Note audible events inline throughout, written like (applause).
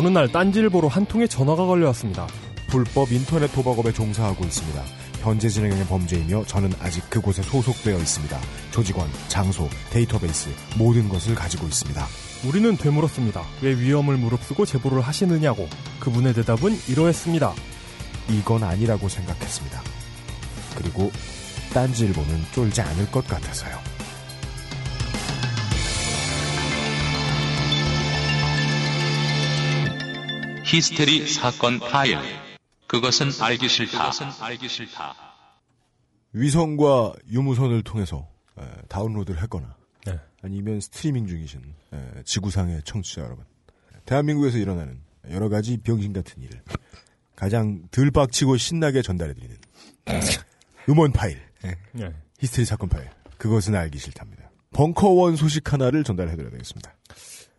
어느 날 딴지일보로 한 통의 전화가 걸려왔습니다. 불법 인터넷 도박업에 종사하고 있습니다. 현재 진행형의 범죄이며 저는 아직 그곳에 소속되어 있습니다. 조직원, 장소, 데이터베이스 모든 것을 가지고 있습니다. 우리는 되물었습니다. 왜 위험을 무릅쓰고 제보를 하시느냐고. 그분의 대답은 이러했습니다. 이건 아니라고 생각했습니다. 그리고 딴지일보는 쫄지 않을 것 같아서요. 히스테리 사건 파일. 그것은 알기 싫다. 알기 싫다. 위성과 유무선을 통해서 에, 다운로드를 했거나 네. 아니면 스트리밍 중이신 에, 지구상의 청취자 여러분 대한민국에서 일어나는 여러 가지 병신 같은 일을 가장 덜 빡치고 신나게 전달해드리는 음원 파일 네. 히스테리 사건 파일 그것은 알기 싫답니다 벙커원 소식 하나를 전달해드려야 되겠습니다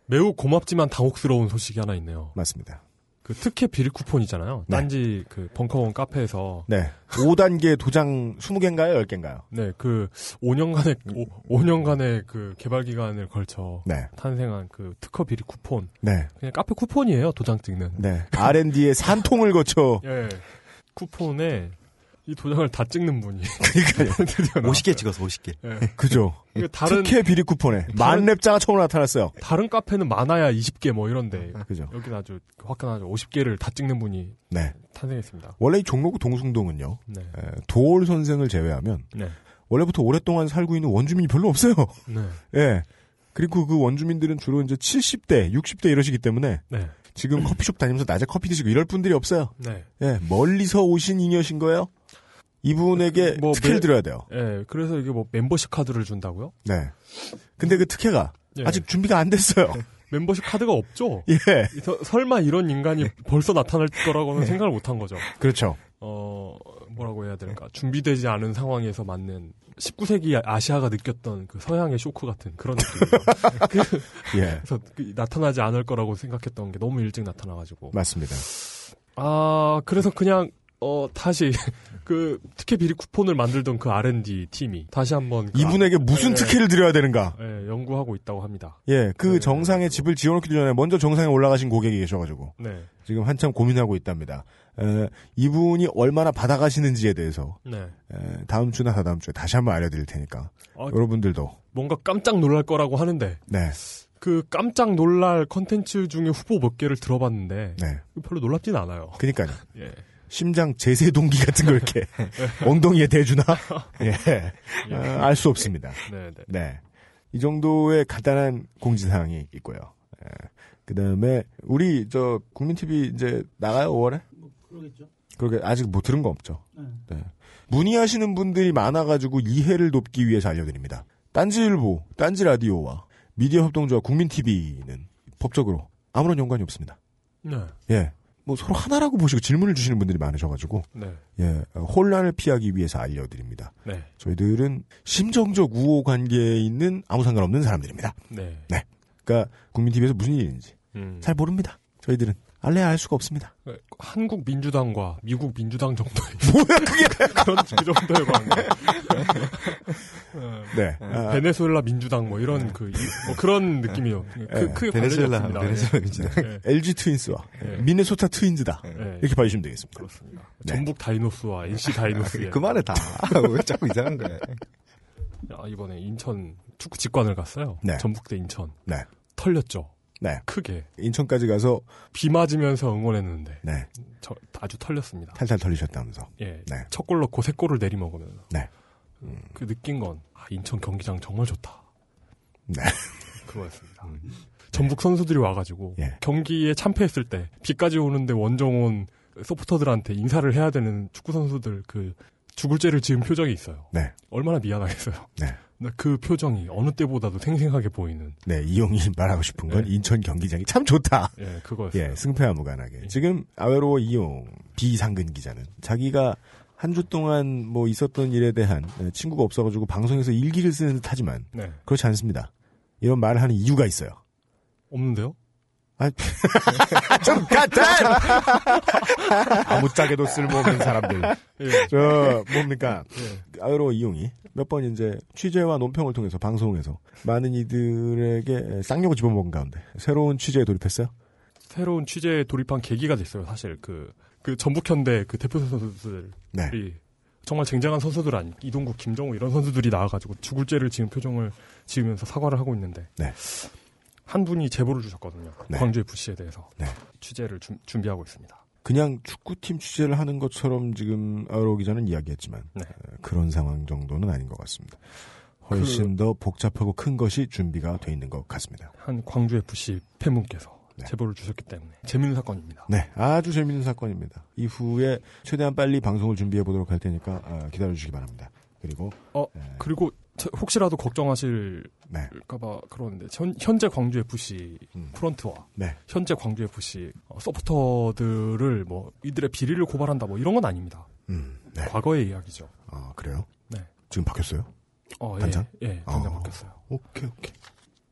매우 고맙지만 당혹스러운 소식이 하나 있네요. 맞습니다 그 특혜 비리 쿠폰이잖아요. 네. 딴지 그 벙커원 카페에서 네 5단계 도장 20개인가요 10개인가요 네, 그 5년간의 오, 5년간의 그 개발 기간을 걸쳐 네 탄생한 그 특허 비리 쿠폰. 네, 그냥 카페 쿠폰이에요. 도장 찍는. 네. R&D의 산통을 거쳐 예. 쿠폰에 이 도장을 다 찍는 분이 (laughs) 그러니까요. (laughs) 드디어 50개 찍어서 50개. 나- 예. (laughs) 그죠. 이거 다른 특혜 비리 쿠폰에 만렙자가 처음 나타났어요. 다른 카페는 많아야 20개 뭐 이런데 그죠. 여기는 아주 화끈하죠. 50개를 다 찍는 분이 네. 탄생했습니다. 원래 이 종로구 동숭동은요. 네. 에, 도올 선생을 제외하면 네. 원래부터 오랫동안 살고 있는 원주민이 별로 없어요. 네. 예. 그리고 그 원주민들은 주로 이제 70대, 60대 이러시기 때문에 네. 지금 커피숍 다니면서 낮에 커피 드시고 이럴 분들이 없어요. 네. 예. 멀리서 오신 잉여신 거예요. 이분에게 뭐 특혜를 매- 드려야 돼요. 예. 그래서 이게 뭐 멤버십 카드를 준다고요? 네. 근데 그 특혜가 예. 아직 준비가 안 됐어요. 멤버십 카드가 없죠. 예. 서- 설마 이런 인간이 벌써 나타날 거라고는 생각을 못 한 거죠. 그렇죠. 어, 뭐라고 해야 될까. 준비되지 않은 상황에서 맞는 19세기 아시아가 느꼈던 그 서양의 쇼크 같은 그런 느낌이에요. 그, (laughs) 예. 그래서 그 나타나지 않을 거라고 생각했던 게 너무 일찍 나타나가지고. 맞습니다. 아, 그래서 그냥, 어, 다시, (laughs) 그, 특혜 비리 쿠폰을 만들던 그 R&D 팀이 다시 한번. 그 이분에게 무슨 예, 특혜를 드려야 되는가? 예, 연구하고 있다고 합니다. 예, 그 네. 정상에 집을 지어놓기도 전에 먼저 정상에 올라가신 고객이 계셔가지고 네. 지금 한참 고민하고 있답니다. 에, 이분이 얼마나 받아가시는지에 대해서 네. 에, 다음 주나 다다음 주에 다시 한번 알려드릴 테니까 아, 여러분들도 뭔가 깜짝 놀랄 거라고 하는데, 네, 그 깜짝 놀랄 컨텐츠 중에 후보 몇 개를 들어봤는데, 네, 별로 놀랍진 않아요. 그니까요. (laughs) 예. 심장 제세 동기 같은 걸 이렇게 (laughs) 엉덩이에 대주나 (laughs) 예, 알수 없습니다. 네, 네. 네, 이 정도의 간단한 공지 사항이 있고요. 그 다음에 우리 저 국민 TV 이제 나가요 5월에? 그러겠죠. 그렇게 아직 못 들은 거 없죠. 네. 네. 문의하시는 분들이 많아가지고 이해를 돕기 위해서 알려드립니다. 딴지일보, 딴지라디오와 미디어 협동조합 국민TV는 법적으로 아무런 연관이 없습니다. 네. 예. 뭐 서로 하나라고 보시고 질문을 주시는 분들이 많으셔가지고, 네. 예, 어, 혼란을 피하기 위해서 알려드립니다. 네. 저희들은 심정적 우호 관계에 있는 아무 상관없는 사람들입니다. 네. 그러니까 국민TV에서 무슨 일인지 음. 잘 모릅니다. 저희들은 알래야 알 수가 없습니다. 네, 한국 민주당과 미국 민주당 정도의 (laughs) 뭐야 그게? (laughs) 그런 그 정도의 관계. (laughs) 네. 어, 아, 베네수엘라 민주당 뭐 이런 그뭐 그런 느낌이요. 그 네. 크게 베네수엘라. 베네수엘라 민주당. 예. LG 트윈스와 예. 미네소타 트윈즈다. 예. 이렇게 봐주시면 되겠습니다. 그렇습니다. 네. 전북 다이노스와 NC 다이노스의 그만해 다. 왜 자꾸 이상한 거야. 아, 이번에 인천 축구 직관을 갔어요. 네. 전북대 인천 네. 털렸죠. 네. 크게 인천까지 가서 비 맞으면서 응원했는데 네 저, 아주 털렸습니다. 탈탈 털리셨다면서. 예. 네. 첫 골 넣고 세 골을 내리 먹으면서 네. 그 느낀 건 아, 인천 경기장 정말 좋다. 네. (laughs) 그거였습니다. 전북 선수들이 와가지고 예. 경기에 참패했을 때 비까지 오는데 원정온 서포터들한테 인사를 해야 되는 축구 선수들 그 죽을 죄를 지은 표정이 있어요. 네. 얼마나 미안하겠어요. 네. 그 표정이 어느 때보다도 생생하게 보이는 네. 이용이 말하고 싶은 건 네. 인천 경기장이 참 좋다. 예 그거였어요. 예. 승패와 무관하게. 예. 지금 아웨로 이용 비상근 기자는 자기가 한 주 동안 뭐 있었던 일에 대한 예, 친구가 없어가지고 방송에서 일기를 쓰는 듯 하지만 네 그렇지 않습니다. 이런 말을 하는 이유가 있어요. 없는데요? (laughs) 좀 같아! 아무짝에도 쓸모없는 사람들. 예. 저, 뭡니까. 예. 아유로 이용이 몇 번 이제 취재와 논평을 통해서 방송에서 많은 이들에게 쌍욕을 집어먹은 가운데 새로운 취재에 돌입했어요. 새로운 취재에 돌입한 계기가 됐어요. 사실 그, 그 전북현대 그 대표 선수들이 네. 정말 쟁쟁한 선수들 아니 이동국, 김정우 이런 선수들이 나와가지고 죽을 죄를 지은 표정을 지으면서 사과를 하고 있는데 네. 한 분이 제보를 주셨거든요. 네. 광주 FC에 대해서 네. 취재를 준- 준비하고 있습니다. 그냥 축구팀 취재를 하는 것처럼 지금 아로 기자는 이야기했지만 네. 어, 그런 상황 정도는 아닌 것 같습니다. 훨씬 더 복잡하고 큰 것이 준비가 돼 있는 것 같습니다. 한 광주 FC 팬분께서 네. 제보를 주셨기 때문에 재밌는 사건입니다. 네, 아주 재밌는 사건입니다. 이후에 최대한 빨리 방송을 준비해 보도록 할 테니까 아, 기다려 주시기 바랍니다. 그리고 어 네. 그리고 저- 혹시라도 걱정하실까봐 네, 그러는데 현, 현재 광주 FC 음. 프런트와 네, 현재 광주 FC 어, 서포터들을 뭐 이들의 비리를 고발한다 뭐 이런 건 아닙니다. 음, 네. 과거의 이야기죠. 아 그래요? 네. 지금 바뀌었어요? 어, 단장? 예, 예, 단장 어. 바뀌었어요. 오케이, 오케이.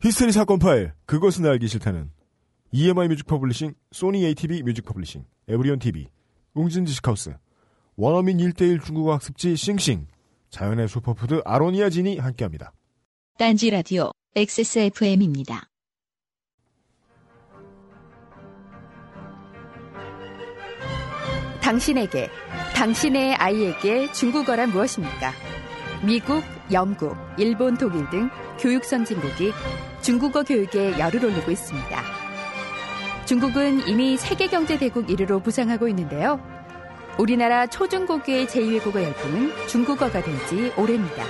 미스테리 사건 파일, 그것은 알기 싫다는 EMI 뮤직 퍼블리싱, 소니 ATV 뮤직 퍼블리싱, 에브리온 TV, 웅진 지식하우스, 원어민 1대1 중국어 학습지 싱싱, 자연의 슈퍼푸드 아로니아 진이 함께합니다. 딴지 라디오 XSFM입니다. 당신에게, 당신의 아이에게 중국어란 무엇입니까? 미국, 영국, 일본, 독일 등 교육 선진국이 중국어 교육에 열을 올리고 있습니다. 중국은 이미 세계 경제 대국 1위로 부상하고 있는데요. 우리나라 초중고교의 제1외국어 열풍은 중국어가 된 지 오래입니다.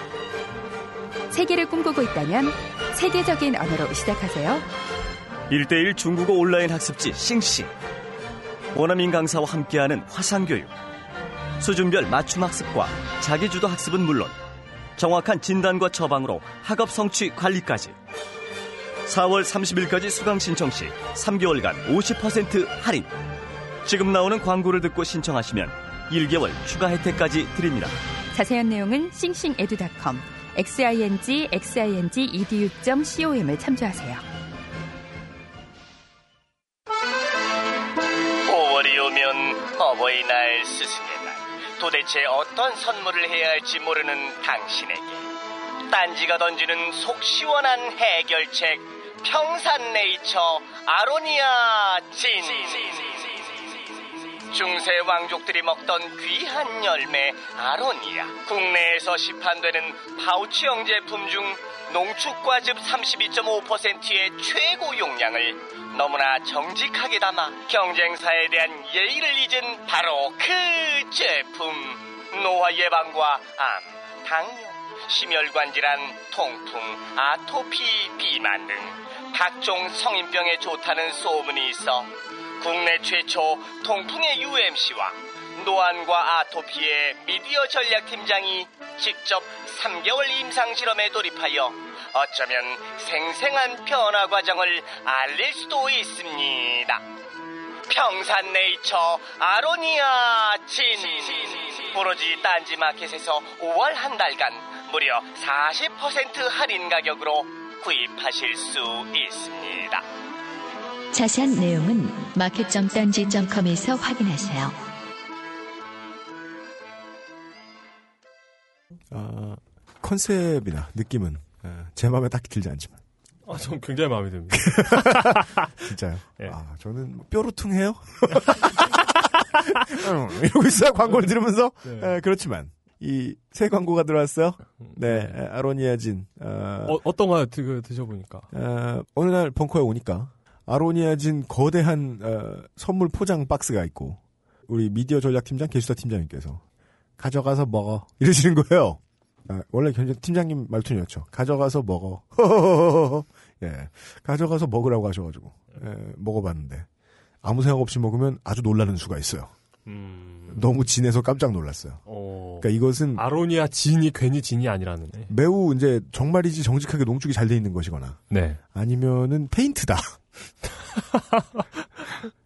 세계를 꿈꾸고 있다면 세계적인 언어로 시작하세요. 1대1 중국어 온라인 학습지 싱싱 원어민 강사와 함께하는 화상교육 수준별 맞춤 학습과 자기주도 학습은 물론 정확한 진단과 처방으로 학업 성취 관리까지 4월 30일까지 수강 신청 시 3개월간 50% 할인 지금 나오는 광고를 듣고 신청하시면 1개월 추가 혜택까지 드립니다 자세한 내용은 싱싱에듀닷컴 xing xing edu.com을 참조하세요. 5월이 오면 어버이날, 스승의 날. 도대체 어떤 선물을 해야 할지 모르는 당신에게. 딴지가 던지는 속 시원한 해결책. 평산네이처 아로니아 진. 중세 왕족들이 먹던 귀한 열매 아로니아. 국내에서 시판되는 파우치형 제품 중 농축과즙 32.5%의 최고 용량을 너무나 정직하게 담아 경쟁사에 대한 예의를 잊은 바로 그 제품. 노화 예방과 암, 당뇨, 심혈관 질환, 통풍, 아토피, 비만 등 각종 성인병에 좋다는 소문이 있어 국내 최초 통풍의 UMC와 노안과 아토피의 미디어 전략팀장이 직접 3개월 임상 실험에 돌입하여 어쩌면 생생한 변화 과정을 알릴 수도 있습니다. 평산네이처 아로니아 진 오로지 딴지마켓에서 5월 한 달간 무려 40% 할인 가격으로 구입하실 수 있습니다. 자세한 내용은 마켓.딴지.com에서 확인하세요. 아, 컨셉이나 느낌은 아, 제 마음에 딱히 들지 않지만 아, 전 굉장히 마음에 듭니다. (laughs) 진짜요. 예. 아, 저는 뭐 뾰루퉁해요. (laughs) 음, 이러고 있어요. 광고를 들으면서. 네. 에, 그렇지만 이새 광고가 들어왔어요. 네, 에, 아로니아진. 어, 어, 어 떤 거 드, 드셔보니까. 어, 어느 날 벙커에 오니까 아로니아진 거대한 어, 선물 포장 박스가 있고 우리 미디어 전략팀장 게시사 팀장님께서 가져가서 먹어 (laughs) 이러시는 거예요. 아, 원래 견 팀장님 말투였죠. 가져가서 먹어. (laughs) 예, 가져가서 먹으라고 하셔가지고 예, 먹어봤는데 아무 생각 없이 먹으면 아주 놀라는 수가 있어요. 음, 너무 진해서 깜짝 놀랐어요. 어, 그러니까 이것은 아로니아 진이 괜히 진이 아니라는. 애. 매우 이제 정말이지 정직하게 농축이 잘 돼 있는 것이거나 네. 아니면은 페인트다.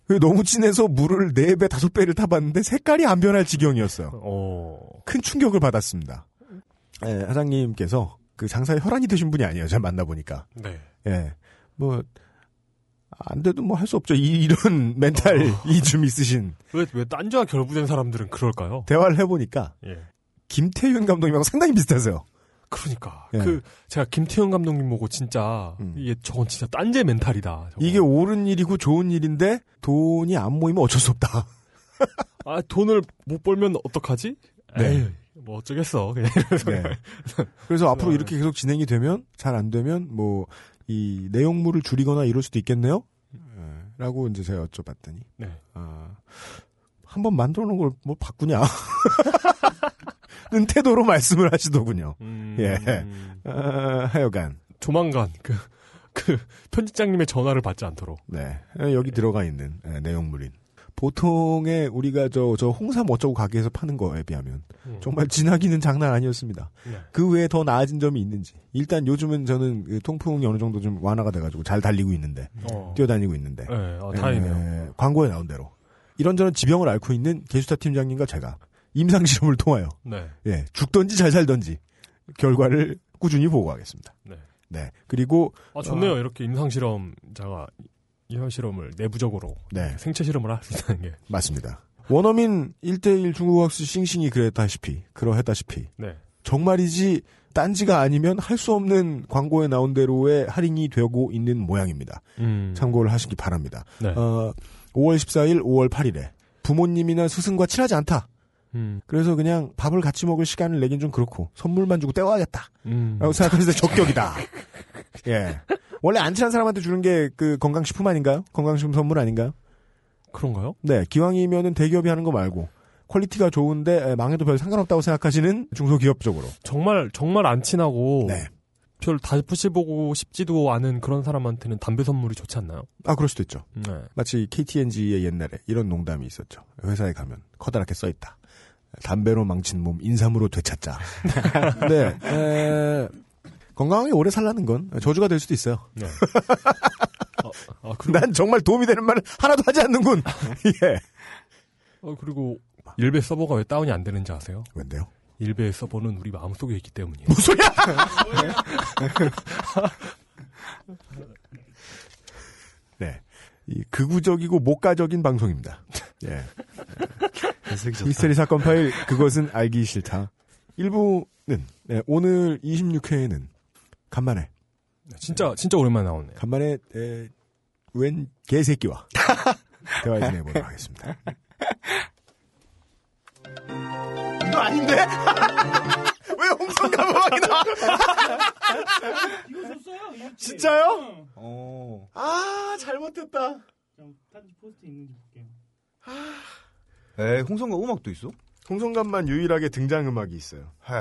그 너무 진해서 물을 4배, 5배를 타봤는데 색깔이 안 변할 지경이었어요. 어, 큰 충격을 받았습니다. 예, 사장님께서 그 장사에 혈안이 되신 분이 아니에요. 제가 만나보니까. 네. 예. 뭐, 안 돼도 뭐 할 수 없죠. 이, 런 (laughs) 멘탈이 좀 있으신. 왜, 왜 딴지와 결부된 사람들은 그럴까요? 대화를 해보니까 예. 김태윤 감독님하고 상당히 비슷하세요. 그러니까 예. 그 제가 김태형 감독님 보고 진짜 음. 이게 저건 진짜 딴제 멘탈이다. 저거. 이게 옳은 일이고 좋은 일인데 돈이 안 모이면 어쩔 수 없다. (laughs) 아 돈을 못 벌면 어떡하지? 네. 에이, 뭐 어쩌겠어 (laughs) 그냥 네. 그래서 앞으로 네. 이렇게 계속 진행이 되면 잘 안 되면 뭐 이 내용물을 줄이거나 이럴 수도 있겠네요. 예, 라고 이제 제가 여쭤봤더니 네. 아, 한번 만들어 놓은 걸 뭐 바꾸냐? (laughs) 는 태도로 말씀을 하시더군요. 음, 예. 아, 하여간 조만간 그, 그 편집장님의 전화를 받지 않도록 네 여기 들어가 있는 예, 내용물인 보통의 우리가 저 저 홍삼 어쩌고 가게에서 파는 거에 비하면 음. 정말 진하기는 장난 아니었습니다. 네. 그 외에 더 나아진 점이 있는지 일단 요즘은 저는 그 통풍이 어느 정도 좀 완화가 돼가지고 잘 달리고 있는데 어. 뛰어다니고 있는데 네, 아, 다행이네요. 에, 광고에 나온 대로 이런저런 지병을 앓고 있는 개수타 팀장님과 제가 임상 실험을 통하여 네. 예, 죽던지 잘 살던지 결과를 꾸준히 보고하겠습니다. 네. 네. 그리고 아 좋네요. 어. 이렇게 임상 실험자가 임상 실험을 내부적으로 네, 생체 실험을 할 수 있다는 게. 맞습니다. 원어민 1대1 중국학습 싱싱이 그랬다시피 그러했다시피 네. 정말이지 딴지가 아니면 할 수 없는 광고에 나온 대로의 할인이 되고 있는 모양입니다. 음. 참고를 하시기 바랍니다. 네. 어, 5월 14일, 5월 8일에 부모님이나 스승과 친하지 않다. 음. 그래서 그냥 밥을 같이 먹을 시간을 내긴 좀 그렇고 선물만 주고 떼와야겠다. 음. 라고 생각하실 때 적격이다. (laughs) 예. 원래 안 친한 사람한테 주는 게 그 건강식품 아닌가요? 건강식품 선물 아닌가요? 그런가요? 네. 기왕이면은 대기업이 하는 거 말고 quality가 좋은데 에, 망해도 별 상관없다고 생각하시는 중소기업 쪽으로. 정말 정말 안 친하고 네. 별 다시 보고 싶지도 않은 그런 사람한테는 담배 선물이 좋지 않나요? 아, 그럴 수도 있죠. 네. 마치 KT&G의 옛날에 이런 농담이 있었죠. 회사에 가면 커다랗게 써 있다. 담배로 망친 몸 인삼으로 되찾자. 네. 에, 건강하게 오래 살라는 건 저주가 될 수도 있어요. 네. 아, (laughs) 아, 그리고, 난 정말 도움이 되는 말을 하나도 하지 않는군. (laughs) 예. 어, 그리고 일베 서버가 왜 다운이 안 되는지 아세요? 왠데요? 일베 서버는 우리 마음속에 있기 때문이에요. 무슨 소리야? (laughs) 네. 이 극우적이고 목가적인 방송입니다. (laughs) 예. 해석이 좋다. 미스터리 사건 파일 그것은 알기 싫다. 1부는 네, 오늘 26회에는 간만에 진짜 진짜 오랜만에 나오네요. 간만에 에, 웬 개새끼와 (laughs) 대화 진행해 보도록 하겠습니다. 이거 아닌데? (laughs) 왜 홍성가 음악이 나와? 이거 줬어요? 진짜요? 어. 아 잘못했다. 단지 포스트 있는지 볼게요. 에, 홍성가 음악도 있어? 홍성갑만 유일하게 등장 음악이 있어요. 해.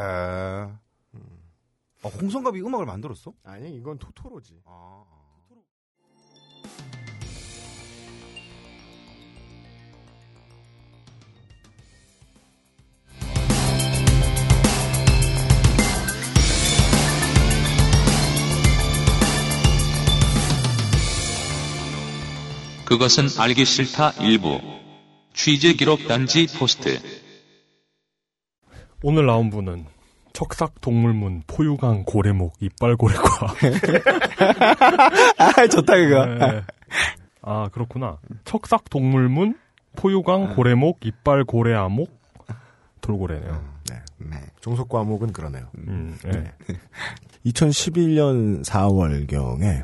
아, 홍성갑이 음악을 만들었어? 아니 이건 토토로지. 아. 그것은 알기 싫다 일부 취재 기록 단지 포스트 오늘 나온 분은 척삭 동물문 포유강 고래목 이빨고래과. (laughs) 아, 좋다, 그거. 네. 아 그렇구나. 척삭 동물문 포유강 고래목 이빨고래아목 돌고래네요. 네. 음, 종속 과목은 그러네요. 음, 네. (laughs) 2011년 4월경에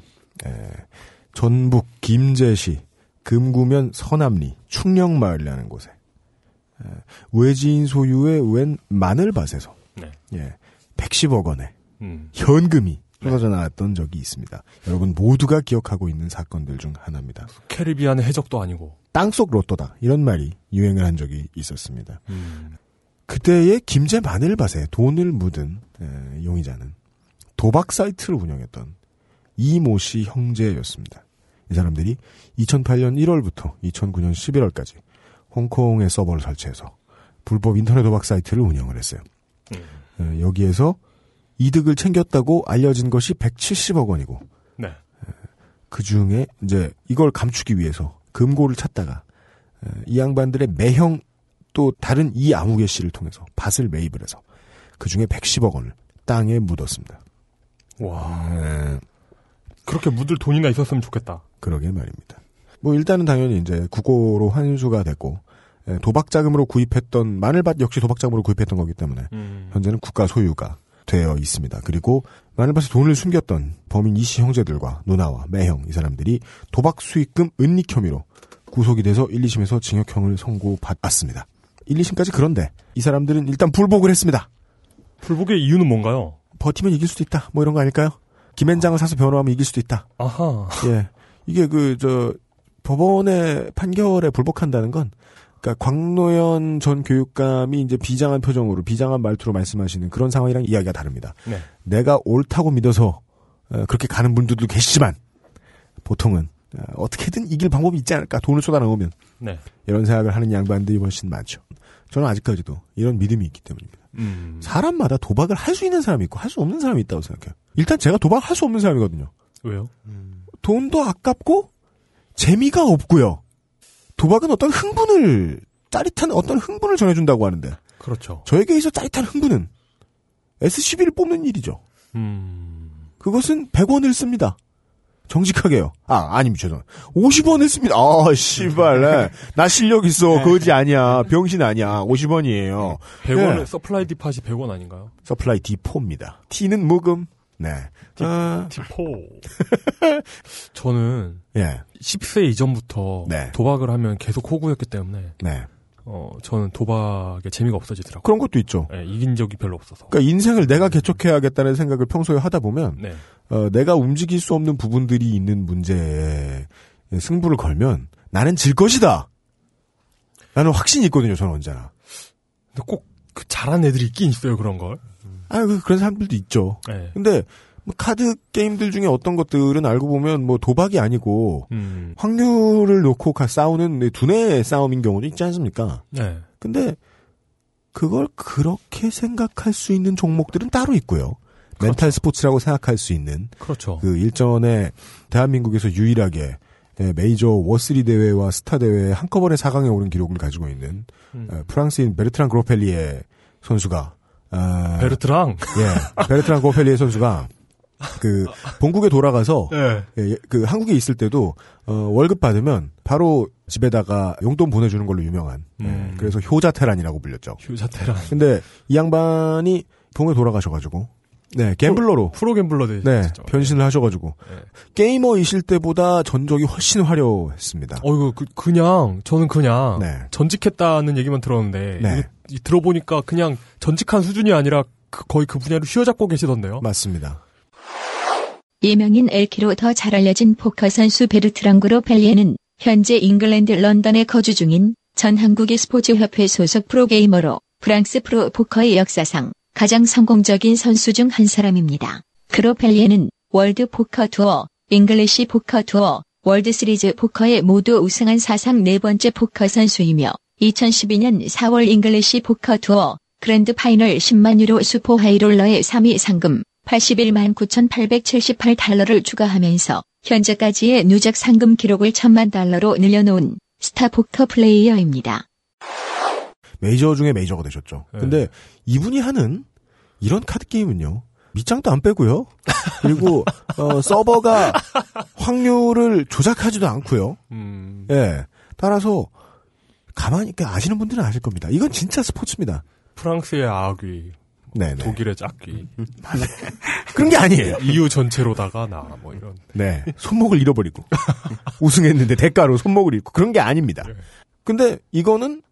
전북 김제시 금구면 서남리 충령마을이라는 곳에 에, 외지인 소유의 웬 마늘밭에서 네. 예, 110억 원의 음. 현금이 쏟아져 나왔던 적이 있습니다. 여러분 모두가 기억하고 있는 사건들 중 하나입니다. 캐리비안의 해적도 아니고. 땅속 로또다 이런 말이 유행을 한 적이 있었습니다. 음. 그때의 김제 마늘밭에 돈을 묻은 에, 용의자는 도박 사이트를 운영했던 이모 씨 형제였습니다. 이 사람들이 2008년 1월부터 2009년 11월까지 홍콩에 서버를 설치해서 불법 인터넷 도박 사이트를 운영을 했어요. 음. 에, 여기에서 이득을 챙겼다고 알려진 것이 170억 원이고 네. 그 중에 이제 이걸 감추기 위해서 금고를 찾다가 에, 이 양반들의 매형 또 다른 이 아무개 씨를 통해서 밭을 매입을 해서 그 중에 110억 원을 땅에 묻었습니다. 와. 에, 그렇게 묻을 돈이나 있었으면 좋겠다. 그러게 말입니다. 뭐 일단은 당연히 이제 국고로 환수가 됐고 에, 도박 자금으로 구입했던 마늘밭 역시 도박 자금으로 구입했던 거기 때문에 음. 현재는 국가 소유가 되어 있습니다. 그리고 마늘밭에 돈을 숨겼던 범인 이씨 형제들과 누나와 매형 이 사람들이 도박 수익금 은닉 혐의로 구속이 돼서 1, 2심에서 징역형을 선고받았습니다. 1, 2심까지 그런데 이 사람들은 일단 불복을 했습니다. 불복의 이유는 뭔가요? 버티면 이길 수도 있다. 뭐 이런 거 아닐까요? 김앤장을 사서 변호하면 이길 수도 있다. 아하. 예. 이게 그, 저, 법원의 판결에 불복한다는 건, 그니까 광노현 전 교육감이 이제 비장한 표정으로, 비장한 말투로 말씀하시는 그런 상황이랑 이야기가 다릅니다. 네. 내가 옳다고 믿어서, 어, 그렇게 가는 분들도 계시지만, 보통은, 어, 어떻게든 이길 방법이 있지 않을까, 돈을 쏟아 넣으면. 네. 이런 생각을 하는 양반들이 훨씬 많죠. 저는 아직까지도 이런 믿음이 있기 때문입니다. 음. 사람마다 도박을 할 수 있는 사람이 있고, 할 수 없는 사람이 있다고 생각해요. 일단 제가 도박을 할수 없는 사람이거든요. 왜요? 돈도 아깝고 재미가 없고요. 도박은 어떤 흥분을 짜릿한 어떤 흥분을 전해준다고 하는데 그렇죠. 저에게 있어 짜릿한 흥분은 SCB를 뽑는 일이죠. 음. 그것은 100원을 씁니다. 정직하게요. 아, 아닙니다. 죄송. 50원을 씁니다. 아, 씨발. 네. 나 실력 있어. 거지 아니야. 병신 아니야. 50원이에요. 100원, 네. supply depot이 100원 아닌가요? supply depot입니다. T는 묵음. 네. 아, depot. (laughs) 저는 예. 10세 이전부터 네. 도박을 하면 계속 호구였기 때문에 네. 어 저는 도박에 재미가 없어지더라고요. 그런 것도 있죠. 네, 이긴 적이 별로 없어서. 그러니까 인생을 내가 개척해야겠다는 생각을 평소에 하다 보면 네. 어, 내가 움직일 수 없는 부분들이 있는 문제에 승부를 걸면 나는 질 것이다. 나는 확신이 있거든요. 저는 언제나. 근데 꼭 그 잘한 애들이 있긴 있어요 그런 걸. 아, 그- 그런 사람들도 있죠. 네. 근데 뭐 카드 게임들 중에 어떤 것들은 알고 보면 뭐 도박이 아니고 음. 확률을 놓고 가 싸우는 두뇌의 싸움인 경우도 있지 않습니까? 네. 근데 그걸 그렇게 생각할 수 있는 종목들은 따로 있고요. 멘탈 스포츠라고 생각할 수 있는 그렇죠. 그 일전에 대한민국에서 유일하게 예, 메이저 워3 대회와 스타 대회에 한꺼번에 4강에 오른 기록을 가지고 있는 음. 어, 프랑스인 베르트랑 그로펠리에 선수가 아, 베르트랑. 예, 베르트랑 그로펠리에 선수가 그 본국에 돌아가서 네. 예, 그 한국에 있을 때도 어, 월급 받으면 바로 집에다가 용돈 보내주는 걸로 유명한 예, 음. 그래서 효자테란이라고 불렸죠. 효자테란. 근데 이 양반이 본국에 돌아가셔가지고 네 gambler로 프로 gambler 네 되셨죠. 변신을 하셔가지고 네. 게이머이실 때보다 전적이 훨씬 화려했습니다. 어이구 그, 그냥 저는 그냥 네. 전직했다는 얘기만 들었는데 네. 이게 이- 들어보니까 그냥 전직한 수준이 아니라 그- 거의 그 분야로 휘어잡고 계시던데요. 맞습니다. 예명인 엘키로 더 잘 알려진 포커 선수 베르트랑 그로펠리에는 현재 잉글랜드 런던에 거주 중인 전 한국e스포츠협회 소속 프로게이머로 프랑스 프로 포커의 역사상 가장 성공적인 선수 중 한 사람입니다. 그로펠리에는 월드 포커 투어, 잉글리시 포커 투어, 월드 시리즈 포커에 모두 우승한 사상 네 번째 포커 선수이며 2012년 4월 잉글리시 포커 투어 그랜드 파이널 10만 유로 슈퍼 high roller의 3위 상금 81만 9,878달러를 추가하면서 현재까지의 누적 상금 기록을 1천만 달러로 늘려놓은 스타 포커 플레이어입니다. 메이저 중에 메이저가 되셨죠. 네. 근데 이분이 하는 이런 카드 게임은요. 밑장도 안 빼고요. 그리고 어, 서버가 확률을 조작하지도 않고요. 음. 예. 따라서 가만히 있게 아시는 분들은 아실 겁니다. 이건 진짜 스포츠입니다. 프랑스의 아귀, 네, 네. 독일의 짝귀, 그런 게 아니에요. EU 전체로다가 나 뭐 이런. 네. 손목을 잃어버리고 우승했는데 대가로 손목을 잃고 그런 게 아닙니다. 네. 근데 이거는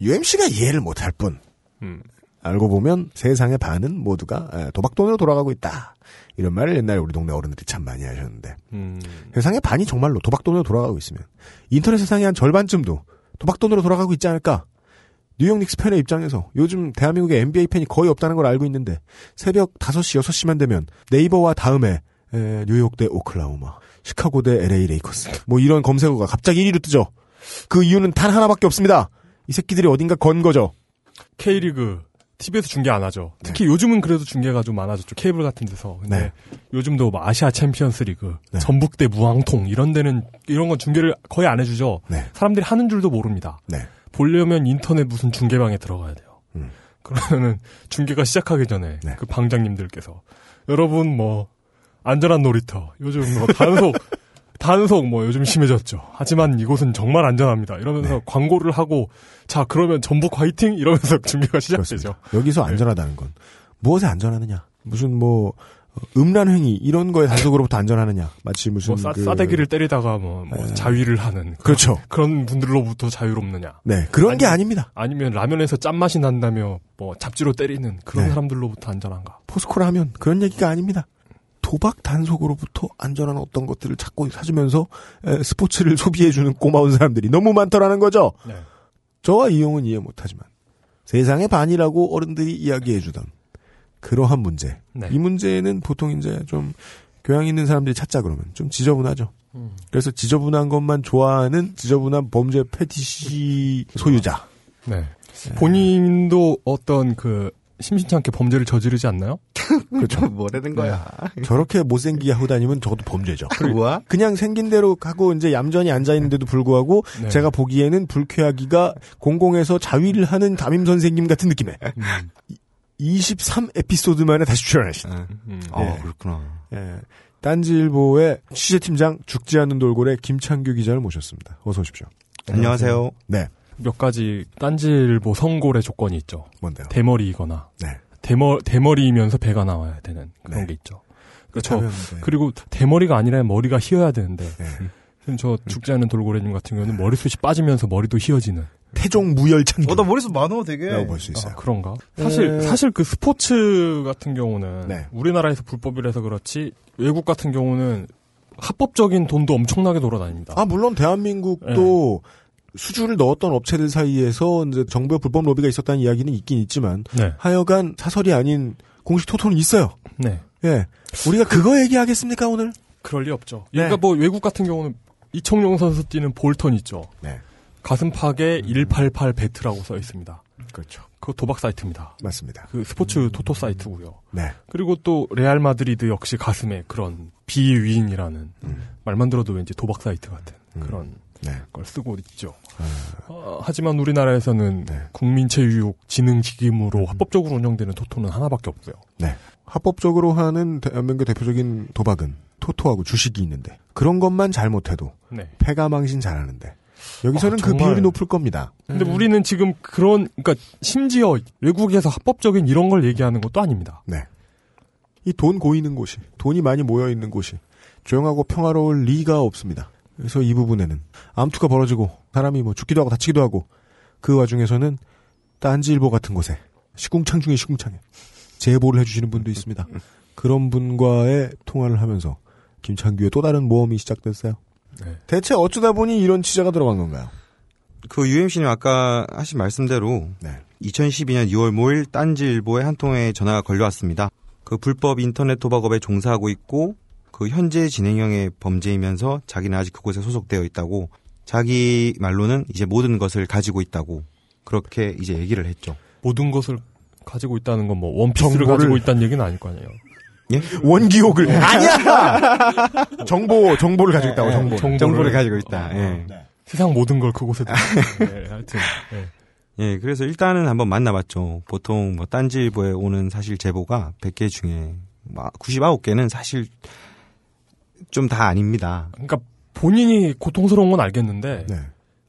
UMC가 이해를 못할 뿐 음. 알고 보면 세상의 반은 모두가 에, 도박돈으로 돌아가고 있다. 이런 말을 옛날에 우리 동네 어른들이 참 많이 하셨는데 음. 세상의 반이 정말로 도박돈으로 돌아가고 있으면 인터넷 세상의 한 절반쯤도 도박돈으로 돌아가고 있지 않을까? 뉴욕 닉스 팬의 입장에서 요즘 대한민국에 NBA 팬이 거의 없다는 걸 알고 있는데 새벽 5시, 6시만 되면 네이버와 다음에 에, 뉴욕 대 오클라호마, 시카고 대 LA 레이커스 뭐 이런 검색어가 갑자기 1위로 뜨죠. 그 이유는 단 하나밖에 없습니다. 이 새끼들이 어딘가 건 거죠. K리그 TV에서 중계 안 하죠. 네. 특히 요즘은 그래도 중계가 좀 많아졌죠. 케이블 같은 데서. 근데 네. 요즘도 뭐 아시아 챔피언스 리그, 네. 전북 대 무앙통 이런 데는 이런 건 중계를 거의 안 해주죠. 네. 사람들이 하는 줄도 모릅니다. 네. 보려면 인터넷 무슨 중계방에 들어가야 돼요. 음. 그러면은 중계가 시작하기 전에 네. 그 방장님들께서 여러분 뭐 안전한 놀이터 요즘 뭐 단속 단속 뭐 요즘 심해졌죠. 하지만 이곳은 정말 안전합니다. 이러면서 네. 광고를 하고 자 그러면 전북 화이팅 이러면서 (laughs) 중계가 시작되죠. 그렇습니다. 여기서 안전하다는 건 무엇에 안전하느냐? 무슨 뭐 어, 음란 행위 이런 거에 단속으로부터 안전하느냐 마치 무슨 뭐 싸, 그- 싸대기를 때리다가 뭐, 뭐 자위를 하는 그런, 그렇죠. 그런 분들로부터 자유롭느냐 네 그런 아니- 게 아닙니다. 아니면 라면에서 짠 맛이 난다며 뭐 잡지로 때리는 그런 네. 사람들로부터 안전한가 포스코를 하면 그런 얘기가 아닙니다. 도박 단속으로부터 안전한 어떤 것들을 찾고 사주면서 에, 스포츠를 (laughs) 소비해주는 고마운 사람들이 너무 많더라는 거죠. 네. 저와 이용은 이해 못하지만 세상의 반이라고 어른들이 이야기해주던 그러한 문제. 네. 이 문제는 보통 이제 좀 교양 있는 사람들이 찾자 그러면 좀 지저분하죠. 음. 그래서 지저분한 것만 좋아하는 지저분한 범죄 패티시 소유자. 네. 본인도 어떤 그 심심찮게 범죄를 저지르지 않나요? (laughs) 그렇죠. 뭐라는 거야. 저렇게 못생기게 하고 다니면 적어도 범죄죠. (laughs) 뭐야? 그냥 생긴 대로 하고 이제 얌전히 앉아 있는데도 불구하고 네. 제가 보기에는 불쾌하기가 공공에서 자위를 하는 담임 선생님 같은 느낌에 음. 23 에피소드 만에 다시 출연하신 음. 아, 예. 그렇구나. 예. 딴지일보의 취재팀장 죽지 않는 돌고래 김창규 기자를 모셨습니다. 어서 오십시오. 안녕하세요. 네, 몇 가지 딴질보 선골의 조건이 있죠. 뭔데요? 대머리이거나 네. 대머 대머리이면서 배가 나와야 되는 그런 네. 게 있죠. 그렇죠. 그렇다면, 네. 그리고 대머리가 아니라 머리가 휘어야 되는데 네. 지금 저 죽지 않는 돌고래님 같은 경우는 머리숱이 빠지면서 머리도 휘어지는 태종 무열창. 어, 나 머릿속 많어, 되게. 라고 볼 수 있어요. 아, 그런가? 사실 네. 사실 그 스포츠 같은 경우는 네. 우리나라에서 불법이라서 그렇지 외국 같은 경우는 합법적인 돈도 엄청나게 돌아다닙니다. 아 물론 대한민국도 수주를 넣었던 업체들 사이에서 이제 정부의 불법 로비가 있었다는 이야기는 있긴 있지만 네, 하여간 사설이 아닌 공식 토토는 있어요. 네. 예, 우리가 그거 얘기하겠습니까 오늘? 그럴 리 없죠. 네. 그러니까 뭐 외국 같은 경우는 이청용 선수 뛰는 볼턴 있죠. 네, 가슴팍에 188Bet라고 써 있습니다. 그렇죠. 그거 도박 사이트입니다. 맞습니다. 그 스포츠 토토 사이트고요. 네, 그리고 또 레알 마드리드 역시 가슴에 그런 bwin이라는 음. 말만 들어도 왠지 도박 사이트 같은 그런 네. 걸 쓰고 있죠. 어, 하지만 우리나라에서는 네. 국민체육진흥기금으로 합법적으로 운영되는 토토는 하나밖에 없고요. 네. 합법적으로 하는 대한민국 대표적인 도박은 토토하고 주식이 있는데 그런 것만 잘못해도 네. 패가망신 잘하는데 여기서는 아, 그. 비율이 높을 겁니다. 근데 우리는 지금 그런 그러니까 심지어 외국에서 합법적인 이런 걸 얘기하는 것도 아닙니다. 네. 이 돈 고이는 곳이, 돈이 많이 모여 있는 곳이 조용하고 평화로울 리가 없습니다. 그래서 이 부분에는 암투가 벌어지고 사람이 뭐 죽기도 하고 다치기도 하고 그 와중에서는 딴지일보 같은 곳에 시궁창 중에 시궁창에 제보를 해주시는 분도 있습니다. 그런 분과의 통화를 하면서 김창규의 또 다른 모험이 시작됐어요. 네. 대체 어쩌다 보니 이런 취재가 들어간 건가요? 그 UMC님 아까 하신 말씀대로 네. 2012년 2월 5일 딴지일보에 한 통의 전화가 걸려왔습니다. 그 불법 인터넷 도박업에 종사하고 있고 그 현재 진행형의 범죄이면서 자기는 아직 그곳에 소속되어 있다고 자기 말로는 이제 모든 것을 가지고 있다고 그렇게 이제 얘기를 했죠. 모든 것을 가지고 있다는 건 뭐 원피스를 정보를- 가지고 있다는 얘기는 아닐 거 아니에요. 예? 원기옥을 아니야. (laughs) 정보 정보를 가지고 있다고 정보. 네, 정보를, 정보를 가지고 있다. 예. 세상 모든 걸 그곳에 다- (laughs) 네, 하여튼 네. 예, 그래서 일단은 한번 만나봤죠. 보통 뭐 딴지일보에 오는 사실 제보가 100개 중에 99개는 사실 좀 다 아닙니다. 그러니까 본인이 고통스러운 건 알겠는데 네.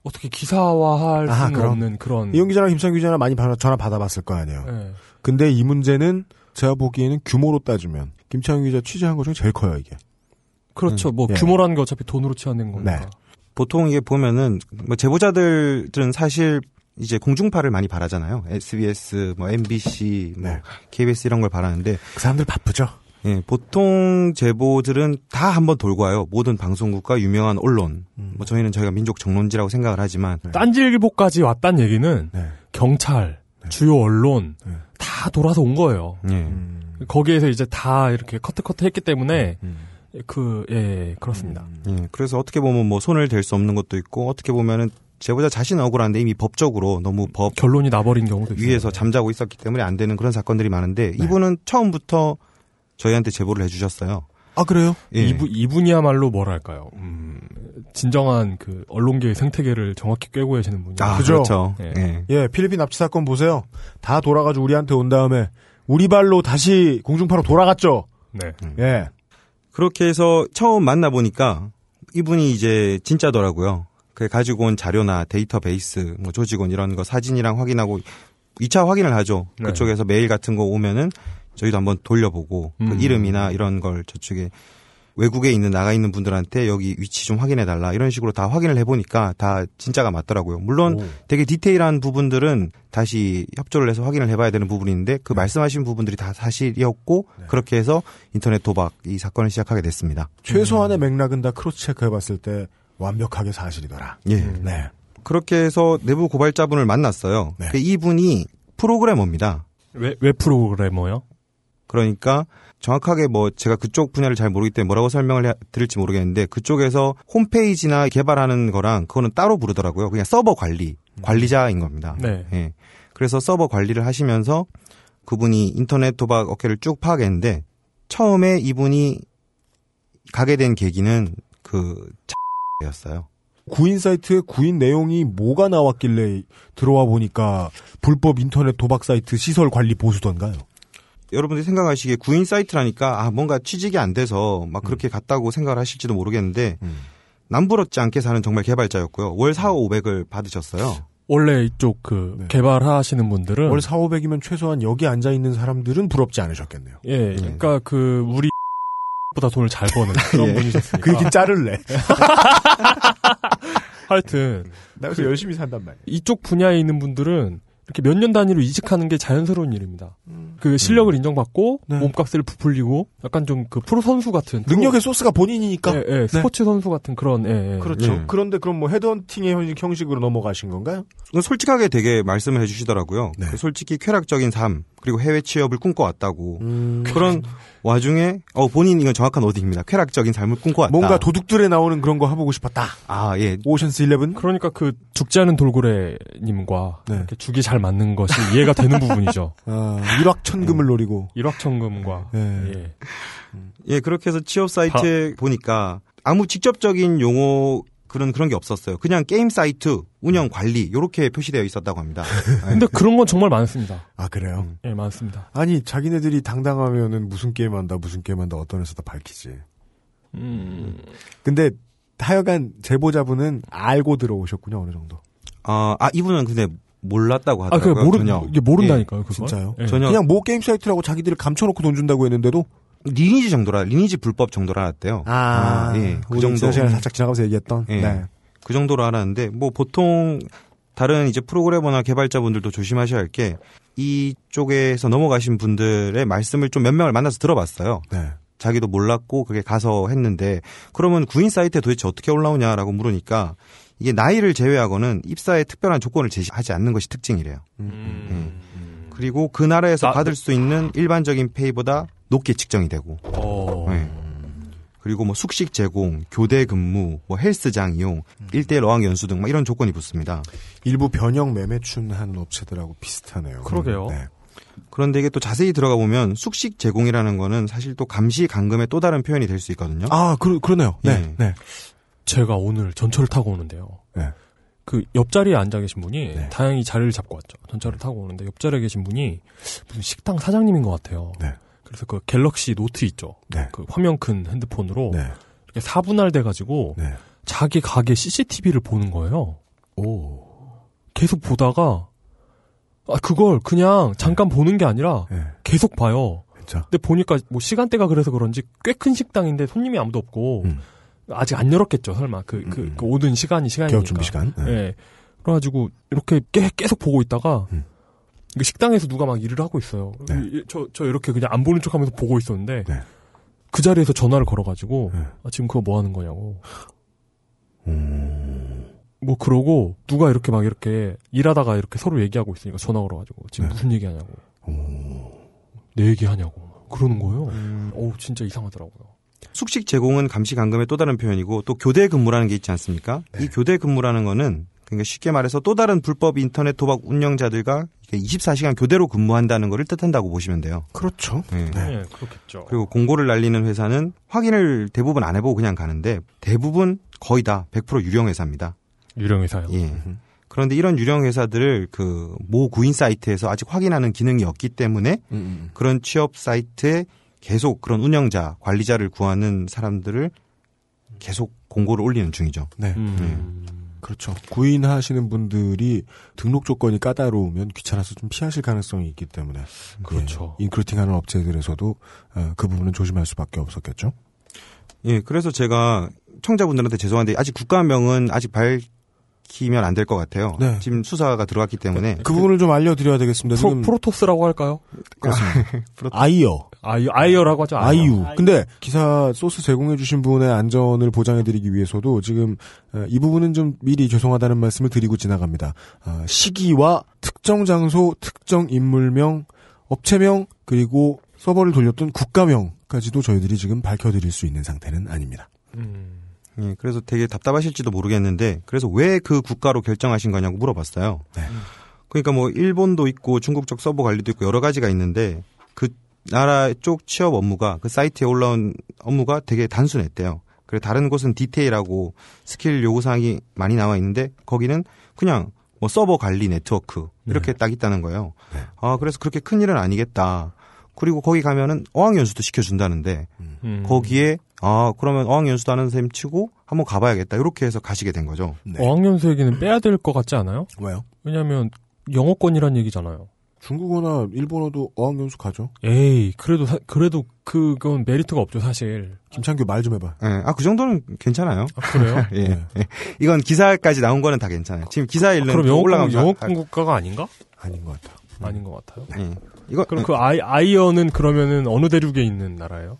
어떻게 기사화할 아, 수는 그럼. 없는 그런 이용 기자랑 김창규 기자랑 많이 전화 받아봤을 거 아니에요. 네. 근데 이 문제는 제가 보기에는 규모로 따지면 김창규 기자 취재한 것 중에 제일 커요 이게. 그렇죠. 뭐 예. 규모라는 게 어차피 돈으로 치환된 거니까. 네. 보통 이게 보면은 뭐 제보자들은 사실 이제 공중파를 많이 바라잖아요. SBS, 뭐 MBC, 뭐 네. KBS 이런 걸 바라는데 그 사람들 바쁘죠. 예, 보통 제보들은 다 한번 돌고 와요. 모든 방송국과 유명한 언론. 음. 뭐 저희는 저희가 민족 정론지라고 생각을 하지만 딴지일보까지 왔단 얘기는 네. 경찰, 주요 언론 네. 다 돌아서 온 거예요. 예. 음. 거기에서 이제 다 이렇게 커트 커트 했기 때문에 음. 그 예, 그렇습니다. 예, 그래서 어떻게 보면 뭐 손을 댈 수 없는 것도 있고 어떻게 보면은 제보자 자신은 억울한데 이미 법적으로 너무 법 결론이 나버린 경우도 있어요. 위에서 잠자고 있었기 때문에 안 되는 그런 사건들이 많은데 이분은 처음부터 저희한테 제보를 해주셨어요. 아 그래요? 예. 이분 이분이야말로 뭐랄까요? 음, 진정한 그 언론계의 생태계를 정확히 꿰고 계시는 분이에요. 아, 그죠? 그렇죠. 예. 예. 예, 필리핀 납치 사건 보세요. 다 돌아가지고 우리한테 온 다음에 우리 발로 다시 공중파로 돌아갔죠. 네. 예. 그렇게 해서 처음 만나 보니까 이분이 이제 진짜더라고요. 그 가지고 온 자료나 데이터베이스, 뭐 조직원 이런 거 사진이랑 확인하고 2차 확인을 하죠. 네. 그쪽에서 메일 같은 거 오면은 저희도 한번 돌려보고 그 음. 이름이나 이런 걸 저쪽에 외국에 있는 나가 있는 분들한테 여기 위치 좀 확인해 달라 이런 식으로 다 확인을 해보니까 다 진짜가 맞더라고요. 물론 오. 되게 디테일한 부분들은 다시 협조를 해서 확인을 해봐야 되는 부분인데 그 말씀하신 부분들이 다 사실이었고 그렇게 해서 인터넷 도박 이 사건을 시작하게 됐습니다. 최소한의 맥락은 다 cross check해봤을 때 완벽하게 사실이더라. 예. 네. 그렇게 해서 내부 고발자분을 만났어요. 네. 그 이분이 프로그래머입니다. 왜, 왜 프로그래머요? 그러니까 정확하게 뭐 제가 그쪽 분야를 잘 모르기 때문에 뭐라고 설명을 해 드릴지 모르겠는데 그쪽에서 홈페이지나 개발하는 거랑 그거는 따로 부르더라고요. 그냥 서버 관리, 관리자인 겁니다. 네. 예. 그래서 서버 관리를 하시면서 그분이 인터넷 도박 업계를 쭉 파악했는데 처음에 이분이 가게 된 계기는 그 였어요. 구인 사이트에 구인 내용이 뭐가 나왔길래 들어와 보니까 불법 인터넷 도박 사이트 시설 관리 보수던가요? 여러분들이 생각하시기에 구인 사이트라니까 아 뭔가 취직이 안 돼서 막 그렇게 갔다고 생각을 하실지도 모르겠는데 음. 남부럽지 않게 사는 정말 개발자였고요. 월 4, 500을 받으셨어요. 원래 이쪽 그 네. 개발하시는 분들은 월 4, 500이면 최소한 여기 앉아 있는 사람들은 부럽지 않으셨겠네요. 예, 그러니까 그 우리 보다 돈을 잘 버는 (laughs) 그런 예. 분이셨으니까. 그 얘기 자를래. (laughs) 하여튼 나 그래서 열심히 산단 말이야. 이쪽 분야에 있는 분들은 이렇게 몇 년 단위로 이직하는 게 자연스러운 일입니다. 그 실력을 인정받고 네. 몸값을 부풀리고 약간 좀 그 프로 선수 같은 프로- 능력의 소스가 본인이니까. 예, 예, 스포츠 선수 같은 그런 예, 예. 그렇죠. 예. 그런데 그럼 뭐 헤드헌팅의 형식- 형식으로 넘어가신 건가요? 솔직하게 되게 말씀을 해주시더라고요. 네. 그 솔직히 쾌락적인 삶 그리고 해외 취업을 꿈꿔왔다고 음. 그런 (laughs) 와중에 어 본인 이건 정확한 어딩입니다. 쾌락적인 삶을 꿈꿔왔다. 뭔가 도둑들에 나오는 그런 거 해보고 싶었다. 아 예. 오션스 11? 그러니까 그 죽지 않은 돌고래님과 네. 이렇게 죽이 잘 맞는 것이 이해가 되는 부분이죠. (laughs) 아, 일확천금을 노리고. 일확천금과 예. 예. 예 그렇게 해서 취업 사이트 에 보니까 아무 직접적인 용어 그런 그런 게 없었어요. 그냥 게임 사이트 운영 관리 이렇게 표시되어 있었다고 합니다. 예. (laughs) 근데 그런 건 정말 많습니다. 아, 그래요? 예, 많습니다. 아니, 자기네들이 당당하면은 무슨 게임 한다, 무슨 게임 한다, 어떤 회사 다 밝히지. 음. 근데, 하여간 제보자분은 알고 들어오셨군요, 어느 정도. 아, 아, 이분은 근데 몰랐다고 아, 그 하더라고요. 모르 전혀. 이게 모른다니까요, 그걸. 진짜요? 예. 전혀 그냥 모 게임 사이트라고 자기들이 감춰놓고 돈 준다고 했는데도 리니지 정도라 리니지 불법 정도로 알았대요. 아, 예. 그 정도 시간에 살짝 지나가면서 얘기했던 예. 네. 그 정도로 알았는데 뭐 보통 다른 이제 프로그래머나 개발자분들도 조심하셔야 할 게 이쪽에서 넘어가신 분들의 말씀을 좀 몇 명을 만나서 들어봤어요. 네. 자기도 몰랐고 그게 가서 했는데 그러면 구인 사이트에 도대체 어떻게 올라오냐라고 물으니까 이게 나이를 제외하고는 입사에 특별한 조건을 제시하지 않는 것이 특징이래요. 음. 그리고 그 나라에서 나- 받을 수 있는 일반적인 페이보다 높게 측정이 되고 어. 네. 그리고 뭐 숙식 제공, 교대 근무, 뭐 헬스장 이용, 일대일 어학 연수 등 막 이런 조건이 붙습니다. 일부 변형 매매춘 하는 업체들하고 비슷하네요. 그러게요. 네. 그런데 이게 또 자세히 들어가 보면 숙식 제공이라는 거는 사실 또 감시 감금의 또 다른 표현이 될 수 있거든요. 아, 그, 그러네요. 네. 예. 네. 제가 오늘 전철을 타고 오는데요. 네. 그 옆자리에 앉아 계신 분이 네. 다행히 자리를 잡고 왔죠. 전철을 타고 오는데 옆자리에 계신 분이 무슨 식당 사장님인 것 같아요. 네. 그래서 그 갤럭시 노트 있죠. 네. 그 화면 큰 핸드폰으로 네. 이렇게 사분할 돼 가지고 네. 자기 가게 CCTV를 보는 거예요. 오. 계속 보다가 아 그걸 그냥 잠깐 보는 게 아니라 네. 계속 봐요. 진짜. 근데 보니까 뭐 시간대가 그래서 그런지 꽤 큰 식당인데 손님이 아무도 없고 음. 아직 안 열었겠죠 설마 그그 음, 음. 그 오픈 시간이 시간이니까. 개업 준비 시간. 네. 예. 그래가지고 이렇게 깨- 계속 보고 있다가 음. 그 식당에서 누가 막 일을 하고 있어요. 네. 이- 저, 저 이렇게 그냥 안 보는 척 하면서 보고 있었는데 네. 그 자리에서 전화를 걸어가지고 네. 아, 지금 그거 뭐 하는 거냐고. 음. 뭐 그러고 누가 이렇게 막 이렇게 일하다가 이렇게 서로 얘기하고 있으니까 전화 걸어가지고 지금 네. 무슨 얘기 하냐고. 오. 내 얘기 하냐고. 그러는 거예요. 음. 어우 진짜 이상하더라고요. 숙식 제공은 감시 감금의 또 다른 표현이고 또 교대 근무라는 게 있지 않습니까? 네. 이 교대 근무라는 거는 그러니까 쉽게 말해서 또 다른 불법 인터넷 도박 운영자들과 이게 24시간 교대로 근무한다는 것을 뜻한다고 보시면 돼요. 그렇죠. 네. 네, 그렇겠죠. 그리고 공고를 날리는 회사는 확인을 대부분 안 해보고 그냥 가는데 대부분 거의 다 100% 유령 회사입니다. 유령 회사요. 예. 그런데 이런 유령 회사들을 그 모 구인 사이트에서 아직 확인하는 기능이 없기 때문에 음. 그런 취업 사이트에 계속 그런 운영자, 관리자를 구하는 사람들을 계속 공고를 올리는 중이죠. 네. 음. 그렇죠. 구인하시는 분들이 등록 조건이 까다로우면 귀찮아서 좀 피하실 가능성이 있기 때문에 그렇죠. 예, 인크루팅하는 업체들에서도 어, 그 부분은 조심할 수밖에 없었겠죠. 예, 그래서 제가 청자분들한테 죄송한데 아직 국가명은 아직 밝히면 안 될 것 같아요. 네. 지금 수사가 들어갔기 때문에 그 부분을 좀 알려드려야 되겠습니다. 프로, 지금 프로토스라고 할까요? (laughs) 아이어, 아이, 아이어라고 하죠. 아이어. 아이유. 근데 기사 소스 제공해주신 분의 안전을 보장해드리기 위해서도 지금 어, 이 부분은 좀 미리 죄송하다는 말씀을 드리고 지나갑니다. 어, 시기와 특정 장소, 특정 인물명, 업체명 그리고 서버를 돌렸던 국가명까지도 저희들이 지금 밝혀드릴 수 있는 상태는 아닙니다. 음. 예, 그래서 되게 답답하실지도 모르겠는데 그래서 왜 그 국가로 결정하신 거냐고 물어봤어요. 네. 그러니까 뭐 일본도 있고 중국 쪽 서버 관리도 있고 여러 가지가 있는데 그 나라 쪽 취업 업무가 그 사이트에 올라온 업무가 되게 단순했대요. 그래 다른 곳은 디테일하고 스킬 요구 사항이 많이 나와 있는데 거기는 그냥 뭐 서버 관리 네트워크 이렇게 딱 있다는 거예요. 네. 아 그래서 그렇게 큰 일은 아니겠다. 그리고 거기 가면은 어학 연수도 시켜준다는데 음. 거기에 아 그러면 어학 연수도 하는 셈 치고 한번 가봐야겠다 이렇게 해서 가시게 된 거죠. 네. 어학 연수 얘기는 빼야 될 것 같지 않아요? 왜요? 왜냐하면 영어권이란 얘기잖아요. 중국어나 일본어도 어학연수 가죠. 에이, 그래도 사- 그래도 그건 메리트가 없죠, 사실. 김창규 말 좀 해봐. 예, 아그 정도는 괜찮아요. 아, 그래요? (laughs) 예. 네. 예. 이건 기사까지 나온 거는 다 괜찮아요. 지금 기사 아, 일는 그럼 올라가면서 영어권 국가가 아닌가? 아닌 것 같아. 아닌 것 같아요. 예. 이거 그럼 그 아이, 아이어는 그러면은 어느 대륙에 있는 나라예요?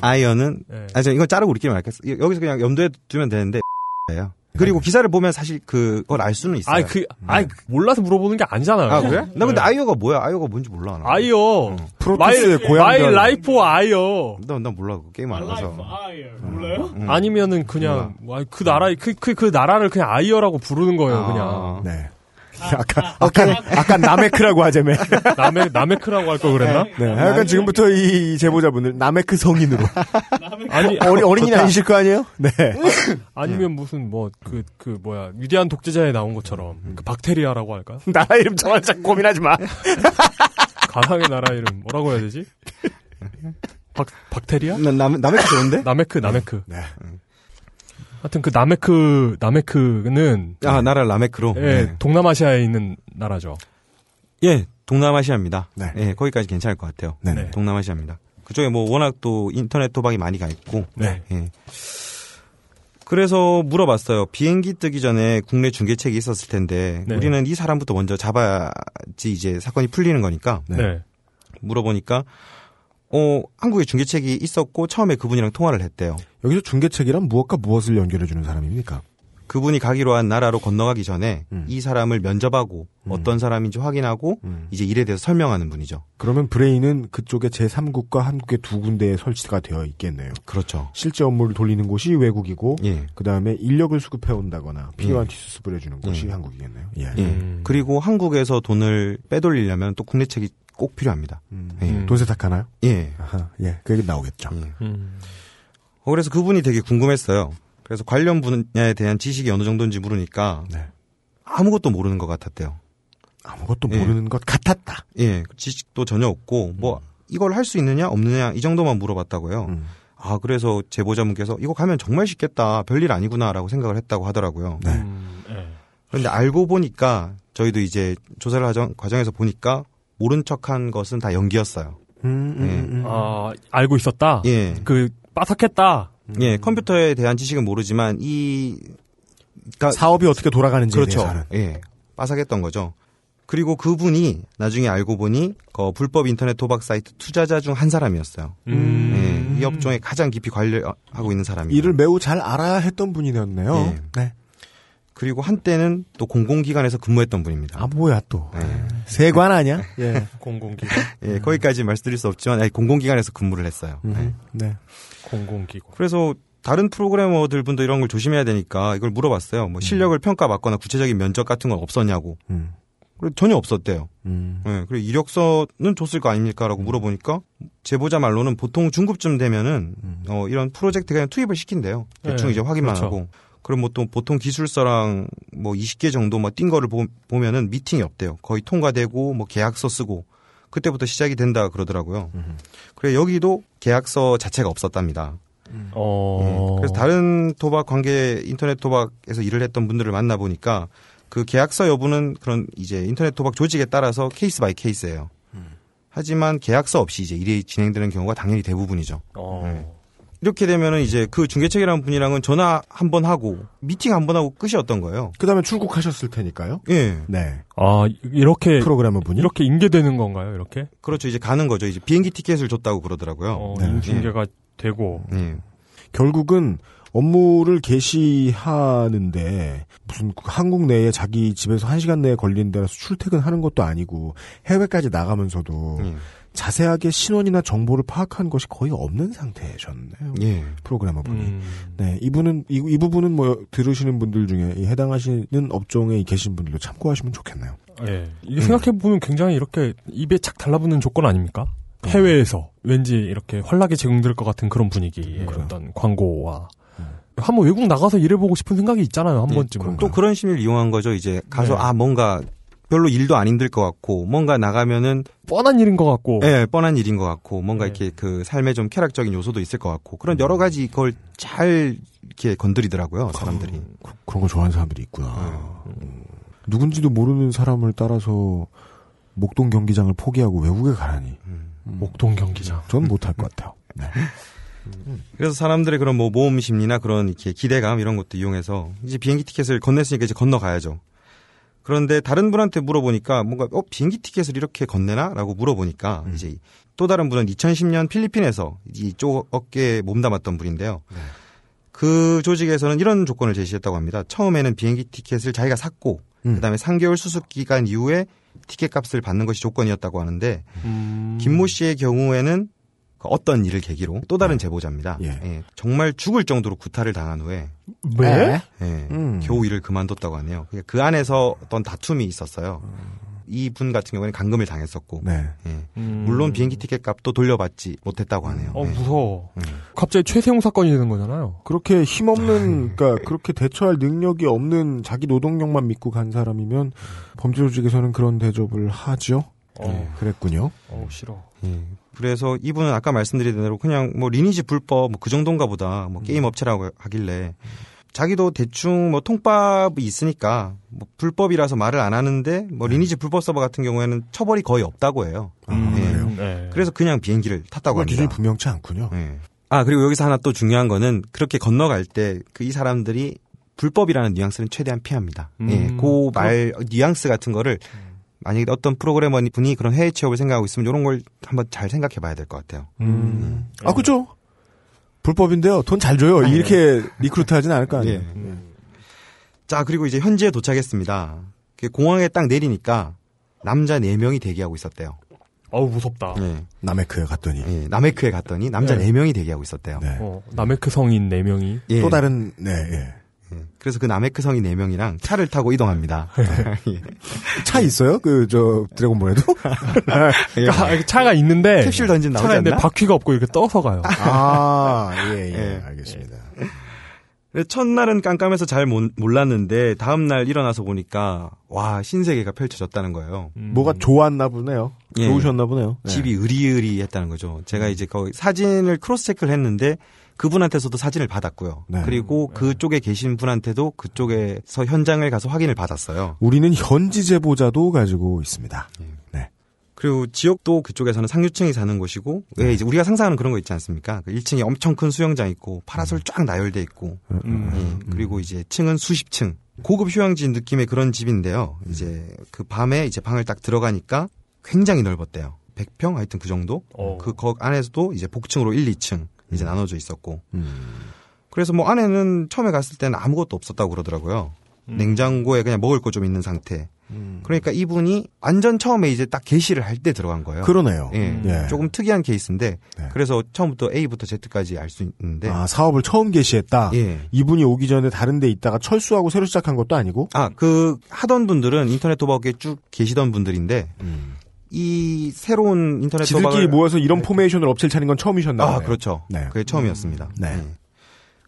아이언은 예. 아, 저 이거 자르고 우리끼리 말겠어. 여기서 그냥 염두에 두면 되는데 (laughs) 예요. 그리고 기사를 보면 사실 그걸 알 수는 있어요. 아이, 그, 아이, 몰라서 물어보는 게 아니잖아요. 아 그래? 나 근데 네. 아이어가 뭐야? 아이어가 뭔지 몰라. 나. 아이어. 프로토스의 my, 고향 my life 아이어. 나, 나 몰라. 그 게임 안. 아이어 몰라요? 음. 아니면은 그냥, 와, 그 나라, 그, 그, 그 나라를 그냥 아이어라고 부르는 거예요, 아. 그냥. 네. 아 까, 아까, 아까 나메크라고 하자며. 남의, 나메크라고 할 걸 그랬나? 네. 하여간 지금부터 이 제보자분을 나메크 성인으로. 아니, (laughs) 어리, 어린이는 아니실 거 아니에요? 네. (laughs) 아니면 무슨 뭐, 그, 그, 뭐야, 위대한 독재자에 나온 것처럼, 그 박테리아라고 할까? (laughs) 나라 이름 자 고민하지 마. 가상의 나라 이름, 뭐라고 해야 되지? 박, 박테리아? 나 남, 거 좋은데? 나메크, 나메크. 네. 하여튼 그 나메크, 나메크는, 아 나라 라메크로. 예, 네. 동남아시아에 있는 나라죠. 예, 동남아시아입니다. 네. 예, 거기까지 괜찮을 것 같아요. 네. 네. 동남아시아입니다. 그쪽에 뭐 워낙 또 인터넷 도박이 많이 가 있고. 네. 예. 그래서 물어봤어요. 비행기 뜨기 전에 국내 중계책이 있었을 텐데 네. 우리는 이 사람부터 먼저 잡아야지 이제 사건이 풀리는 거니까 네. 물어보니까 어 한국에 중계책이 있었고 처음에 그분이랑 통화를 했대요. 여기서 중계책이란 무엇과 무엇을 연결해주는 사람입니까? 그분이 가기로 한 나라로 건너가기 전에 음. 이 사람을 면접하고 어떤 사람인지 확인하고 음. 이제 일에 대해서 설명하는 분이죠. 그러면 브레인은 그쪽에 제3국과 한국의 두 군데에 설치가 되어 있겠네요. 그렇죠. 실제 업무를 돌리는 곳이 외국이고, 예. 그 다음에 인력을 수급해 온다거나 필요한 예. 티스습을 해주는 곳이 예. 한국이겠네요. 예. 예. 음. 그리고 한국에서 돈을 빼돌리려면 또 국내 책이 꼭 필요합니다. 음. 예. 돈 세탁하나요? 예. 아하, 예. 그 얘기 나오겠죠. 예. 음. 어, 그래서 그분이 되게 궁금했어요. 그래서 관련 분야에 대한 지식이 어느 정도인지 물으니까 네. 아무것도 모르는 것 같았대요. 아무것도 예. 모르는 것 같았다. 예, 지식도 전혀 없고 뭐 이걸 할 수 있느냐 없느냐 이 정도만 물어봤다고요. 음. 아 그래서 제보자분께서 이거 가면 정말 쉽겠다 별일 아니구나라고 생각을 했다고 하더라고요. 네. 음, 예. 그런데 알고 보니까 저희도 이제 조사를 하정, 과정에서 보니까 모른 척한 것은 다 연기였어요. 음, 음, 예. 음. 아, 알고 있었다? 예, 그, 빠삭했다? 예 컴퓨터에 대한 지식은 모르지만 이 그러니까 사업이 어떻게 돌아가는지에 그렇죠. 대해서는. 예. 빠삭했던 거죠. 그리고 그분이 나중에 알고 보니 그 불법 인터넷 도박 사이트 투자자 중 한 사람이었어요. 음. 예. 이 업종에 가장 깊이 관여하고 있는 사람이에요. 일을 매우 잘 알아야 했던 분이었네요. 예. 네. 그리고 한때는 또 공공기관에서 근무했던 분입니다. 아, 뭐야, 또. 예. 세관 아니야? (laughs) 예. 공공기관. 예, 거기까지 말씀드릴 수 없지만 아니, 공공기관에서 근무를 했어요. 예. 음, 네. 공공기관. 그래서 다른 프로그래머들 분도 이런 걸 조심해야 되니까 이걸 물어봤어요. 뭐 실력을 평가받거나 구체적인 면접 같은 건 없었냐고. 음. 그래 전혀 없었대요. 음. 예, 그리고 이력서는 줬을 거 아닙니까라고 물어보니까 제보자 말로는 보통 중급쯤 되면은 어, 이런 프로젝트 그냥 투입을 시킨대요. 대충 네, 이제 확인만 그렇죠. 하고. 그럼 뭐 또 보통 기술서랑 뭐 20개 정도 뭐띈 거를 보, 보면은 미팅이 없대요. 거의 통과되고 뭐 계약서 쓰고 그때부터 시작이 된다 그러더라고요. 그래 여기도 계약서 자체가 없었답니다. 어. 예, 그래서 다른 도박 관계 인터넷 도박에서 일을 했던 분들을 만나 보니까 그 계약서 여부는 그런 이제 인터넷 도박 조직에 따라서 case by case예요. 하지만 계약서 없이 이제 일이 진행되는 경우가 당연히 대부분이죠. 어. 네. 이렇게 되면은 이제 그 중개책이라는 분이랑은 전화 한 번 하고 미팅 한 번 하고 끝이었던 거예요. 그 다음에 출국하셨을 테니까요. 예. 네. 아, 이렇게 프로그래머 분이. 이렇게 인계되는 건가요? 이렇게? 그렇죠. 이제 가는 거죠. 이제 비행기 티켓을 줬다고 그러더라고요. 어, 네. 인중계가 되고. 예. 결국은 업무를 개시하는데 무슨 그 한국 내에 자기 집에서 한 시간 내에 걸리는 데라서 출퇴근하는 것도 아니고 해외까지 나가면서도 예. 자세하게 신원이나 정보를 파악한 것이 거의 없는 상태셨네요. 예. 프로그래머 분이. 음. 네, 이분은 이, 이 부분은 뭐 들으시는 분들 중에 이 해당하시는 업종에 계신 분들도 참고하시면 좋겠네요. 예. 이게 생각해 보면 굉장히 이렇게 입에 착 달라붙는 조건 아닙니까? 해외에서 왠지 이렇게 환락에 적용될 것 같은 그런 분위기의 그래요. 어떤 광고와 한번 외국 나가서 일해보고 싶은 생각이 있잖아요, 한 예, 번쯤은. 또 그런 심리를 이용한 거죠. 이제 가서 네. 아 뭔가 별로 일도 안 힘들 것 같고 뭔가 나가면은 뻔한 일인 것 같고. 예, 뻔한 일인 것 같고 뭔가 네. 이렇게 그 삶에 좀 쾌락적인 요소도 있을 것 같고 그런 여러 가지 그걸 잘 이렇게 건드리더라고요 사람들이. 그, 런 거 좋아하는 사람들이 있구나. 음. 누군지도 모르는 사람을 따라서 목동 경기장을 포기하고 외국에 가라니. 음. 목동 경기장. 전 못할 것 같아요. 네. 그래서 사람들의 그런 뭐 모험 심리나 그런 이렇게 기대감 이런 것도 이용해서 이제 비행기 티켓을 건넸으니까 이제 건너가야죠. 그런데 다른 분한테 물어보니까 뭔가 어 비행기 티켓을 이렇게 건네나라고 물어보니까 이제 또 다른 분은 2010년 필리핀에서 이쪽 어깨에 몸담았던 분인데요. 그 조직에서는 이런 조건을 제시했다고 합니다. 처음에는 비행기 티켓을 자기가 샀고 음. 그다음에 3개월 수습 기간 이후에 티켓 값을 받는 것이 조건이었다고 하는데 음. 김모 씨의 경우에는 그 어떤 일을 계기로 또 다른 제보자입니다. 예. 예, 정말 죽을 정도로 구타를 당한 후에 왜? 예, 음. 겨우 일을 그만뒀다고 하네요. 그 안에서 어떤 다툼이 있었어요. 이분 같은 경우에는 감금을 당했었고, 네. 예. 음. 물론 비행기 티켓 값도 돌려받지 못했다고 하네요. 어, 예. 무서워. 음. 갑자기 최세용 사건이 되는 거잖아요. 그렇게 힘없는, 그러니까 그렇게 대처할 능력이 없는 자기 노동력만 믿고 간 사람이면 범죄 조직에서는 그런 대접을 하죠. 어, 그랬군요. 어 싫어. 예. 그래서 이분은 아까 말씀드린 대로 그냥 뭐 리니지 불법 뭐 그 정도인가 보다 뭐 게임 업체라고 하길래 자기도 대충 뭐 통밥이 있으니까 뭐 불법이라서 말을 안 하는데 뭐 리니지 불법 서버 같은 경우에는 처벌이 거의 없다고 해요. 아, 예. 그래요? 네. 그래서 그냥 비행기를 탔다고 그건 기준이 합니다. 분명치 않군요. 예. 아 그리고 여기서 하나 또 중요한 거는 그렇게 건너갈 때 그 이 사람들이 불법이라는 뉘앙스는 최대한 피합니다. 음. 예, 그 말 뉘앙스 같은 거를 만약에 어떤 프로그래머 분이 그런 해외 취업을 생각하고 있으면 이런 걸 한번 잘 생각해 봐야 될 것 같아요. 음. 아, 그죠? 불법인데요. 돈 잘 줘요. 이렇게 recruit 하진 않을 거 아니에요. 예. 자 그리고 이제 현지에 도착했습니다. 그 공항에 딱 내리니까 남자 4명이 대기하고 있었대요. 어우 무섭다. 예. 남해크에 갔더니. 예, 남해크에 갔더니 남자 네. 4명이 대기하고 있었대요. 네. 어, 남해크 성인 4명이. 예. 또 다른, 네, 예. 예. 그래서 그 남해크 성인 4명이랑 차를 타고 이동합니다. (laughs) 예. 차 있어요? 그, 저, 드래곤볼에도? (laughs) 그러니까 차가 있는데 캡슐 던진 나오지 차가 있는데 않나? 바퀴가 없고 이렇게 떠서 가요. 아, (laughs) 예, 예. 예. 알겠습니다. 첫날은 깜깜해서 잘 못- 몰랐는데 다음날 일어나서 보니까 와 신세계가 펼쳐졌다는 거예요. 음. 뭐가 좋았나 보네요. 예. 좋으셨나 보네요. 네. 집이 으리으리 했다는 거죠. 제가 이제 거기 사진을 cross check를 했는데 그분한테서도 사진을 받았고요. 네. 그리고 그쪽에 계신 분한테도 그쪽에서 현장을 가서 확인을 받았어요. 우리는 현지 제보자도 가지고 있습니다. 그리고 지역도 그쪽에서는 상류층이 사는 곳이고 왜 이제 우리가 상상하는 그런 거 있지 않습니까? 그 1층에 엄청 큰 수영장 있고 파라솔 쫙 나열돼 있고 음. 예, 그리고 이제 층은 수십 층. 고급 휴양지 느낌의 그런 집인데요. 이제 그 밤에 이제 방을 딱 들어가니까 굉장히 넓었대요. 100평 하여튼 그 정도. 어. 그거 안에서도 이제 복층으로 1, 2층 이제 나눠져 있었고. 음. 그래서 뭐 안에는 처음에 갔을 때는 아무것도 없었다고 그러더라고요. 음. 냉장고에 그냥 먹을 거 좀 있는 상태. 그러니까 이분이 완전 처음에 이제 딱 게시를 할 때 들어간 거예요. 그러네요. 예. 예. 조금 특이한 케이스인데 네. 그래서 처음부터 A부터 Z까지 알 수 있는데 아, 사업을 처음 개시했다? 예. 이분이 오기 전에 다른 데 있다가 철수하고 새로 시작한 것도 아니고? 아, 그 하던 분들은 인터넷 도박에 쭉 계시던 분들인데 음. 이 새로운 인터넷 지들끼리 도박을 모여서 이런 formation을 업체를 차린 건 처음이셨나 아. 그렇죠. 네. 그게 처음이었습니다. 네. 예.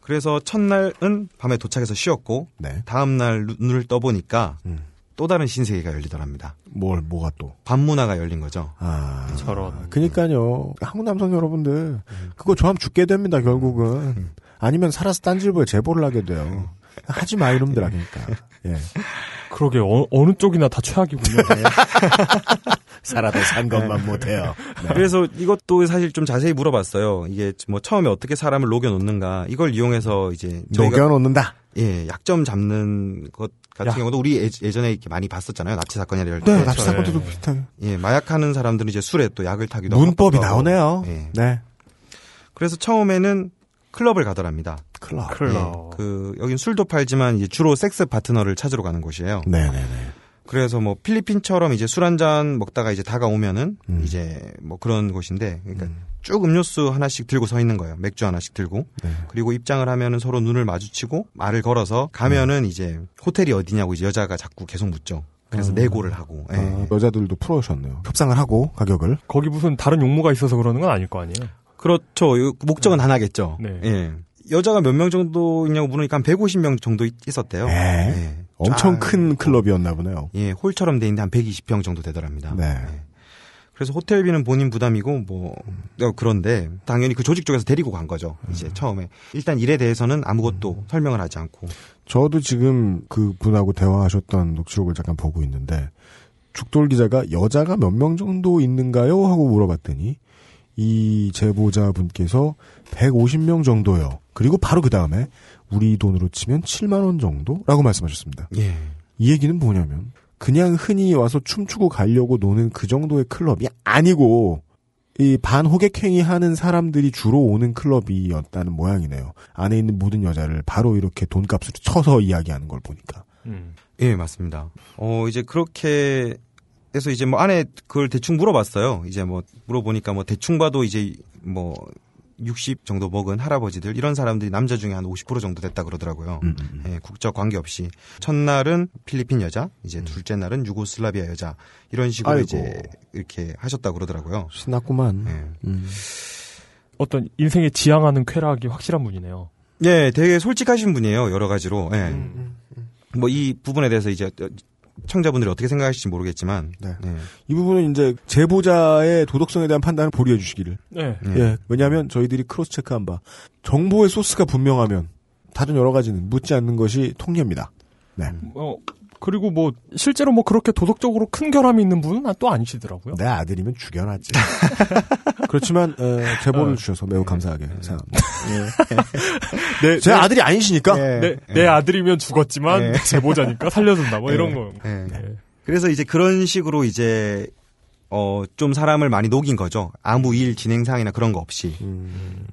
그래서 첫날은 밤에 도착해서 쉬었고 네. 다음 날 눈- 눈을 떠보니까 음. 또 다른 신세계가 열리더랍니다. 뭘 뭐가 또? 밤문화가 열린 거죠. 아, 저런. 그니까요. 한국 남성 여러분들 그거 좋아하면 죽게 됩니다. 결국은 아니면 살아서 딴질보에 제보를 하게 돼요. 하지 마 이놈들아 그러니까. (laughs) 예. 그러게 어, 어느 쪽이나 다 최악이군요. (laughs) 살아도 산 것만 못해요. 그래서 이것도 사실 좀 자세히 물어봤어요. 이게 뭐 처음에 어떻게 사람을 녹여놓는가 이걸 이용해서 이제 녹여놓는다. 예 약점 잡는 것 같은 야. 경우도 우리 예- 예전에 이렇게 많이 봤었잖아요. 납치 사건이라 할 네, 때. 납치 사건도 예. 비슷하게. 예 마약하는 사람들은 이제 술에 또 약을 타기도 문법이 하고. 나오네요. 예. 네. 그래서 처음에는 클럽을 가더랍니다. 클럽. 클럽. 예, 그 여긴 술도 팔지만 이제 주로 섹스 파트너를 찾으러 가는 곳이에요. 네 네 네. 그래서 뭐 필리핀처럼 이제 술 한 잔 먹다가 이제 다가오면은 음. 이제 뭐 그런 곳인데 그러니까 쭉 음료수 하나씩 들고 서 있는 거예요. 맥주 하나씩 들고. 네. 그리고 입장을 하면은 서로 눈을 마주치고 말을 걸어서 가면은 이제 호텔이 어디냐고 이제 여자가 자꾸 계속 묻죠. 그래서 내고를 하고. 예. 아, 여자들도 풀어오셨네요. 협상을 하고 가격을. 거기 무슨 다른 용무가 있어서 그러는 건 아닐 거 아니에요. 그렇죠. 이 목적은 하나겠죠. 네. 예. 여자가 몇 명 정도 있냐고 물으니까 한 150명 정도 있- 있었대요. 에? 예. 엄청 쫙큰 클럽이었나 보네요. 예, 홀처럼 돼 있는데 한 120평 정도 되더랍니다. 네. 예. 그래서 호텔비는 본인 부담이고 뭐 어, 그런데 당연히 그 조직 쪽에서 데리고 간 거죠. 이제 처음에 일단 일에 대해서는 아무것도 설명을 하지 않고 저도 지금 그 분하고 대화하셨던 녹취록을 잠깐 보고 있는데 죽돌 기자가 여자가 몇 명 정도 있는가요? 하고 물어봤더니 이 제보자분께서 150명 정도요. 그리고 바로 그 다음에 우리 돈으로 치면 7만 원 정도라고 말씀하셨습니다. 예. 이 얘기는 뭐냐면 그냥 흔히 와서 춤추고 가려고 노는 그 정도의 클럽이 아니고 이 반호객행위 하는 사람들이 주로 오는 클럽이었다는 모양이네요. 안에 있는 모든 여자를 바로 이렇게 돈값으로 쳐서 이야기하는 걸 보니까. 음. 예, 맞습니다. 어, 이제 그렇게 해서 이제 뭐 안에 그걸 대충 물어봤어요. 이제 뭐 물어보니까 뭐 대충 봐도 이제 뭐 60 정도 먹은 할아버지들 이런 사람들이 남자 중에 한 50% 정도 됐다 그러더라고요. 음, 예, 국적 관계없이 첫날은 필리핀 여자, 이제 둘째 날은 유고슬라비아 여자 이런 식으로 아이고. 이제 이렇게 하셨다 그러더라고요. 신났구만. 예. 음. 어떤 인생에 지향하는 쾌락이 확실한 분이네요. 예, 되게 솔직하신 분이에요. 여러 가지로. 예. 뭐이 부분에 대해서 이제 청자분들이 어떻게 생각하실지 모르겠지만 네. 예. 이 부분은 이제 제보자의 도덕성에 대한 판단을 보류해 주시기를. 네. 예. 예. 왜냐하면 저희들이 크로스 체크한 바 정보의 소스가 분명하면 다른 여러 가지는 묻지 않는 것이 통례입니다. 네. 어, 그리고 뭐 실제로 뭐 그렇게 도덕적으로 큰 결함이 있는 분은 또 아니시더라고요. 내 아들이면 죽여놨지. (laughs) 그렇지만 어, 제보를 주셔서 매우 감사하게 생각합니다. 네, 제 아들이 아니시니까. 내, 내 아들이면 죽었지만 (laughs) 제보자니까 살려준다 뭐 이런 거. 예. 네. 그래서 이제 그런 식으로 이제 어 좀 사람을 많이 녹인 거죠. 아무 일 진행상이나 그런 거 없이.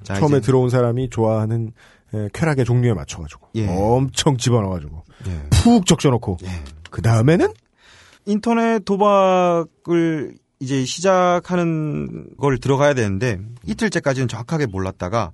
자, 처음에 이제- 들어온 사람이 좋아하는 에, 쾌락의 종류에 맞춰가지고 예. 엄청 집어넣어가지고 예. 푹 적셔놓고 예. 그 다음에는 인터넷 도박을 이제 시작하는 걸 들어가야 되는데 이틀째까지는 정확하게 몰랐다가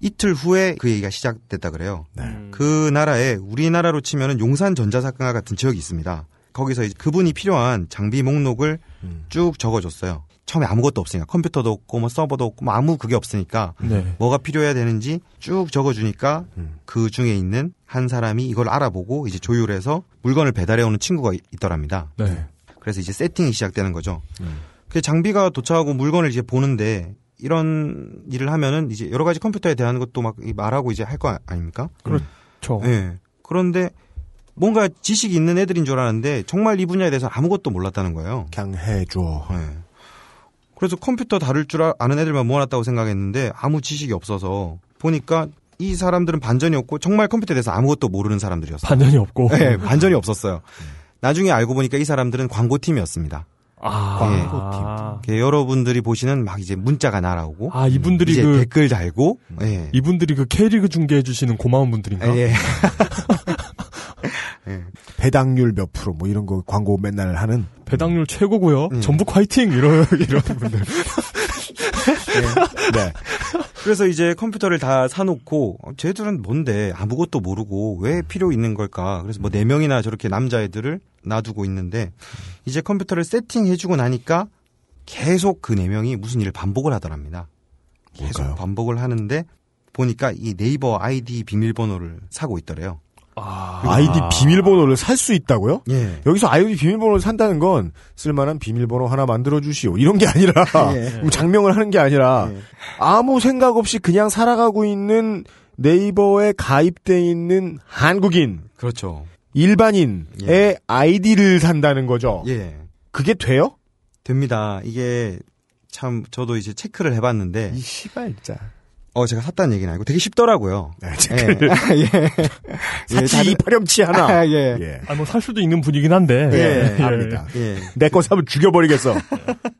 이틀 후에 그 얘기가 시작됐다 그래요. 네. 그 나라에 우리나라로 치면은 용산 전자사건과 같은 지역이 있습니다. 거기서 이제 그분이 필요한 장비 목록을 음. 쭉 적어줬어요. 처음에 아무것도 없으니까 컴퓨터도 없고 뭐 서버도 없고 뭐 아무 그게 없으니까 네. 뭐가 필요해야 되는지 쭉 적어주니까 음. 그 중에 있는 한 사람이 이걸 알아보고 이제 조율해서 물건을 배달해오는 친구가 있- 있더랍니다. 네. 그래서 이제 세팅이 시작되는 거죠. 음. 그 장비가 도착하고 물건을 이제 보는데 이런 일을 하면은 이제 여러 가지 컴퓨터에 대한 것도 막 말하고 이제 할 거 아닙니까? 그렇죠. 예. 그런데 뭔가 지식이 있는 애들인 줄 알았는데 정말 이 분야에 대해서 아무것도 몰랐다는 거예요. 그냥 해줘. 예. 그래서 컴퓨터 다룰 줄 아- 아는 애들만 모아놨다고 생각했는데 아무 지식이 없어서 보니까 이 사람들은 반전이 없고 정말 컴퓨터에 대해서 아무것도 모르는 사람들이었어요. 반전이 없고. 네, 반전이 없었어요. 나중에 알고 보니까 이 사람들은 광고팀이었습니다. 아, 광고팀. 여러분들이 보시는 막 이제 문자가 날아오고 아, 이분들이 그 댓글 달고 예. 이분들이 그 K리그 중계해 주시는 고마운 분들인가? 예. (laughs) 배당률 몇 프로 뭐 이런 거 광고 맨날 하는 배당률 최고고요. 음. 전북 화이팅 이런 (laughs) 이런 분들. 네. 그래서 이제 컴퓨터를 다 사놓고 어, 쟤들은 뭔데 아무것도 모르고 왜 필요 있는 걸까? 그래서 뭐 네 명이나 저렇게 남자애들을 놔두고 있는데 이제 컴퓨터를 세팅해주고 나니까 계속 그 네 명이 무슨 일을 반복을 하더랍니다. 계속 뭘까요? 반복을 하는데 보니까 이 네이버 아이디 비밀번호를 사고 있더래요. 아이디 비밀번호를 살 수 있다고요? 예. 여기서 아이디 비밀번호를 산다는 건 쓸만한 비밀번호 하나 만들어 주시오. 이런 게 아니라 (laughs) 예. 장명을 하는 게 아니라 예. 아무 생각 없이 그냥 살아가고 있는 네이버에 가입돼 있는 한국인 그렇죠. 일반인의 아이디를 산다는 거죠. 예. 그게 돼요? 됩니다. 이게 참 저도 이제 체크를 해봤는데 이 시발 진짜. 어 제가 샀다는 얘기는 아니고 되게 쉽더라고요. 네, 예. 예. 사치 다른- 이 파렴치 하나. 아, 예. 예. 아, 뭐 살 수도 있는 분이긴 한데. 예, 압니다. 예. 내거 사면 죽여버리겠어.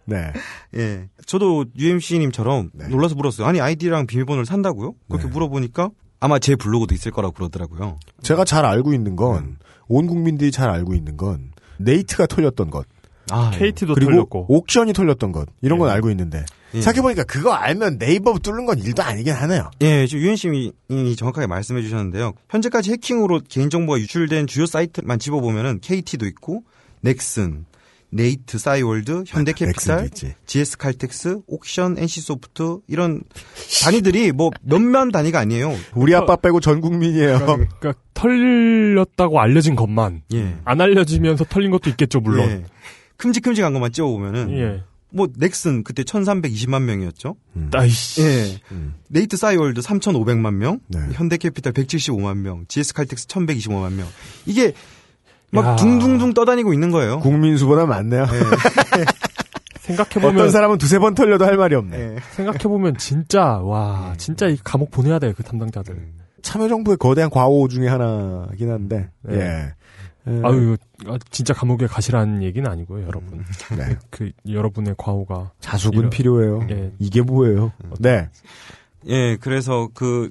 네. 예. 저도 UMC님처럼 네. 놀라서 물었어요. 아니 아이디랑 비밀번호를 산다고요? 그렇게 네. 물어보니까 아마 제 블로그도 있을 거라고 그러더라고요. 제가 잘 알고 있는 건, 온 국민들이 잘 알고 있는 건, 네이트가 털렸던 것, 아, KT도 그리고 털렸고. 옥션이 털렸던 것, 이런 건 알고 있는데, 예. 생각해보니까 그거 알면 네이버 뚫는 건 일도 아니긴 하네요. 예, 지금 UMC님이 정확하게 말씀해 주셨는데요. 현재까지 해킹으로 개인정보가 유출된 주요 사이트만 집어보면은 KT도 있고, 넥슨, 네이트, 싸이월드, 현대캐피탈, 넥슨도 있지. GS 칼텍스, 옥션, NC소프트 이런 단위들이 뭐 몇만 단위가 아니에요. 우리 아빠 빼고 전 국민이에요. 그러니까 털렸다고 알려진 것만 예. 안 알려지면서 털린 것도 있겠죠, 물론. 예. 큼직큼직한 것만 찍어보면은 예. 뭐 넥슨 그때 1,320만 명이었죠. 아이씨. 예. 음. 네이트 싸이월드 3,500만 명, 네. 현대캐피탈 175만 명, GS 칼텍스 1,125만 명. 이게 막 야. 둥둥둥 떠다니고 있는 거예요. 국민 수보다 많네요. (laughs) 생각해보면. 어떤 사람은 두세 번 털려도 할 말이 없네. 예. 생각해보면 진짜, 와, 진짜 이 감옥 보내야 돼, 그 담당자들. 참여정부의 거대한 과오 중에 하나긴 한데, 네. 예. 예. 아유, 이거 진짜 감옥에 가시라는 얘기는 아니고요, 여러분. (laughs) 네. 그, 여러분의 과오가. 자숙은 이런- 필요해요. 예. 이게 뭐예요? 네. 예, 그래서 그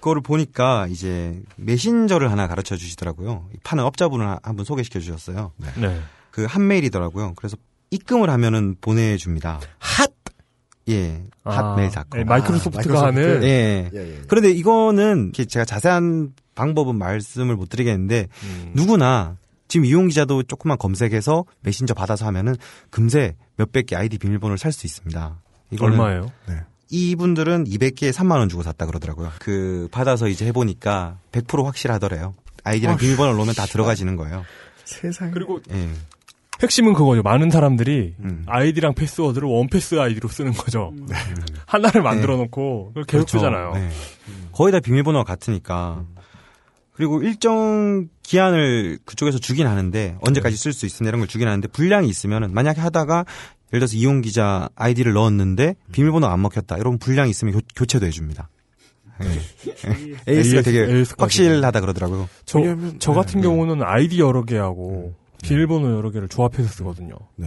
그거를 보니까 이제 메신저를 하나 가르쳐 주시더라고요. 파는 업자분을 한 분 소개시켜 주셨어요. 네. 그한 메일이더라고요. 그래서 입금을 하면은 보내줍니다. 핫! 예, 아, 핫메일닷컴. 예, 마이크로소프트가 아, 하는. 마이크로소프트. 예. 예, 예. 그런데 이거는 제가 자세한 방법은 말씀을 못 드리겠는데 음. 누구나 지금 이용 기자도 조금만 검색해서 메신저 받아서 하면은 금세 몇백 개 아이디 비밀번호를 살 수 있습니다. 얼마예요? 이분들은 200개에 3만 원 주고 샀다 그러더라고요. 그 받아서 이제 해보니까 100% 확실하더래요. 아이디랑 비밀번호를 넣으면 다 들어가지는 거예요. 세상에. 그리고 예. 핵심은 그거죠. 많은 사람들이 음. 아이디랑 패스워드를 one pass 아이디로 쓰는 거죠. (laughs) 하나를 만들어 놓고 그걸 계속 그렇죠. 쓰잖아요. 네. 거의 다 비밀번호가 같으니까. 그리고 일정 기한을 그쪽에서 주긴 하는데 언제까지 쓸 수 있느냐 이런 걸 주긴 하는데 불량이 있으면은 만약에 하다가 예를 들어서 이용 기자 아이디를 넣었는데 비밀번호가 안 먹혔다. 이런 불량이 있으면 교, 체도 해줍니다. (laughs) 예. AS가 되게 AS. 확실하다 그러더라고요. 저, 왜냐면- 저 같은 네, 경우는 아이디 여러 개하고 비밀번호 여러 개를 조합해서 쓰거든요. 네.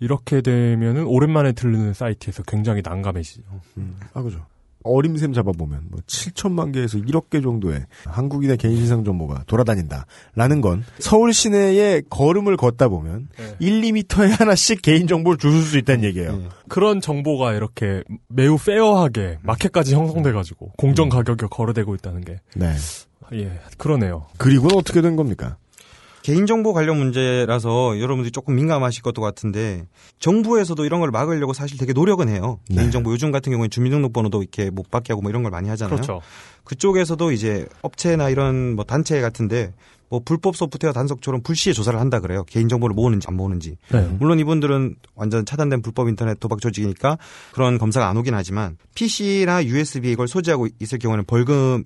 이렇게 되면은 오랜만에 들르는 사이트에서 굉장히 난감해지죠. 음, 아, 그죠. 어림샘 잡아보면, 뭐, 7천만 개에서 1억 개 정도의 한국인의 개인신상 정보가 돌아다닌다. 라는 건, 서울 시내에 걸음을 걷다 보면, 네. 1, 2미터에 하나씩 개인정보를 주실 수 있다는 얘기예요. 예. 그런 정보가 이렇게 매우 페어하게 마켓까지 형성돼가지고 공정 가격에 거래되고 있다는 게, 네. 예, 그러네요. 그리고는 어떻게 된 겁니까? 개인정보 관련 문제라서 여러분들이 조금 민감하실 것도 같은데 정부에서도 이런 걸 막으려고 사실 되게 노력은 해요. 네. 개인정보 요즘 같은 경우에 주민등록번호도 이렇게 못 받게 하고 뭐 이런 걸 많이 하잖아요. 그렇죠. 그쪽에서도 이제 업체나 이런 뭐 단체 같은데 뭐 불법 소프트웨어 단속처럼 불시에 조사를 한다 그래요. 개인정보를 모으는지 안 모으는지. 네. 물론 이분들은 완전 차단된 불법 인터넷 도박 조직이니까 그런 검사가 안 오긴 하지만 PC나 USB 이걸 소지하고 있을 경우에는 벌금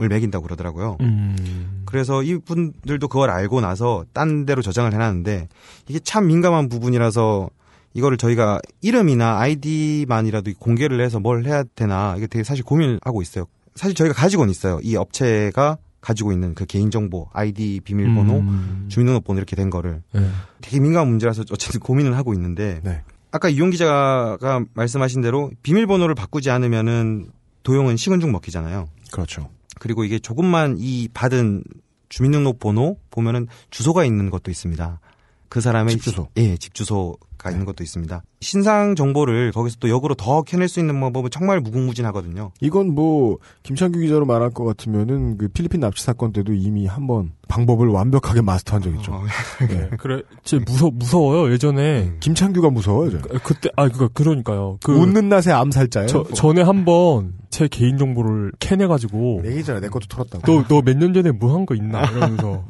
을 매긴다고 그러더라고요. 음, 그래서 이분들도 그걸 알고 나서 딴 데로 저장을 해놨는데 이게 참 민감한 부분이라서 이거를 저희가 이름이나 아이디만이라도 공개를 해서 뭘 해야 되나 이게 되게 사실 고민을 하고 있어요. 사실 저희가 가지고는 있어요. 이 업체가 가지고 있는 그 개인정보, 아이디 비밀번호, 음. 주민등록번호 이렇게 된 거를 네. 되게 민감한 문제라서 어쨌든 고민을 하고 있는데 네. 아까 이용 기자가 말씀하신 대로 비밀번호를 바꾸지 않으면은 도용은 식은 죽 먹히잖아요. 그렇죠. 그리고 이게 조금만 이 받은 주민등록번호 보면은 주소가 있는 것도 있습니다. 그 사람의 집 주소. 예, 집 주소 가 있는 것도 있습니다. 신상 정보를 거기서 또 역으로 더 캐낼 수 있는 방법은 정말 무궁무진하거든요. 이건 뭐 김창규 기자로 말할 것 같으면은 그 필리핀 납치 사건 때도 이미 한번 방법을 완벽하게 마스터한 적 있죠. 어, 네. (laughs) 그래, 제 무서 무서워요. 예전에 김창규가 무서워요. 저. 그- 그때 아 그니까 그러니까요. 그 웃는 낯의 암살자예요. 저, 전에 한번 제 개인 정보를 캐내가지고 얘기잖아. 내 것도 털었다고. 너너 몇 년 전에 뭐 한 거 있나 이러면서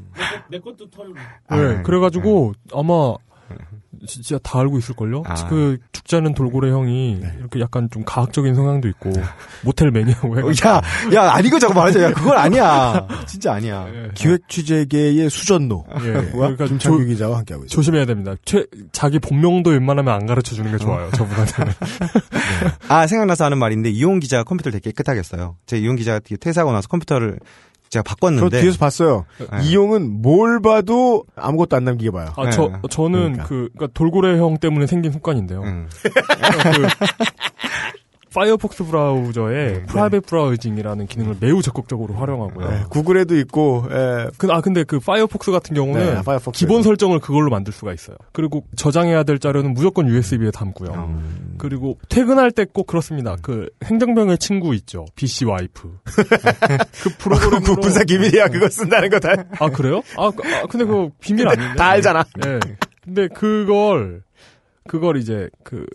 내 것도 털고. 네, 그래가지고 아마 진짜 다 알고 있을걸요? 아. 그 죽자는 돌고래 형이 이렇게 약간 좀 가학적인 성향도 있고 모텔 매니아고 해가지고 야, 야, 아니고 자꾸 말하자. 야, 그건 (laughs) 아니야. 진짜 아니야. 예. 기획 취재계의 수전노. 예. 와 그러니까 김창규 조- 기자와 함께하고 있습니다. 조심해야 됩니다. 최, 자기 본명도 웬만하면 안 가르쳐 주는 게 좋아요. 저분한테는. (laughs) 아, 생각나서 하는 말인데, 이용 기자가 컴퓨터를 되게 깨끗하게 했어요. 제 이용 기자가 퇴사하고 나서 컴퓨터를 제가 저 바꿨는데. 뒤에서 봤어요. 네. 이용은 뭘 봐도 아무것도 안 남기게 봐요. 아, 저, 네. 저는 그러니까. 그, 그니까 돌고래 형 때문에 생긴 습관인데요. 음. 그 파이어폭스 브라우저에 private browsing이라는 기능을 매우 적극적으로 활용하고요. 네, 구글에도 있고, 예, 그, 아, 근데 그 파이어폭스 같은 경우는 네, 파이어폭스. 기본 설정을 그걸로 만들 수가 있어요. 그리고 저장해야 될 자료는 무조건 USB에 담고요. 음. 그리고 퇴근할 때 꼭 그렇습니다. 그 행정병의 친구 있죠. BCWipe. (laughs) 그 프로그램으로 그 군사 기밀이야. 그거 쓴다는 거 다. 아 그래요? 아, 그- 아, 근데 그거 비밀 아닌데. 다 알잖아. 예. 근데 그걸 그걸 이제 그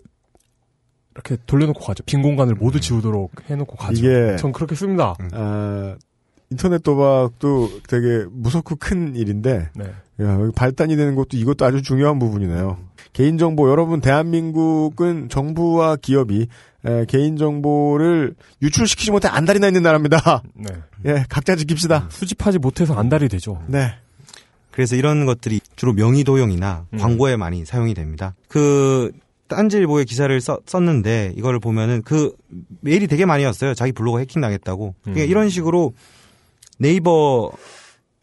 이렇게 돌려놓고 가죠. 빈 공간을 모두 지우도록 해놓고 가죠. 이게- 전 그렇게 씁니다. 아, 인터넷 도박도 되게 무섭고 큰 일인데, 네. 야, 발단이 되는 것도 이것도 아주 중요한 부분이네요. 개인정보, 여러분, 대한민국은 정부와 기업이 에, 개인정보를 유출시키지 못해 안달이나 있는 나라입니다. 네. 예, 각자 지킵시다. 수집하지 못해서 안달이 되죠. 네. 그래서 이런 것들이 주로 명의도용이나 음. 광고에 많이 사용이 됩니다. 그 딴지일보의 기사를 써- 썼는데 이거를 보면은 그 메일이 되게 많이 왔어요. 자기 블로그 해킹 당했다고. 그러니까 음. 이런 식으로 네이버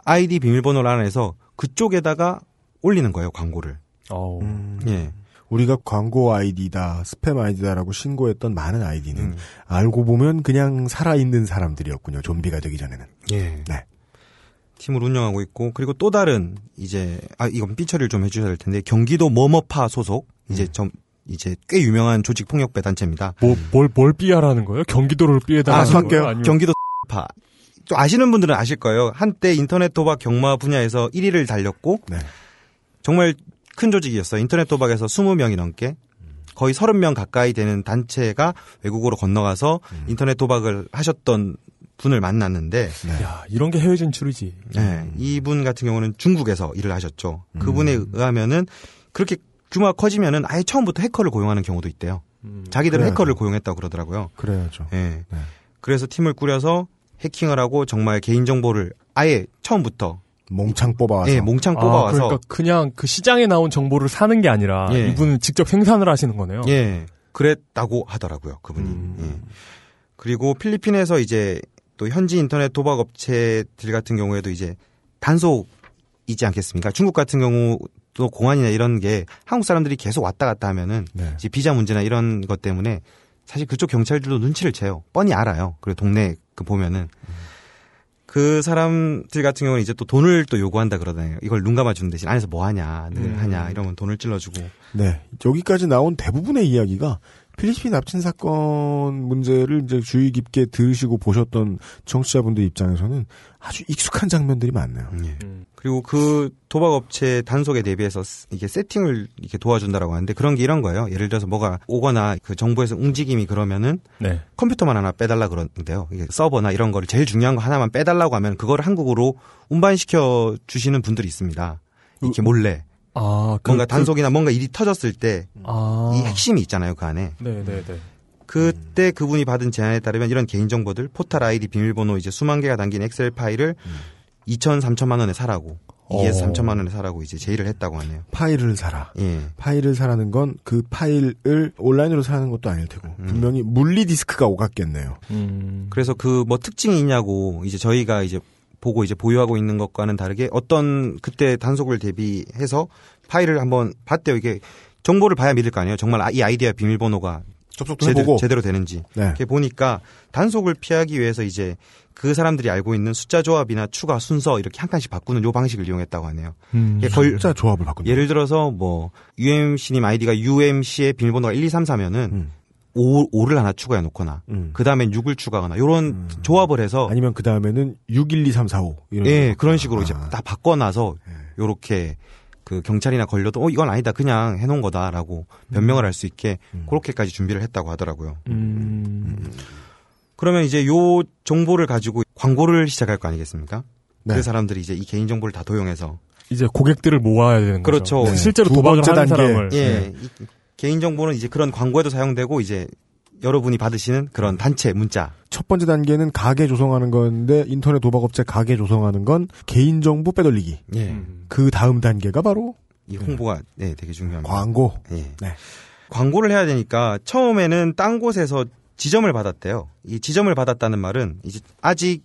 아이디 비밀번호를 안에서 그쪽에다가 올리는 거예요 광고를. 어우. 예. 우리가 광고 아이디다, 스팸 아이디다라고 신고했던 많은 아이디는 음. 알고 보면 그냥 살아있는 사람들이었군요. 좀비가 되기 전에는. 예. 네. 팀을 운영하고 있고 그리고 또 다른 이제 아 이건 삐처리를 좀 해주셔야 될 텐데 경기도 뭐뭐파 소속 이제 좀 이제 꽤 유명한 조직 폭력배 단체입니다. 뭐, 뭘, 뭘 삐하라는 거예요? 경기도를 삐해달라는 아, 거예요? 아니면 경기도 파. 또 아시는 분들은 아실 거예요. 한때 인터넷 도박 경마 분야에서 1위를 달렸고 네. 정말 큰 조직이었어요. 인터넷 도박에서 20명이 넘게 거의 30명 가까이 되는 단체가 외국으로 건너가서 인터넷 도박을 하셨던 분을 만났는데 야, 이런 게 해외 진출이지. 네, 이분 같은 경우는 중국에서 일을 하셨죠. 그분에 의하면은 그렇게 규모가 커지면은 아예 처음부터 해커를 고용하는 경우도 있대요. 자기들은 그래야죠. 해커를 고용했다고 그러더라고요. 그래야죠. 예. 네. 그래서 팀을 꾸려서 해킹을 하고 정말 개인 정보를 아예 처음부터 몽창 뽑아와서. 예, 몽창 아, 뽑아와서 그러니까 그냥 그 시장에 나온 정보를 사는 게 아니라 예. 이분은 직접 생산을 하시는 거네요. 예, 그랬다고 하더라고요, 그분이. 음. 예. 그리고 필리핀에서 이제 또 현지 인터넷 도박 업체들 같은 경우에도 이제 단속이지 않겠습니까? 중국 같은 경우 도 공안이나 이런 게 한국 사람들이 계속 왔다 갔다 하면은 네. 이제 비자 문제나 이런 것 때문에 사실 그쪽 경찰들도 눈치를 채요. 뻔히 알아요. 그리고 동네 그 보면은 그 사람들 같은 경우는 이제 또 돈을 또 요구한다 그러잖아요. 이걸 눈 감아주는 대신 안에서 뭐 하냐, 늘 음. 하냐 이러면 돈을 찔러주고. 네. 여기까지 나온 대부분의 이야기가 필리핀 납친 사건 문제를 이제 주의 깊게 들으시고 보셨던 청취자분들 입장에서는 아주 익숙한 장면들이 많네요. 예. 음. 그리고 그 도박 업체 단속에 대비해서 스- 이게 세팅을 이렇게 도와준다라고 하는데 그런 게 이런 거예요. 예를 들어서 뭐가 오거나 그 정부에서 움직임이 그러면은 네. 컴퓨터만 하나 빼달라 그러는데요. 이게 서버나 이런 거를 제일 중요한 거 하나만 빼달라고 하면 그거를 한국으로 운반시켜 주시는 분들이 있습니다. 이렇게 몰래 아, 그, 뭔가 그- 단속이나 뭔가 일이 터졌을 때이 아. 핵심이 있잖아요 그 안에. 네, 네, 네. 그때 그분이 받은 제안에 따르면 이런 개인 정보들 포탈 아이디 비밀번호 이제 수만 개가 담긴 엑셀 파일을 2천 3천만 원에 사라고 2에서 어. 3천만 원에 사라고 이제 제의를 했다고 하네요. 파일을 사라. 예. 파일을 사라는 건 그 파일을 온라인으로 사는 것도 아닐 테고 음. 분명히 물리 디스크가 오갔겠네요. 음. 그래서 그 뭐 특징이 있냐고 이제 저희가 이제 보고 이제 보유하고 있는 것과는 다르게 어떤 그때 단속을 대비해서 파일을 한번 봤대요. 이게 정보를 봐야 믿을 거 아니에요. 정말 아- 이 아이디어 비밀번호가 접속도 제대로, 해보고. 제대로 되는지 네. 이렇게 보니까 단속을 피하기 위해서 이제 그 사람들이 알고 있는 숫자 조합이나 추가 순서 이렇게 한 칸씩 바꾸는 요 방식을 이용했다고 하네요. 음. 걸- 숫자 조합을 바꾼다. 예를 들어서 뭐 UMC님 아이디가 UMC의 비밀번호가 1, 2, 3, 4면은 음. 5, 5를 하나 추가해 놓거나 음. 그 다음엔 6을 추가하거나 요런 조합을 해서 아니면 그 다음에는 6, 1, 2, 3, 4, 5 이런. 예. 그런 식으로 이제 아. 다 바꿔 놔서 요렇게 그 경찰이나 걸려도 어 이건 아니다 그냥 해놓은 거다라고 변명을 할 수 있게 음. 그렇게까지 준비를 했다고 하더라고요. 음. 그러면 이제 요 정보를 가지고 광고를 시작할 거 아니겠습니까? 네. 그 사람들이 이제 이 개인 정보를 다 도용해서 이제 고객들을 모아야 되는 그렇죠. 거죠. 네. 실제로 두 도박을 하는 단계. 사람을 예, 이 개인 정보는 이제 그런 광고에도 사용되고 이제 여러분이 받으시는 그런 단체 문자 첫 번째 단계는 가게 조성하는 건데 인터넷 도박업체 가게 조성하는 건 개인 정보 빼돌리기. 예. 음. 그 다음 단계가 바로 이 홍보가 네, 되게 중요합니다. 광고. 예. 네. 광고를 해야 되니까 처음에는 딴 곳에서 지점을 받았대요. 이 지점을 받았다는 말은 이제 아직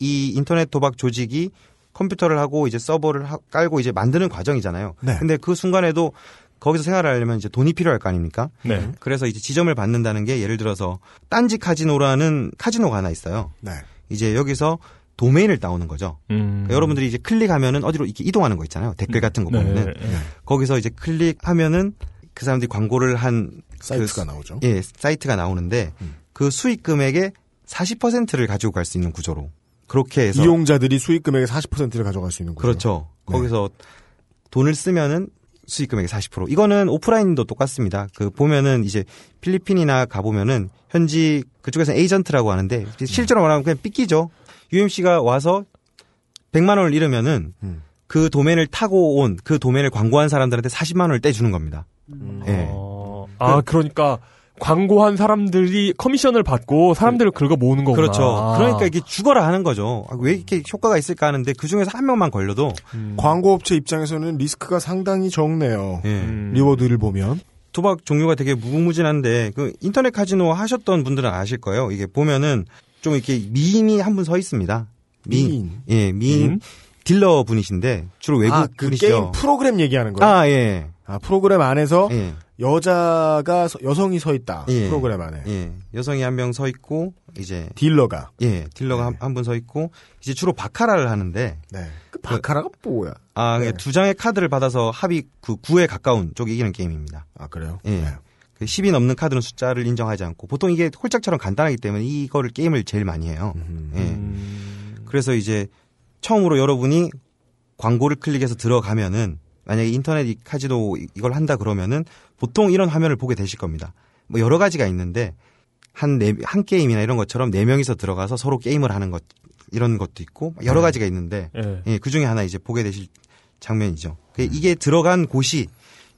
이 인터넷 도박 조직이 컴퓨터를 하고 이제 서버를 하- 깔고 이제 만드는 과정이잖아요. 네. 근데 그 순간에도 거기서 생활을 하려면 이제 돈이 필요할 거 아닙니까? 네. 그래서 이제 지점을 받는다는 게 예를 들어서 딴지 카지노라는 카지노가 하나 있어요. 네. 이제 여기서 도메인을 따오는 거죠. 음. 그러니까 여러분들이 이제 클릭하면은 어디로 이렇게 이동하는 거 있잖아요. 댓글 같은 거 네. 보면은 거기서 이제 클릭하면은 그 사람들이 광고를 한 사이트가 그, 나오죠. 예, 사이트가 나오는데 음. 그 수익 금액의 40%를 가지고 갈 수 있는 구조로 그렇게 해서 이용자들이 수익 금액의 40%를 가져갈 수 있는 거죠. 그렇죠. 네. 거기서 돈을 쓰면은 수익 금액의 40%. 이거는 오프라인도 똑같습니다. 그 보면은 이제 필리핀이나 가 보면은 현지 그쪽에서 에이전트라고 하는데 실제로 말하면 그냥 삐끼죠. UMC가 와서 100만 원을 잃으면은 음. 그 도메인을 타고 온 그 도메인을 광고한 사람들한테 40만 원을 떼주는 겁니다. 예. 어. 아, 그러니까 광고한 사람들이 커미션을 받고 사람들을 긁어 모으는 거구나. 그렇죠. 아. 그러니까 이게 죽어라 하는 거죠. 아, 왜 이렇게 효과가 있을까 하는데 그 중에서 한 명만 걸려도 음. 광고업체 입장에서는 리스크가 상당히 적네요. 예. 음. reward를 보면. 도박 종류가 되게 무궁무진한데 그 인터넷 카지노 하셨던 분들은 아실 거예요. 이게 보면은 좀 이렇게 미인이 한 분 서 있습니다. 미인. 예, 미인 미인? 딜러 분이신데 주로 외국 아, 그 분이시죠. 게임 프로그램 얘기하는 거예요? 아, 아, 예. 프로그램 안에서 예. 여자가, 서- 여성이 서 있다. 예. 프로그램 안에. 예. 여성이 한 명 서 있고 이제 딜러가. 예, 딜러가 네. 한분 서 있고 이제 주로 바카라를 하는데 네. 그 바카라가 뭐야? 아, 네. 두 장의 카드를 받아서 합이 그 9에 가까운 쪽이 이기는 게임입니다. 아, 그래요? 예. 네. 그 10이 넘는 카드는 숫자를 인정하지 않고 보통 이게 홀짝처럼 간단하기 때문에 이거를 게임을 제일 많이 해요. 음. 예. 음. 그래서 이제 처음으로 여러분이 광고를 클릭해서 들어가면은 만약에 인터넷 이 카지노 이- 이걸 한다 그러면은 보통 이런 화면을 보게 되실 겁니다. 뭐 여러 가지가 있는데 한 네, 한 게임이나 이런 것처럼 네 명이서 들어가서 서로 게임을 하는 것 이런 것도 있고 여러 가지가 있는데 예. 예, 그 중에 하나 이제 보게 되실 장면이죠. 그 이게 들어간 곳이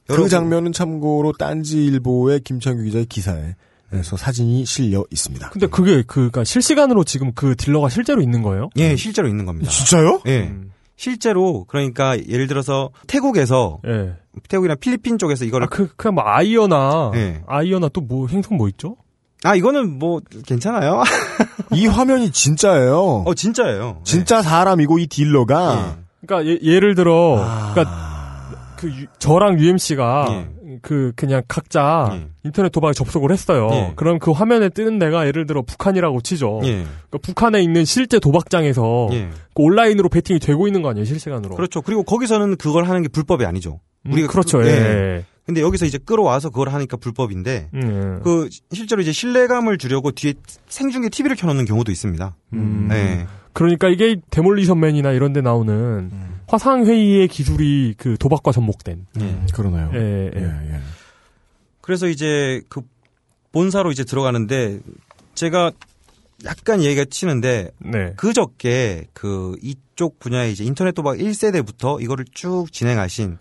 그 장면은 참고로 딴지일보의 김창규 기자의 기사에 서 사진이 실려 있습니다. 근데 그게 그, 그니까 실시간으로 지금 그 딜러가 실제로 있는 거예요? 예, 실제로 있는 겁니다. 진짜요? 예. 음. 실제로 그러니까 예를 들어서 태국에서 예. 태국이나 필리핀 쪽에서 이거를 아, 그, 그냥 뭐 아이어나, 예. 아이어나 또 뭐, 행성 뭐 있죠? 아 이거는 뭐 괜찮아요. (laughs) 이 화면이 진짜예요. 어 진짜예요. 진짜 사람이고 이 딜러가 그러니까 예, 를 들어, 아. 그러니까 그 유- 저랑 UMC가 예. 그 그냥 각자 예. 인터넷 도박에 접속을 했어요. 예. 그럼 그 화면에 뜨는 데가 예를 들어 북한이라고 치죠. 예. 그러니까 북한에 있는 실제 도박장에서 예. 그 온라인으로 베팅이 되고 있는 거 아니에요, 실시간으로? 그렇죠. 그리고 거기서는 그걸 하는 게 불법이 아니죠. 음, 우리가 그렇죠. 그- 예. 예. 근데 여기서 이제 끌어와서 그걸 하니까 불법인데 음, 그 실제로 이제 신뢰감을 주려고 뒤에 생중계 TV를 켜놓는 경우도 있습니다. 음. 네. 그러니까 이게 데몰리션맨이나 이런 데 나오는 음. 화상 회의의 기술이 그 도박과 접목된. 예. 그러나요? 예, 예. 예, 예. 그래서 이제 그 본사로 이제 들어가는데 제가 약간 얘기가 치는데 네. 그저께 그 이쪽 분야의 이제 인터넷 도박 1세대부터 이거를 쭉 진행하신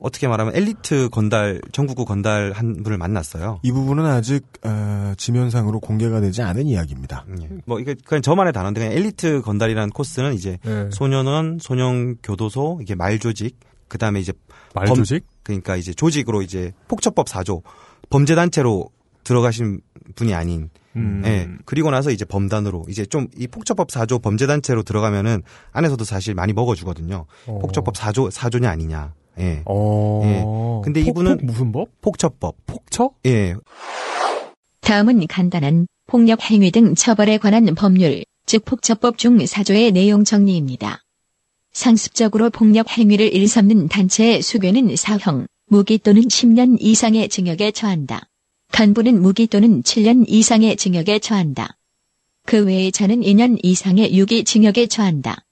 어떻게 말하면 엘리트 건달 전국구 건달 한 분을 만났어요. 이 부분은 아직 어, 지면상으로 공개가 되지 않은 이야기입니다. 예. 뭐 이게 그냥 저만의 단어인데 그냥 엘리트 건달이라는 코스는 이제 예. 소년원, 소년교도소, 이게 말조직, 그 다음에 이제 말조직? 그러니까 이제 조직으로 이제 폭처법 4조 범죄 단체로 들어가신 분이 아닌 음. 예. 그리고 나서 이제 범단으로 이제 좀 이 폭처법 4조 범죄 단체로 들어가면은 안에서도 사실 많이 먹어 주거든요. 어. 폭처법 4조 4조냐 아니냐. 예. 어. 예. 근데 폭- 이분은- 폭 무슨 법? 폭처법. 폭처? 예. 다음은 간단한 폭력 행위 등 처벌에 관한 법률, 즉 폭처법 중 4조의 내용 정리입니다. 상습적으로 폭력 행위를 일삼는 단체의 수괴는 사형, 무기 또는 10년 이상의 징역에 처한다. 간부는 무기 또는 7년 이상의 징역에 처한다. 그 외의 자는 2년 이상의 유기 징역에 처한다.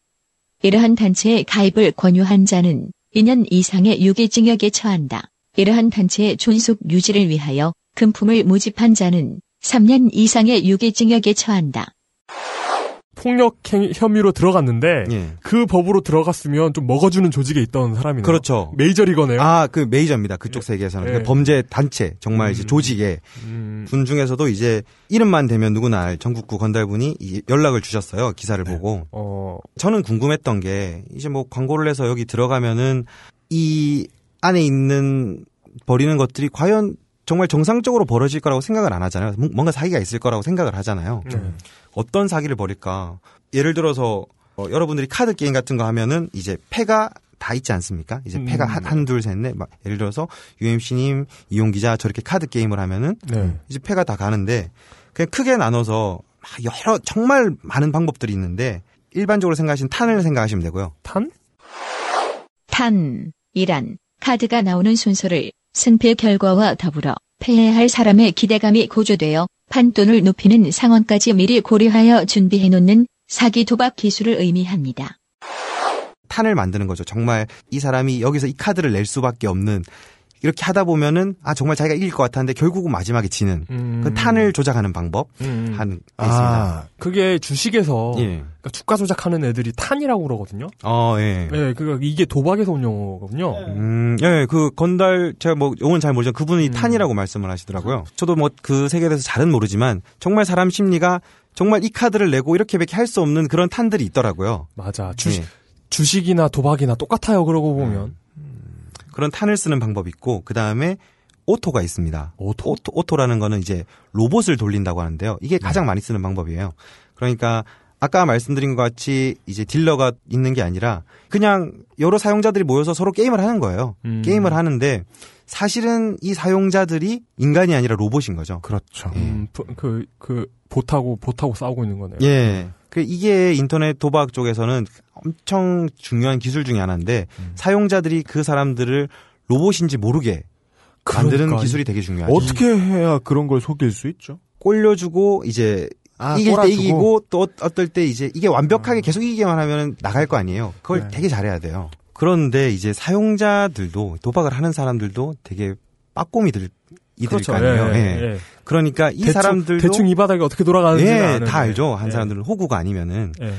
이러한 단체에 가입을 권유한 자는 2년 이상의 유기징역에 처한다. 이러한 단체의 존속 유지를 위하여 금품을 모집한 자는 3년 이상의 유기징역에 처한다. 폭력 행- 혐의로 들어갔는데 예. 그 법으로 들어갔으면 좀 먹어주는 조직에 있던 사람이네요. 그렇죠. 메이저리거네요. 아, 그 메이저입니다. 그쪽 세계에서는. 예. 그 범죄 단체, 정말 이제 음. 조직에 음, 군 중에서도 이제 이름만 되면 누구나 알 전국구 건달분이 이 연락을 주셨어요. 기사를 보고. 어, 저는 궁금했던 게 이제 뭐 광고를 해서 여기 들어가면은 이 안에 있는 버리는 것들이 과연 정말 정상적으로 벌어질 거라고 생각을 안 하잖아요. 뭐- 뭔가 사기가 있을 거라고 생각을 하잖아요. 네. 어떤 사기를 벌일까? 예를 들어서 어, 여러분들이 카드 게임 같은 거 하면은 이제 패가 다 있지 않습니까? 이제 패가 음. 한, 한, 둘, 셋, 넷. 막 예를 들어서 UMC님, 이용 기자 저렇게 카드 게임을 하면은 네. 이제 패가 다 가는데 그냥 크게 나눠서 막 여러 정말 많은 방법들이 있는데 일반적으로 생각하시는 탄을 생각하시면 되고요. 탄? 탄, 이란, 카드가 나오는 순서를 승패 결과와 더불어 패해할 사람의 기대감이 고조되어 판돈을 높이는 상황까지 미리 고려하여 준비해 놓는 사기 도박 기술을 의미합니다. 탄을 만드는 거죠. 정말 이 사람이 여기서 이 카드를 낼 수밖에 없는 이렇게 하다 보면은 아 정말 자기가 이길 것 같았는데 결국은 마지막에 지는 음. 그 탄을 조작하는 방법 음. 하는 게 있습니다. 아, 그게 주식에서 예. 그러니까 주가 조작하는 애들이 탄이라고 그러거든요. 어, 예. 네, 그러니까 이게 도박에서 온 용어거든요. 음, 예, 그 건달 제가 뭐 용어는 잘 모르지만 그분이 음. 탄이라고 말씀을 하시더라고요. 저도 뭐 그 세계에 대해서 잘은 모르지만 정말 사람 심리가 정말 이 카드를 내고 이렇게밖에 할 수 없는 그런 탄들이 있더라고요. 맞아. 주식, 예. 주식이나 도박이나 똑같아요. 그러고 보면. 그런 탄을 쓰는 방법이 있고 그 다음에 auto가 있습니다. auto? auto auto 라는 거는 이제 로봇을 돌린다고 하는데요. 이게 가장 네. 많이 쓰는 방법이에요. 그러니까 아까 말씀드린 것 같이 이제 딜러가 있는 게 아니라 그냥 여러 사용자들이 모여서 서로 게임을 하는 거예요. 음. 게임을 하는데 사실은 이 사용자들이 인간이 아니라 로봇인 거죠. 그렇죠. 음, 부- 그, 그, 보타고, 보타고 싸우고 있는 거네요. 예. 그 이게 인터넷 도박 쪽에서는 엄청 중요한 기술 중에 하나인데 음. 사용자들이 그 사람들을 로봇인지 모르게 만드는 그러니까 기술이 되게 중요하죠. 어떻게 해야 그런 걸 속일 수 있죠? 꼴려주고 이제 아, 이길 때? 이기고 또 어- 어떨 때 이제 이게 완벽하게 계속 이기기만 하면 나갈 거 아니에요. 그걸 네. 되게 잘해야 돼요. 그런데 이제 사용자들도 도박을 하는 사람들도 되게 빠꼼이들 이들 그렇죠. 거 아니에요. 예, 예. 예. 그러니까 이 대충, 사람들도 대충 이 바닥이 어떻게 돌아가는지 예. 다 알죠. 한 예. 사람들은 호구가 아니면은 예.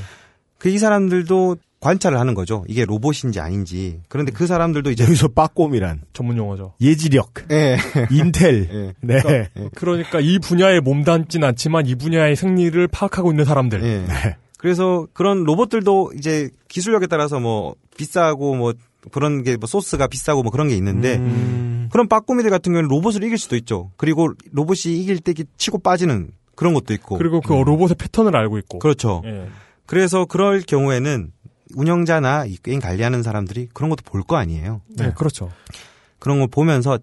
그이 사람들도 관찰을 하는 거죠. 이게 로봇인지 아닌지. 그런데 그 사람들도 이제 여기서 빠꼼이란 전문 용어죠. 예지력, 예. 인텔. 예. 네. 그러니까 이 분야에 몸담진 않지만 이 분야의 생리를 파악하고 있는 사람들. 예. 그래서 그런 로봇들도 이제 기술력에 따라서 뭐 비싸고 뭐 그런 게 뭐 소스가 비싸고 뭐 그런 게 있는데 음. 그런 빠꾸미들 같은 경우는 로봇을 이길 수도 있죠. 그리고 로봇이 이길 때 치고 빠지는 그런 것도 있고. 그리고 그 로봇의 패턴을 알고 있고. 그렇죠. 예. 그래서 그럴 경우에는 운영자나 이 게임 관리하는 사람들이 그런 것도 볼 거 아니에요. 네, 그렇죠. 그런 걸 보면서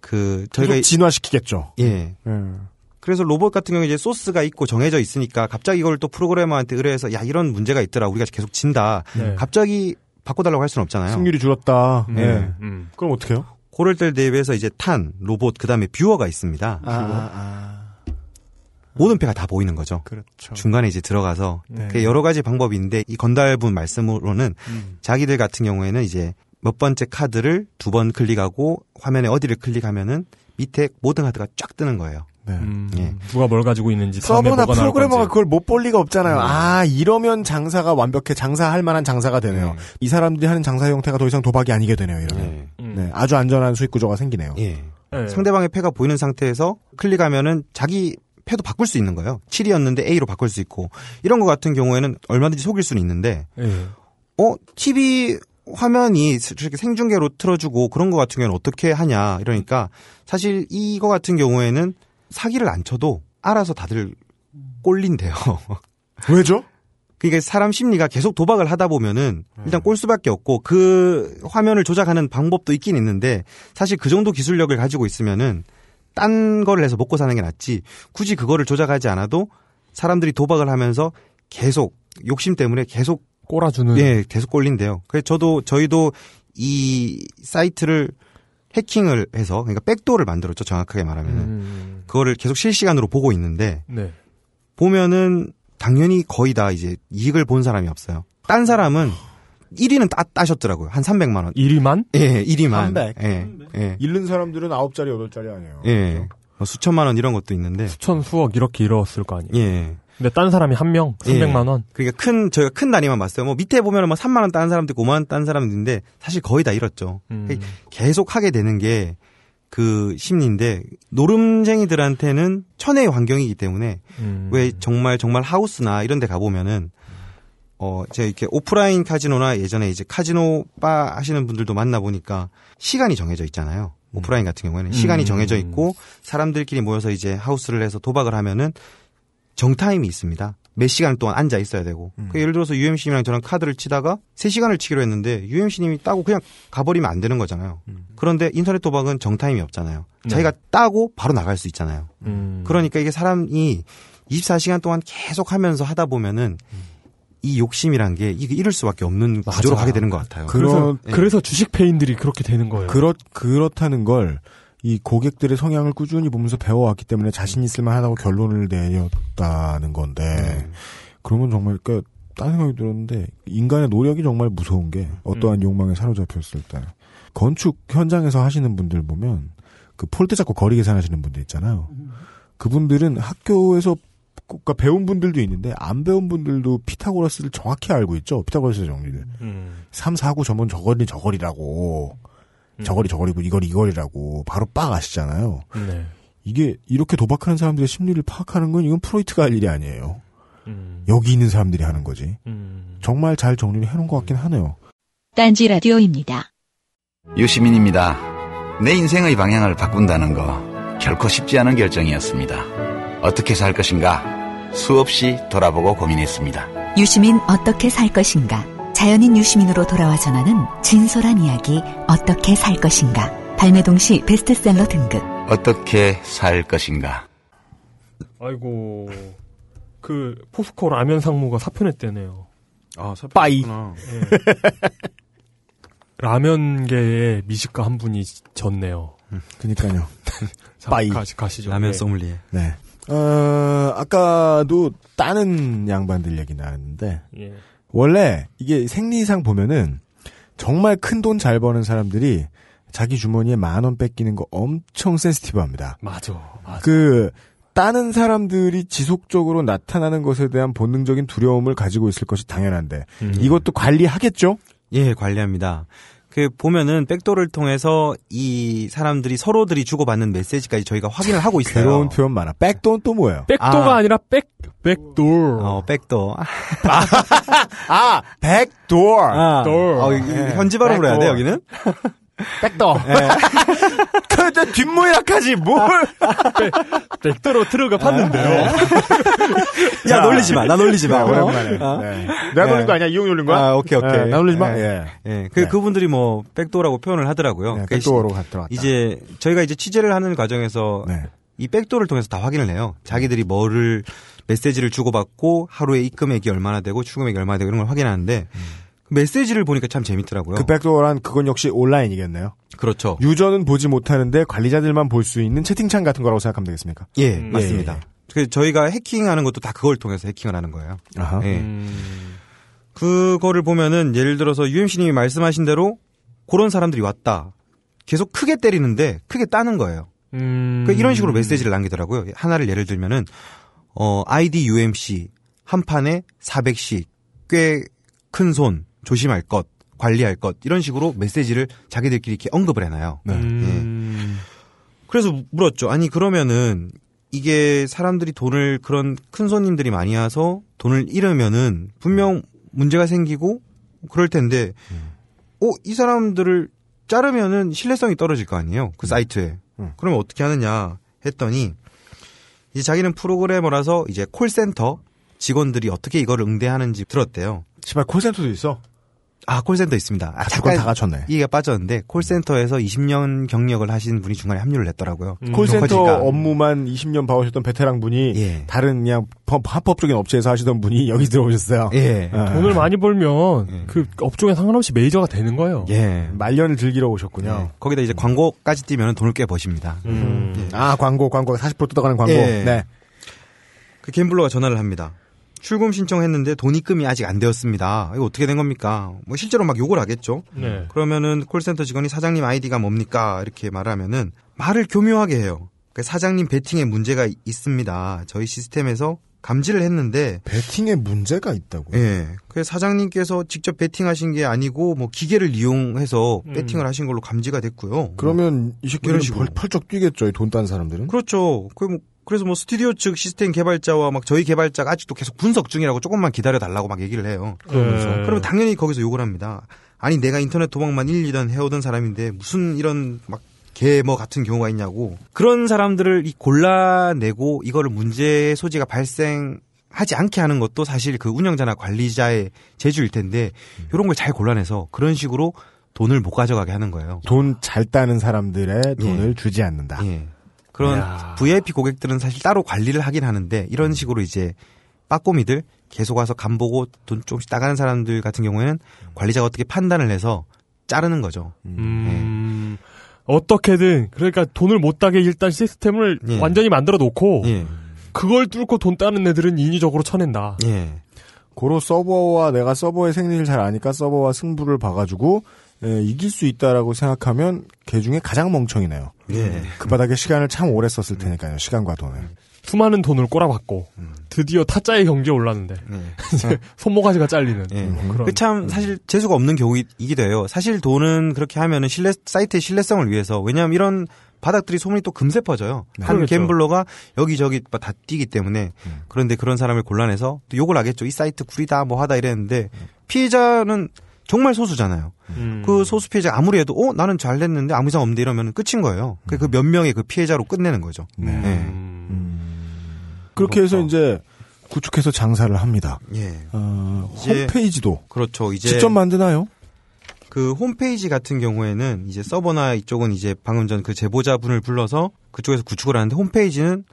그 저희가 진화시키겠죠. 예. 음. 그래서 로봇 같은 경우에 이제 소스가 있고 정해져 있으니까 갑자기 이걸 또 프로그래머한테 의뢰해서 야 이런 문제가 있더라 우리가 계속 진다. 네. 갑자기 바꿔달라고 할 수는 없잖아요. 승률이 줄었다. 음, 예. 음. 그럼 어떡해요? 그럴 때를 대비해서 이제 탄, 로봇, 그 다음에 뷰어가 있습니다. 아, 모든 패가 다 보이는 거죠. 그렇죠. 중간에 이제 들어가서 네. 그 여러 가지 방법이 있는데 이 건달분 말씀으로는 음. 자기들 같은 경우에는 이제 몇 번째 카드를 두 번 클릭하고 화면에 어디를 클릭하면은 밑에 모든 카드가 쫙 뜨는 거예요. 네. 음, 예. 누가 뭘 가지고 있는지 서버나 프로그래머가. 그걸 못 볼 리가 없잖아요. 아, 이러면 장사가 완벽해 장사할 만한 장사가 되네요. 네. 이 사람들이 하는 장사 형태가 더 이상 도박이 아니게 되네요, 이러면. 예. 음. 네, 아주 안전한 수익 구조가 생기네요. 예. 예. 상대방의 패가 보이는 상태에서 클릭하면은 자기 패도 바꿀 수 있는 거예요. 7이었는데 A로 바꿀 수 있고 이런 거 같은 경우에는 얼마든지 속일 수는 있는데 예. 어 TV 화면이 이렇게 생중계로 틀어주고 그런 거 같은 경우는 어떻게 하냐 이러니까 사실 이거 같은 경우에는 사기를 안 쳐도 알아서 다들 꼴린대요. (laughs) 왜죠? 그러니까 사람 심리가 계속 도박을 하다 보면은 음. 일단 꼴 수밖에 없고 그 화면을 조작하는 방법도 있긴 있는데 사실 그 정도 기술력을 가지고 있으면은 딴 거를 해서 먹고 사는 게 낫지 굳이 그거를 조작하지 않아도 사람들이 도박을 하면서 계속 욕심 때문에 계속 꼬라주는. 예 계속 꼴린대요. 그래서 저도 저희도 이 사이트를 해킹을 해서 그러니까 백도어를 만들었죠 정확하게 말하면은 음, 그거를 계속 실시간으로 보고 있는데 네. 보면은 당연히 거의 다 이제 이익을 본 사람이 없어요. 딴 사람은 1위는 따, 따셨더라고요. 한 300만 원. 1위만? 예, 1위만. 300. 예. 예. 잃는 사람들은 9짜리, 8짜리 아니에요. 예. 뭐 수천만 원 이런 것도 있는데. 수천, 수억 이렇게 잃었을 거 아니에요. 예. 근데 딴 사람이 한 명, 300만 원. 그러니까 큰 저희가 큰 단위만 봤어요. 뭐 밑에 보면은 뭐 3만 원 딴 사람도 있고 5만 원 딴 사람도 있는데 사실 거의 다 잃었죠. 음. 계속 하게 되는 게 그 심리인데 노름쟁이들한테는 천혜의 환경이기 때문에 음. 왜 정말 정말 하우스나 이런 데 가 보면은 어 제가 이렇게 오프라인 카지노나 예전에 이제 카지노 바 하시는 분들도 만나 보니까 시간이 정해져 있잖아요. 오프라인 같은 경우에는 시간이 음. 정해져 있고 사람들끼리 모여서 이제 하우스를 해서 도박을 하면은 정타임이 있습니다. 몇 시간 동안 앉아 있어야 되고. 음. 그 예를 들어서 UMC님이랑 저랑 카드를 치다가 3시간을 치기로 했는데 UMC님이 따고 그냥 가버리면 안 되는 거잖아요. 음. 그런데 인터넷 도박은 정타임이 없잖아요. 네. 자기가 따고 바로 나갈 수 있잖아요. 음. 그러니까 이게 사람이 24시간 동안 계속 하면서 하다 보면은 이 욕심이란 게 이게 이룰 수밖에 없는 맞아. 구조로 가게 되는 것 같아요. 그래서, 예. 그래서 주식 페인들이 그렇게 되는 거예요. 그렇, 그렇다는 걸, 이 고객들의 성향을 꾸준히 보면서 배워왔기 때문에 자신 있을 만 하다고 결론을 내렸다는 건데, 네. 그러면 정말, 그, 딴 생각이 들었는데, 인간의 노력이 정말 무서운 게, 어떠한 욕망에 사로잡혔을 때, 건축 현장에서 하시는 분들 보면, 그 폴대 잡고 거리 계산하시는 분들 있잖아요. 그분들은 학교에서 그러니까 배운 분들도 있는데 안 배운 분들도 피타고라스를 정확히 알고 있죠. 피타고라스 정리를. 음. 3, 4, 9 저번 저거리 저거리라고. 저거리 저거리고 이거리 이거리라고 바로 빡 아시잖아요. 네. 이게 이렇게 도박하는 사람들의 심리를 파악하는 건 이건 프로이트가 할 일이 아니에요. 음. 여기 있는 사람들이 하는 거지. 음. 정말 잘 정리를 해놓은 것 같긴 하네요. 딴지 라디오입니다. 유시민입니다. 내 인생의 방향을 바꾼다는 거 결코 쉽지 않은 결정이었습니다. 어떻게 살 것인가 수없이 돌아보고 고민했습니다. 유시민 어떻게 살 것인가? 자연인 유시민으로 돌아와 전하는 진솔한 이야기 어떻게 살 것인가? 발매 동시 베스트셀러 등극. 어떻게 살 것인가? 아이고. 그, 포스코 라면 상무가 사표 냈대네요. 아, bye. 예. (laughs) 라면계의 미식가 한 분이 졌네요. 그니까요. (laughs) 자, bye. 가시, 가시죠. 라면 예. 소믈리에. 네. 어, 아까도 따는 양반들 얘기 나왔는데, 예. 원래 이게 생리상 보면은 정말 큰 돈 잘 버는 사람들이 자기 주머니에 만 원 뺏기는 거 엄청 센스티브 합니다. 맞아. 맞아. 그, 따는 사람들이 지속적으로 나타나는 것에 대한 본능적인 두려움을 가지고 있을 것이 당연한데, 음. 이것도 관리하겠죠? 예, 관리합니다. 그 보면은 백도를 통해서 이 사람들이 서로들이 주고받는 메시지까지 저희가 확인을 하고 있어요. 괴로운 표현 많아. 백돈 또 뭐예요? 백도가 아. 아. 니라 백, 백돌. 어, 백도. 아, 백도어! 아, door. 어, 현지 발음으로 해야 돼. 여기는? 백도. 그, (laughs) 저 뒷모약하지, 뭘! 백도로 트럭을 팠는데요. 야, 놀리지 마. 나 놀리지 마. 네, 오랜만에. 어? 네. 내가 놀린 거 아니야? 이용 놀린 거야? 아, 오케이, 오케이. 네, 나 놀리지 마? 예. 예. 예. 그, 네. 그분들이 뭐, 백도라고 표현을 하더라고요. 네, 그러니까 가- 들어갔다. 이제, 저희가 이제 취재를 하는 과정에서 네. 이 백도를 통해서 다 확인을 해요. 자기들이 뭐를, 메시지를 주고받고 하루에 입금액이 얼마나 되고 출금액이 얼마나 되고 이런 걸 확인하는데, 그 메시지를 보니까 참 재밌더라고요. 그 백도어란 그건 역시 온라인이겠네요. 그렇죠. 유저는 보지 못하는데 관리자들만 볼 수 있는 채팅창 같은 거라고 생각하면 되겠습니까? 예, 음. 맞습니다. 예, 예. 그래서 저희가 해킹하는 것도 다 그걸 통해서 해킹을 하는 거예요. 아하. 예. 음. 그거를 보면은 예를 들어서 UMC님이 말씀하신 대로 그런 사람들이 왔다. 계속 크게 때리는데 크게 따는 거예요. 음. 그 이런 식으로 메시지를 남기더라고요. 하나를 예를 들면은 어 ID UMC 한 판에 400씩 꽤 큰 손 조심할 것 관리할 것 이런 식으로 메시지를 자기들끼리 이렇게 언급을 해놔요. 네. 음. 그래서 물었죠. 아니 그러면은 이게 사람들이 돈을 그런 큰 손님들이 많이 와서 돈을 잃으면은 분명 문제가 생기고 그럴 텐데 어이 사람들을 자르면은 신뢰성이 떨어질 거 아니에요 그 사이트에 음. 그러면 어떻게 하느냐 했더니 이제 자기는 프로그래머라서 이제 콜센터 직원들이 어떻게 이걸 응대하는지 들었대요. 씨발 콜센터도 있어. 아, 콜센터 있습니다. 아, 갖출 건다 갖췄네. 이해가 빠졌는데 콜센터에서 20년 경력을 하신 분이 중간에 합류를 했더라고요. 콜센터 커지니까. 업무만 20년 봐오셨던 베테랑 분이 예. 다른 그냥 법- 합법적인 업체에서 하시던 분이 (laughs) 여기 들어오셨어요. 예. 아. 돈을 많이 벌면 그 업종에 상관없이 메이저가 되는 거예요. 예. 말년을 즐기러 오셨군요. 예. 거기다 이제 광고까지 뛰면 돈을 꽤 버십니다. 음. 아 광고 광고 40% 뜯어가는 광고. 예. 네. 그 갬블러가 전화를 합니다. 출금 신청했는데 돈 입금이 아직 안 되었습니다. 이거 어떻게 된 겁니까? 뭐 실제로 막 욕을 하겠죠. 네. 그러면은 콜센터 직원이 사장님 아이디가 뭡니까? 이렇게 말하면은 말을 교묘하게 해요. 그 사장님 베팅에 문제가 이- 있습니다. 저희 시스템에서 감지를 했는데 베팅에 문제가 있다고. 예. 그 사장님께서 직접 베팅하신 게 아니고 뭐 기계를 이용해서 음. 베팅을 하신 걸로 감지가 됐고요. 그러면 이 식으로. 펄, 펄쩍 뛰겠죠. 돈 딴 사람들은. 그렇죠. 그 뭐, 그래서 뭐 스튜디오 측 시스템 개발자와 막 저희 개발자가 아직도 계속 분석 중이라고 조금만 기다려 달라고 막 얘기를 해요. 그러면서. 네. 그러면 당연히 거기서 욕을 합니다. 아니 내가 인터넷 도박만 1, 2년 해오던 사람인데 무슨 이런 막 개뭐 같은 경우가 있냐고. 그런 사람들을 이 골라내고 이거를 문제의 소지가 발생하지 않게 하는 것도 사실 그 운영자나 관리자의 재주일 텐데 이런 걸 잘 골라내서 그런 식으로 돈을 못 가져가게 하는 거예요. 돈 잘 따는 사람들의 돈을 주지 않는다. 예. 그런 이야. VIP 고객들은 사실 따로 관리를 하긴 하는데 이런 식으로 이제 빠꼬미들 계속 와서 간 보고 돈 조금씩 따가는 사람들 같은 경우에는 관리자가 어떻게 판단을 해서 자르는 거죠. 음, 어떻게든 그러니까 돈을 못 따게 일단 시스템을 예. 완전히 만들어 놓고 예. 그걸 뚫고 돈 따는 애들은 인위적으로 쳐낸다. 예. 고로 서버와 내가 서버의 생리를 잘 아니까 서버와 승부를 봐가지고 에, 이길 수 있다라고 생각하면 걔 중에 가장 멍청이네요. 예. 그 바닥에 시간을 참 오래 썼을 테니까요. 시간과 돈을. 수많은 돈을 꼬라박고 드디어 타짜의 경지에 올랐는데 이제 손모가지가 잘리는 예. 뭐 그런. 그참 사실 재수가 없는 경우이기도 해요. 사실 돈은 그렇게 하면은 신뢰 사이트의 신뢰성을 위해서 왜냐하면 이런 바닥들이 소문이 또 금세 퍼져요. 한 그러겠죠. 갬블러가 여기저기 다 뛰기 때문에 그런데 그런 사람을 골라내서 또 욕을 하겠죠. 이 사이트 구리다 뭐 하다 이랬는데 피해자는 정말 소수잖아요. 음. 그 소수 피해자 아무리 해도 어 나는 잘 냈는데 아무 이상 없는데 이러면 끝인 거예요. 그 몇 명의 그 피해자로 끝내는 거죠. 네. 음. 그렇게 해서 이제 구축해서 장사를 합니다. 예. 어, 이제- 홈페이지도 그렇죠. 이제 직접 만드나요? 그 홈페이지 같은 경우에는 이제 서버나 이쪽은 이제 방금 전 그 제보자분을 불러서 그쪽에서 구축을 하는데 홈페이지는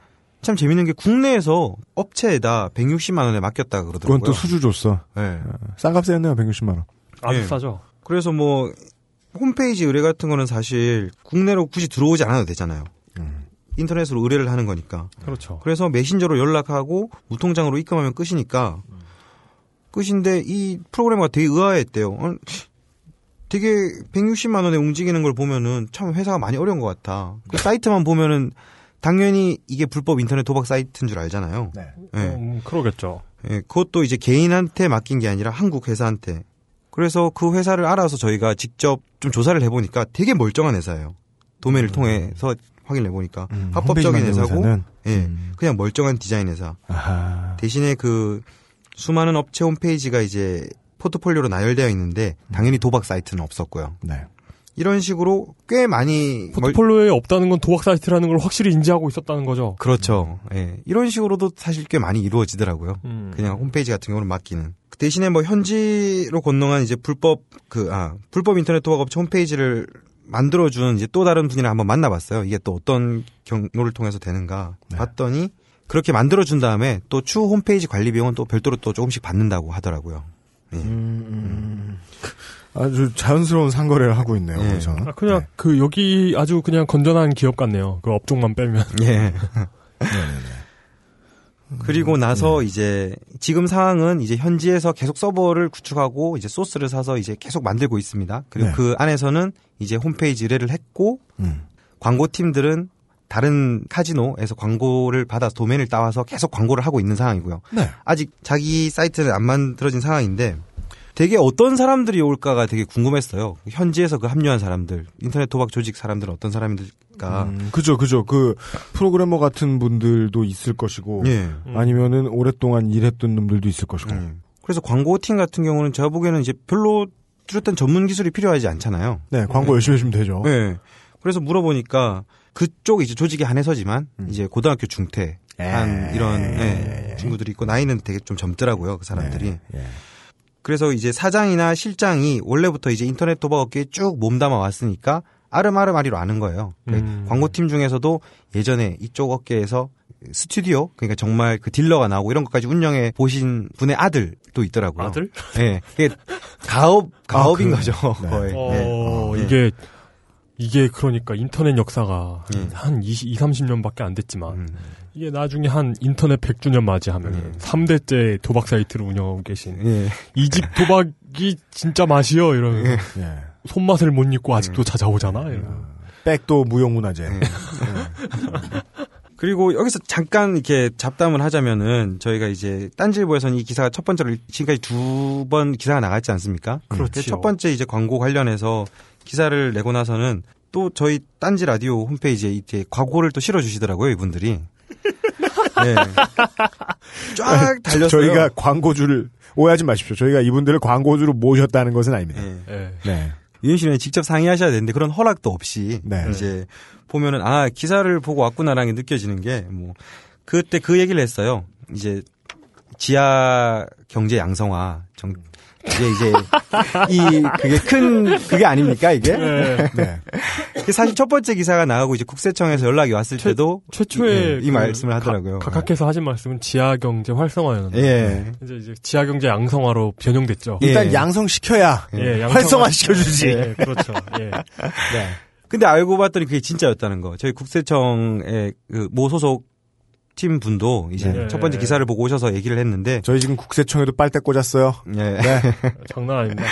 참 재밌는 게 국내에서 업체에다 160만 원에 맡겼다 그러더라고요. 그건 또 수주 줬어. 네. 싼 값에 했네요. 160만 원. 아주 예. 싸죠. 그래서 뭐 홈페이지 의뢰 같은 거는 사실 국내로 굳이 들어오지 않아도 되잖아요. 인터넷으로 의뢰를 하는 거니까. 그렇죠. 그래서 메신저로 연락하고 무통장으로 입금하면 끝이니까 끝인데 이 프로그래머가 되게 의아했대요. 어, 되게 160만 원에 움직이는 걸 보면은 참 회사가 많이 어려운 것 같아. 그 사이트만 보면은 당연히 이게 불법 인터넷 도박 사이트인 줄 알잖아요. 네. 예. 음, 그러겠죠. 예, 그것도 이제 개인한테 맡긴 게 아니라 한국 회사한테. 그래서 그 회사를 알아서 저희가 직접 좀 조사를 해보니까 되게 멀쩡한 회사예요. 도메인을 통해서 확인을 해보니까 음, 합법적인 홈페이지 만드는 회사고, 회사는? 예, 음. 그냥 멀쩡한 디자인 회사. 아하. 대신에 그 수많은 업체 홈페이지가 이제 포트폴리오로 나열되어 있는데 당연히 도박 사이트는 없었고요. 네. 이런 식으로 꽤 많이 멀- 포트폴리오에 없다는 건 도박 사이트라는 걸 확실히 인지하고 있었다는 거죠. 그렇죠. 예. 이런 식으로도 사실 꽤 많이 이루어지더라고요. 음. 그냥 홈페이지 같은 경우는 맡기는. 그 대신에 뭐 현지로 건너간 이제 불법 그 아 불법 인터넷 도박 업체 홈페이지를 만들어준 이제 또 다른 분이랑 한번 만나봤어요. 이게 또 어떤 경로를 통해서 되는가 봤더니 그렇게 만들어준 다음에 또추 홈페이지 관리 비용은 또 별도로 또 조금씩 받는다고 하더라고요. 예. 아주 자연스러운 상거래를 하고 있네요. 예. 아, 그냥 그 여기 아주 그냥 건전한 기업 같네요. 그 업종만 빼면. 예. (laughs) 그리고 나서 이제 지금 상황은 이제 현지에서 계속 서버를 구축하고 이제 소스를 사서 이제 계속 만들고 있습니다. 그리고 네. 그 안에서는 이제 홈페이지 의뢰를 했고 음. 광고팀들은 다른 카지노에서 광고를 받아 도면을 따와서 계속 광고를 하고 있는 상황이고요. 네. 아직 자기 사이트는 안 만들어진 상황인데 되게 어떤 사람들이 올까가 되게 궁금했어요. 현지에서 그 합류한 사람들, 인터넷 도박 조직 사람들은 어떤 사람들일까. 음, 그죠, 그죠. 그 프로그래머 같은 분들도 있을 것이고, 예. 아니면은 오랫동안 일했던 놈들도 있을 것이고. 음. 그래서 광고 팀 같은 경우는 제가 보기에는 이제 별로 뚜렷한 전문 기술이 필요하지 않잖아요. 네, 광고 열심히 해주면 되죠. 네. 그래서 물어보니까 그쪽 이제 조직에 한해서지만 이제 고등학교 중퇴 한 에. 이런 예, 친구들이 있고 나이는 되게 좀 젊더라고요 그 사람들이. 예. 그래서 이제 사장이나 실장이 원래부터 이제 인터넷 도박 업계에 쭉 몸담아 왔으니까 아름아름아리로 아는 거예요. 그러니까 음. 광고팀 중에서도 예전에 이쪽 업계에서 스튜디오 그러니까 정말 그 딜러가 나오고 이런 것까지 운영해 보신 분의 아들도 있더라고요. 아들? 네, 가업 가업인 그- 거죠. 네. 거의. 어, 네. 이게 이게 그러니까 인터넷 역사가 예. 한 20, 2, 30년밖에 안 됐지만 음. 이게 나중에 한 인터넷 100주년 맞이하면 예. 3대째 도박 사이트를 운영하고 계신 예. 이집 도박이 진짜 맛이요 이러면서 예. 손맛을 못 잊고 아직도 찾아오잖아. 이러면. 백도 무형문화재. 네. 그리고 여기서 잠깐 이렇게 잡담을 하자면은 저희가 이제 딴지일보에서는 이 기사가 첫 번째로 지금까지 두 번 기사가 나갔지 않습니까? 그렇지요. 첫 번째 이제 광고 관련해서 기사를 내고 나서는 또 저희 딴지 라디오 홈페이지에 이제 광고를 또 실어 주시더라고요, 이분들이. (laughs) 네. 쫙 달렸어요. 저희가 광고주를 오해하지 마십시오. 저희가 이분들을 광고주로 모셨다는 것은 아닙니다. 네. 예. 네. 유현 씨는 직접 상의하셔야 되는데 그런 허락도 없이 네. 이제 보면은 아 기사를 보고 왔구나라는 게 느껴지는 게 뭐 그때 그 얘기를 했어요. 이제 지하 경제 양성화 정 이게 이제 이 그게 큰 그게 아닙니까 이게? 네. 그 사실 첫 번째 기사가 나가고 이제 국세청에서 연락이 왔을 최- 때도 최초에 이, 이 그 말씀을 하더라고요. 가- 각각해서 하신 말씀은 지하 경제 활성화였는데 예. 이제 이제 지하 경제 양성화로 변형됐죠. 예. 일단 양성시켜야 예, 양성화- 활성화 시켜주지. 예, 그렇죠. 예. 네. 근데 알고 봤더니 그게 진짜였다는 거. 저희 국세청의 그 모 소속 팀 분도 이제 네. 첫 번째 기사를 보고 오셔서 얘기를 했는데 저희 지금 국세청에도 빨대 꽂았어요. 예. 네. 장난 아닙니다.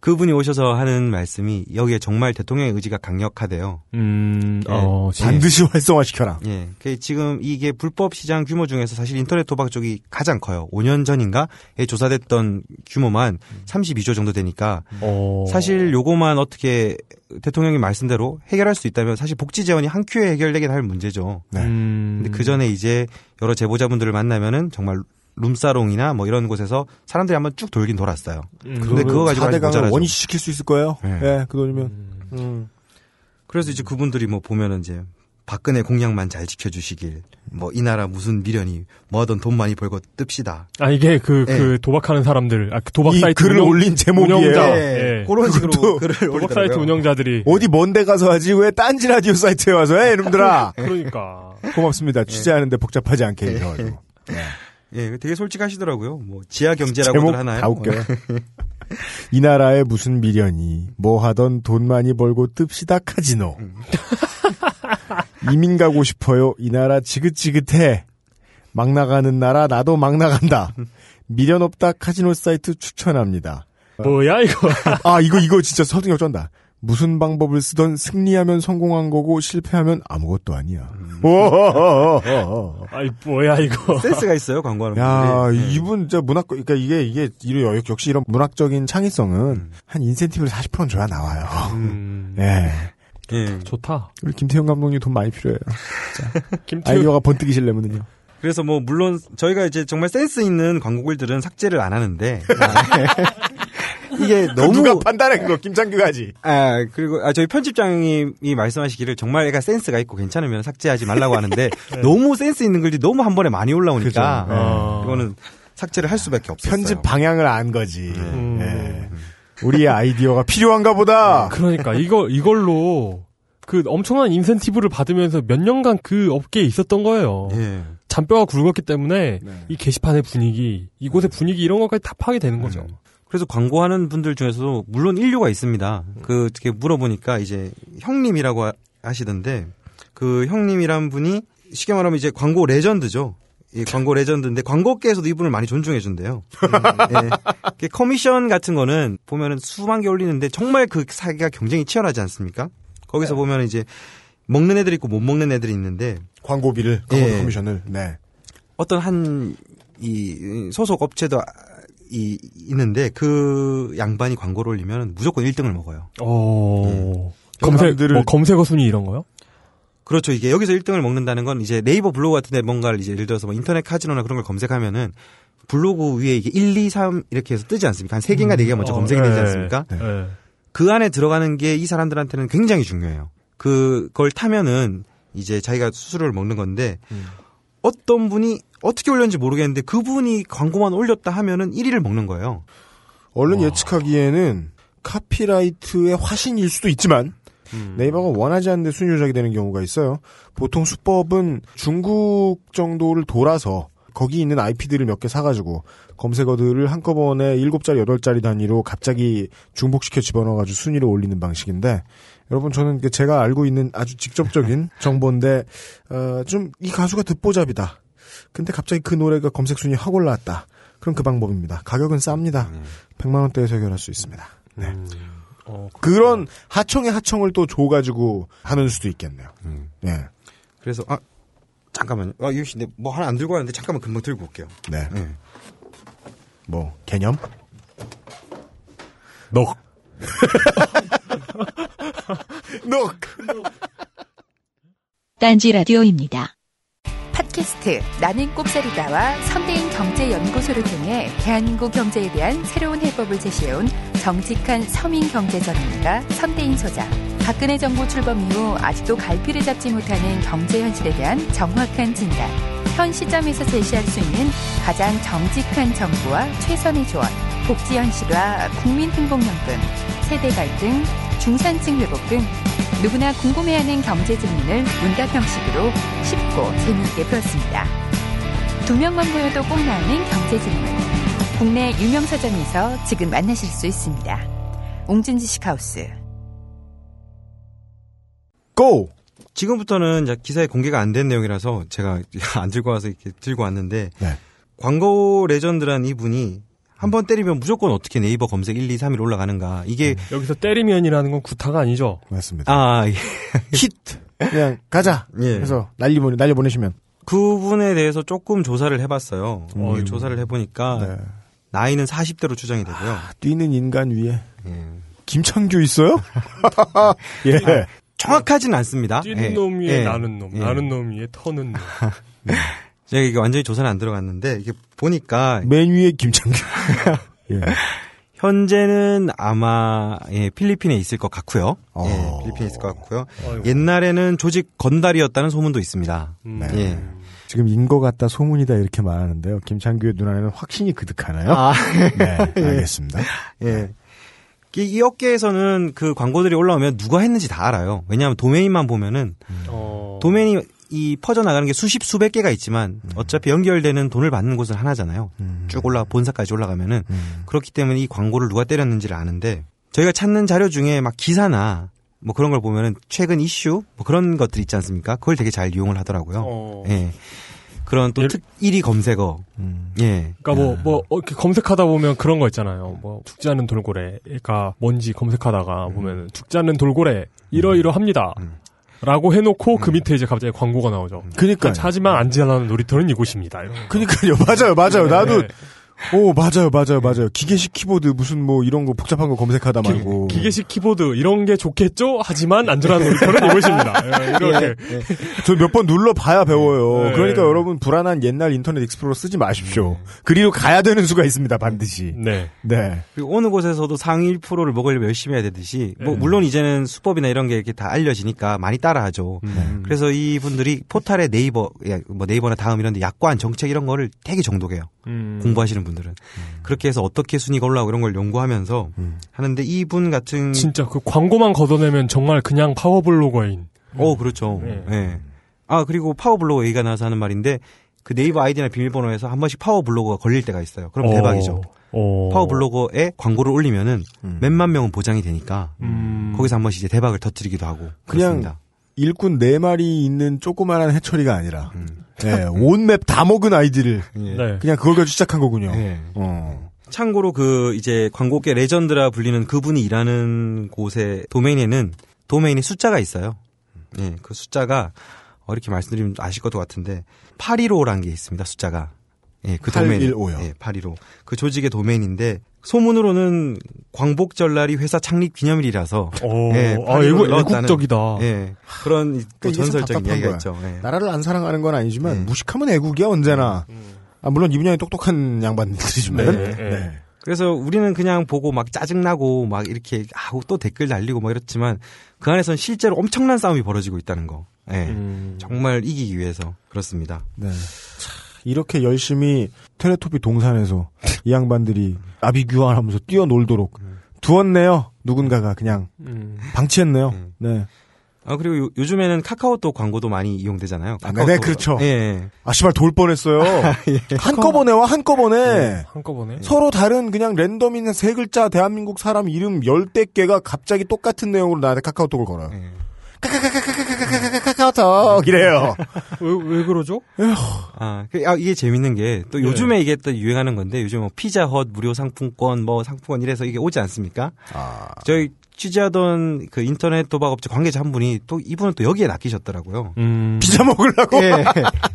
그분이 오셔서 하는 말씀이 여기에 정말 대통령의 의지가 강력하대요. 음, 예. 어, 지- 반드시 활성화시켜라. 예. 그 지금 이게 불법 시장 규모 중에서 사실 인터넷 도박 쪽이 가장 커요. 5년 전인가에 조사됐던 규모만 32조 정도 되니까 어, 사실 요거만 어떻게 대통령이 말씀대로 해결할 수 있다면 사실 복지 재원이 한 큐에 해결되긴 할 문제죠. 네. 음, 근데 그 전에 이제 여러 제보자분들을 만나면은 정말 룸사롱이나 뭐 이런 곳에서 사람들이 한번 쭉 돌긴 돌았어요. 음, 근데 그거 가지고 아직 4대강을 모자라죠. 원위치 시킬 수 있을 거예요. 네. 예, 그 돈이면. 음, 음. 그래서 이제 그분들이 뭐 보면은 이제 박근혜 공약만 잘 지켜주시길 뭐 이 나라 무슨 미련이 뭐하던 돈 많이 벌고 뜹시다. 아 이게 그그 예. 도박하는 사람들, 아, 그 도박 이 사이트 글을 운영- 올린 제목이에요. 운영자, 예. 예. 그런 식으로 (laughs) 글을 도박 올리더라고요. 사이트 운영자들이 어디 먼데 가서 하지 왜 딴지 라디오 사이트에 와서 해 이놈들아. (laughs) 그러니까 고맙습니다. 취재하는데 복잡하지 않게 해줘가지고. 예, 되게 솔직하시더라고요. 뭐 지하 경제라고들 하나요? 다 웃겨요. (laughs) 이 나라에 무슨 미련이 뭐 하던 돈 많이 벌고 뜹시다 카지노. 이민 가고 싶어요. 이 나라 지긋지긋해. 막 나가는 나라 나도 막 나간다. 미련 없다 카지노 사이트 추천합니다. 뭐야 이거? (laughs) 아 이거 이거 진짜 설득력 쩐다. 무슨 방법을 쓰던 승리하면 성공한 거고 실패하면 아무것도 아니야. 오호호호호. 아이 뭐야 이거? 센스가 있어요 광고하는 야, 분들이. 예. 이분 진짜 문학 그러니까 이게 이게 이런 역- 역시 이런 문학적인 창의성은 한 인센티브를 40%는 줘야 나와요. 음, 예. 예. 좋다. 우리 김태형 감독님 돈 많이 필요해요. (laughs) 아이디어가 번뜩이시려면은요. 그래서 뭐 물론 저희가 이제 정말 센스 있는 광고글들은 삭제를 안 하는데 (laughs) 이게 (laughs) 너무 누가 판단해 그거 김창규가지. 아 그리고 아 저희 편집장님이 말씀하시기를 정말 애가 센스가 있고 괜찮으면 삭제하지 말라고 하는데 (laughs) 너무 센스 있는 글들이 너무 한 번에 많이 올라오니까. 네. 아. 이거는 삭제를 할 수밖에 없었어요. 편집 방향을 안 거지. 음. 예. 우리의 아이디어가 필요한가 보다. 그러니까 이거 이걸로 그 엄청난 인센티브를 받으면서 몇 년간 그 업계에 있었던 거예요. 예. 잔뼈가 굵었기 때문에 네. 이 게시판의 분위기, 이곳의 분위기 이런 것까지 다 파게 되는 거죠. 그래서 광고하는 분들 중에서도 물론 일류가 있습니다. 그 어떻게 물어보니까 이제 형님이라고 하- 하시던데 그 형님이란 분이 쉽게 말하면 이제 광고 레전드죠. 이 광고 레전드인데 광고계에서도 이분을 많이 존중해 준대요. (laughs) 예. 그 커미션 같은 거는 보면은 수만 개 올리는데 정말 그 사기가 경쟁이 치열하지 않습니까? 거기서 보면 이제 먹는 애들이 있고 못 먹는 애들이 있는데 광고비를 예. 커미션을. 네. 어떤 한 이 소속 업체도 이 있는데 그 양반이 광고를 올리면 무조건 1등을 먹어요. 어. 그 검색 뭐 검색어 순위 이런 거요? 그렇죠. 이게 여기서 1등을 먹는다는 건 이제 네이버 블로그 같은 데 뭔가를 이제 예를 들어서 뭐 인터넷 카지노나 그런 걸 검색하면은 블로그 위에 이게 1, 2, 3 이렇게 해서 뜨지 않습니까? 한 3개인가 4개가 먼저 어, 검색이 되지 예, 않습니까? 예. 그 안에 들어가는 게 이 사람들한테는 굉장히 중요해요. 그걸 타면은 이제 자기가 수수료를 먹는 건데 어떤 분이 어떻게 올렸는지 모르겠는데 그분이 광고만 올렸다 하면은 1위를 먹는 거예요. 얼른 예측하기에는 카피라이트의 화신일 수도 있지만 음. 네이버가 원하지 않는데 순위 조작이 되는 경우가 있어요. 보통 수법은 중국 정도를 돌아서 거기 있는 IP들을 몇 개 사가지고 검색어들을 한꺼번에 7자리, 8자리 단위로 갑자기 중복시켜 집어넣어가지고 순위를 올리는 방식인데 여러분 저는 그 제가 알고 있는 아주 직접적인 (laughs) 정보인데 어, 좀 이 가수가 듣보잡이다. 근데 갑자기 그 노래가 검색 순위 확 올라왔다. 그럼 그 방법입니다. 가격은 쌉니다. 100만 원대에서 해결할 수 있습니다. 네. 음. 어, 그런 하청의 하청을 또 줘가지고 하는 수도 있겠네요. 예. 그래서 아 잠깐만요. 아 유씨, 근데 뭐 하나 안 들고 왔는데 잠깐만 금방 들고 올게요. 네. 뭐 개념? 넉. 넉. (laughs) 딴지 라디오입니다. 팟캐스트 나는 꼽사리다와 선대인 경제연구소를 통해 대한민국 경제에 대한 새로운 해법을 제시해온 정직한 서민 경제 전문가 선대인 소장. 박근혜 정부 출범 이후 아직도 갈피를 잡지 못하는 경제 현실에 대한 정확한 진단. 현 시점에서 제시할 수 있는 가장 정직한 정부와 최선의 조언. 복지 현실화, 국민행복연금, 세대 갈등, 중산층 회복 등 누구나 궁금해하는 경제 질문을 문답 형식으로 쉽고 재미있게 풀었습니다. 두 명만 보여도 꼭 나오는 경제 질문. 국내 유명 서점에서 지금 만나실 수 있습니다. 웅진지 식 하우스. 고! 지금부터는 기사에 공개가 안 된 내용이라서 제가 (laughs) 안 들고 와서 이렇게 들고 왔는데 네. 광고 레전드란 이분이 한 번 때리면 무조건 어떻게 네이버 검색 1, 2, 3일 올라가는가 이게 여기서 때리면이라는 건 구타가 아니죠. 맞습니다. 아 예. (laughs) 히트. 그냥 가자. 예. 그래서 날리 보내 날려 보내시면 그분에 대해서 조금 조사를 해봤어요. 음. 어, 조사를 해보니까 네. 나이는 40대로 추정이 되고요. 뛰는 인간 위에 예. 김창규 있어요? (laughs) 예. 정확하진 않습니다. 뛰는 예. 놈 위에 예. 나는 놈, 예. 나는 놈 위에 터는 놈. (laughs) 제가 이게 완전히 조사는 안 들어갔는데 이게 보니까 맨 위에 김창규. (laughs) 예. 현재는 아마 예, 필리핀에 있을 것 같고요. 어. 예, 필리핀에 있을 것 같고요. 아이고. 옛날에는 조직 건달이었다는 소문도 있습니다. 음. 예. 지금 인거 같다 소문이다 이렇게 말하는데요. 김창규의 눈안에는 확신이 그득하나요? 아, 네, 알겠습니다. (laughs) 예. 이, 이 업계에서는 그 광고들이 올라오면 누가 했는지 다 알아요. 왜냐하면 도메인만 보면은 어. 도메인이 이 퍼져 나가는 게 수십 수백 개가 있지만 어차피 연결되는 돈을 받는 곳은 하나잖아요. 쭉 올라 본사까지 올라가면은 그렇기 때문에 이 광고를 누가 때렸는지를 아는데 저희가 찾는 자료 중에 막 기사나 뭐 그런 걸 보면은 최근 이슈 뭐 그런 것들 있지 않습니까? 그걸 되게 잘 이용을 하더라고요. 어. 예. 그런 또 예를- 특 1위 검색어. 예. 그러니까 뭐, 뭐, 어, 이렇게 검색하다 보면 그런 거 있잖아요. 뭐, 죽지 않는 돌고래가 뭔지 검색하다가 보면, 죽지 않는 돌고래, 이러이러합니다. 라고 해놓고 그 밑에 이제 갑자기 광고가 나오죠. 그니까요. 하지만 안전한 놀이터는 이곳입니다. 그니까요. (laughs) 맞아요, 맞아요. 나도 네. 오 맞아요, 맞아요, 맞아요. 기계식 키보드 무슨 뭐 이런 거 복잡한 거 검색하다 말고 기, 계식 키보드 이런 게 좋겠죠? 하지만 안전한 놀이터는 이곳입니다. 예, 이렇게. (laughs) 저 몇 번 눌러 봐야 배워요. 네. 그러니까 여러분 불안한 옛날 인터넷 익스플로러 쓰지 마십시오. 그리로 가야 되는 수가 있습니다, 반드시. 네. 네. 그리고 어느 곳에서도 상위 1%를 먹으려면 열심히 해야 되듯이 뭐 네. 물론 이제는 수법이나 이런 게 이렇게 다 알려지니까 많이 따라하죠. 음. 그래서 이분들이 포탈에 네이버 야, 뭐 네이버나 다음 이런 데 약관 정책 이런 거를 되게 정독해요. 음. 공부하시는 분 들은 그렇게 해서 어떻게 순위가 올라오고 이런 걸 연구하면서 하는데 이분 같은 진짜 그 광고만 걷어내면 정말 그냥 파워블로거인. 어 그렇죠. 네. 예. 아 그리고 파워블로거 얘기가 나와서 하는 말인데 그 네이버 아이디나 비밀번호에서 한 번씩 파워블로거가 걸릴 때가 있어요. 그럼 어. 대박이죠. 어. 파워블로거에 광고를 올리면은 몇만 명은 보장이 되니까 음. 거기서 한 번씩 이제 대박을 터뜨리기도 하고 그냥 그렇습니다. 일꾼 네 마리 있는 조그만한 해처리가 아니라 음. 네, 온맵 다 먹은 아이들을 예. 네. 그냥 그걸 가지고 시작한 거군요. 예. 어. 참고로 그 이제 광고계 레전드라 불리는 그분이 일하는 곳의 도메인에는 도메인에 숫자가 있어요. 예, 그 숫자가 어, 이렇게 말씀드리면 아실 것도 같은데 815라는 게 있습니다. 숫자가. 예, 그 도메인. 815 요. 예, 815. 그 조직의 도메인인데 소문으로는 광복절날이 회사 창립 기념일이라서 어. 예, 아, 815를 애국, 넣었다는, 애국적이다. 예, 그런 또 이게 참 전설적인 이야기가 거야. 있죠. 예. 나라를 안 사랑하는 건 아니지만 네. 무식하면 애국이야 언제나. 아, 물론 이분이 똑똑한 양반들이지만. 네, 네. 네. 그래서 우리는 그냥 보고 막 짜증나고 막 이렇게 하고 또 댓글 날리고 막 이렇지만 그 안에서는 실제로 엄청난 싸움이 벌어지고 있다는 거. 예. 음. 정말 이기기 위해서 그렇습니다. 네. 차, 이렇게 열심히 텔레토비 동산에서 (laughs) 이 양반들이 아비규환하면서 뛰어놀도록 두었네요. 누군가가 그냥 음. 방치했네요. 네. 아 그리고 요, 즘에는 카카오톡 광고도 많이 이용되잖아요. 아, 네, 그렇죠. 예, 예. 아, 씨발 돌 뻔했어요. 한꺼번에와 (laughs) 한꺼번에 한꺼번에 서로 다른 그냥 랜덤인 세 글자 대한민국 사람 이름 열대 개가 갑자기 똑같은 내용으로 나한테 카카오톡을 걸어요. 예. 카카오톡 이래요. 왜, 왜 그러죠? 아, 그, 아, 이게 재밌는 게, 또 네. 요즘에 이게 또 유행하는 건데, 요즘 뭐 피자헛 무료 상품권, 뭐 상품권 이래서 이게 오지 않습니까? 아. 저희 취재하던 그 인터넷 도박업체 관계자 한 분이 또 이분은 또 여기에 낚이셨더라고요. 음. 피자 먹으려고? 예.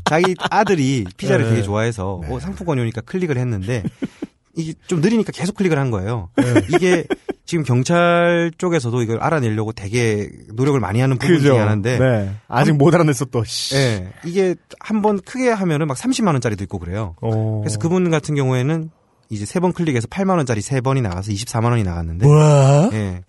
자기 아들이 피자를 네. 되게 좋아해서, 어, 상품권이 오니까 클릭을 했는데, 이게 좀 느리니까 계속 클릭을 한 거예요. 이게 지금 경찰 쪽에서도 이걸 알아내려고 되게 노력을 많이 하는 부분 중에 하나인데, 네. 아직 못 알아냈어 또. 씨. 예. 이게 한 번 크게 하면은 막 30만 원짜리도 있고 그래요. 어. 그래서 그분 같은 경우에는 이제 세 번 클릭해서 8만 원짜리 세 번이 나가서 24만 원이 나갔는데, 뭐야? 예.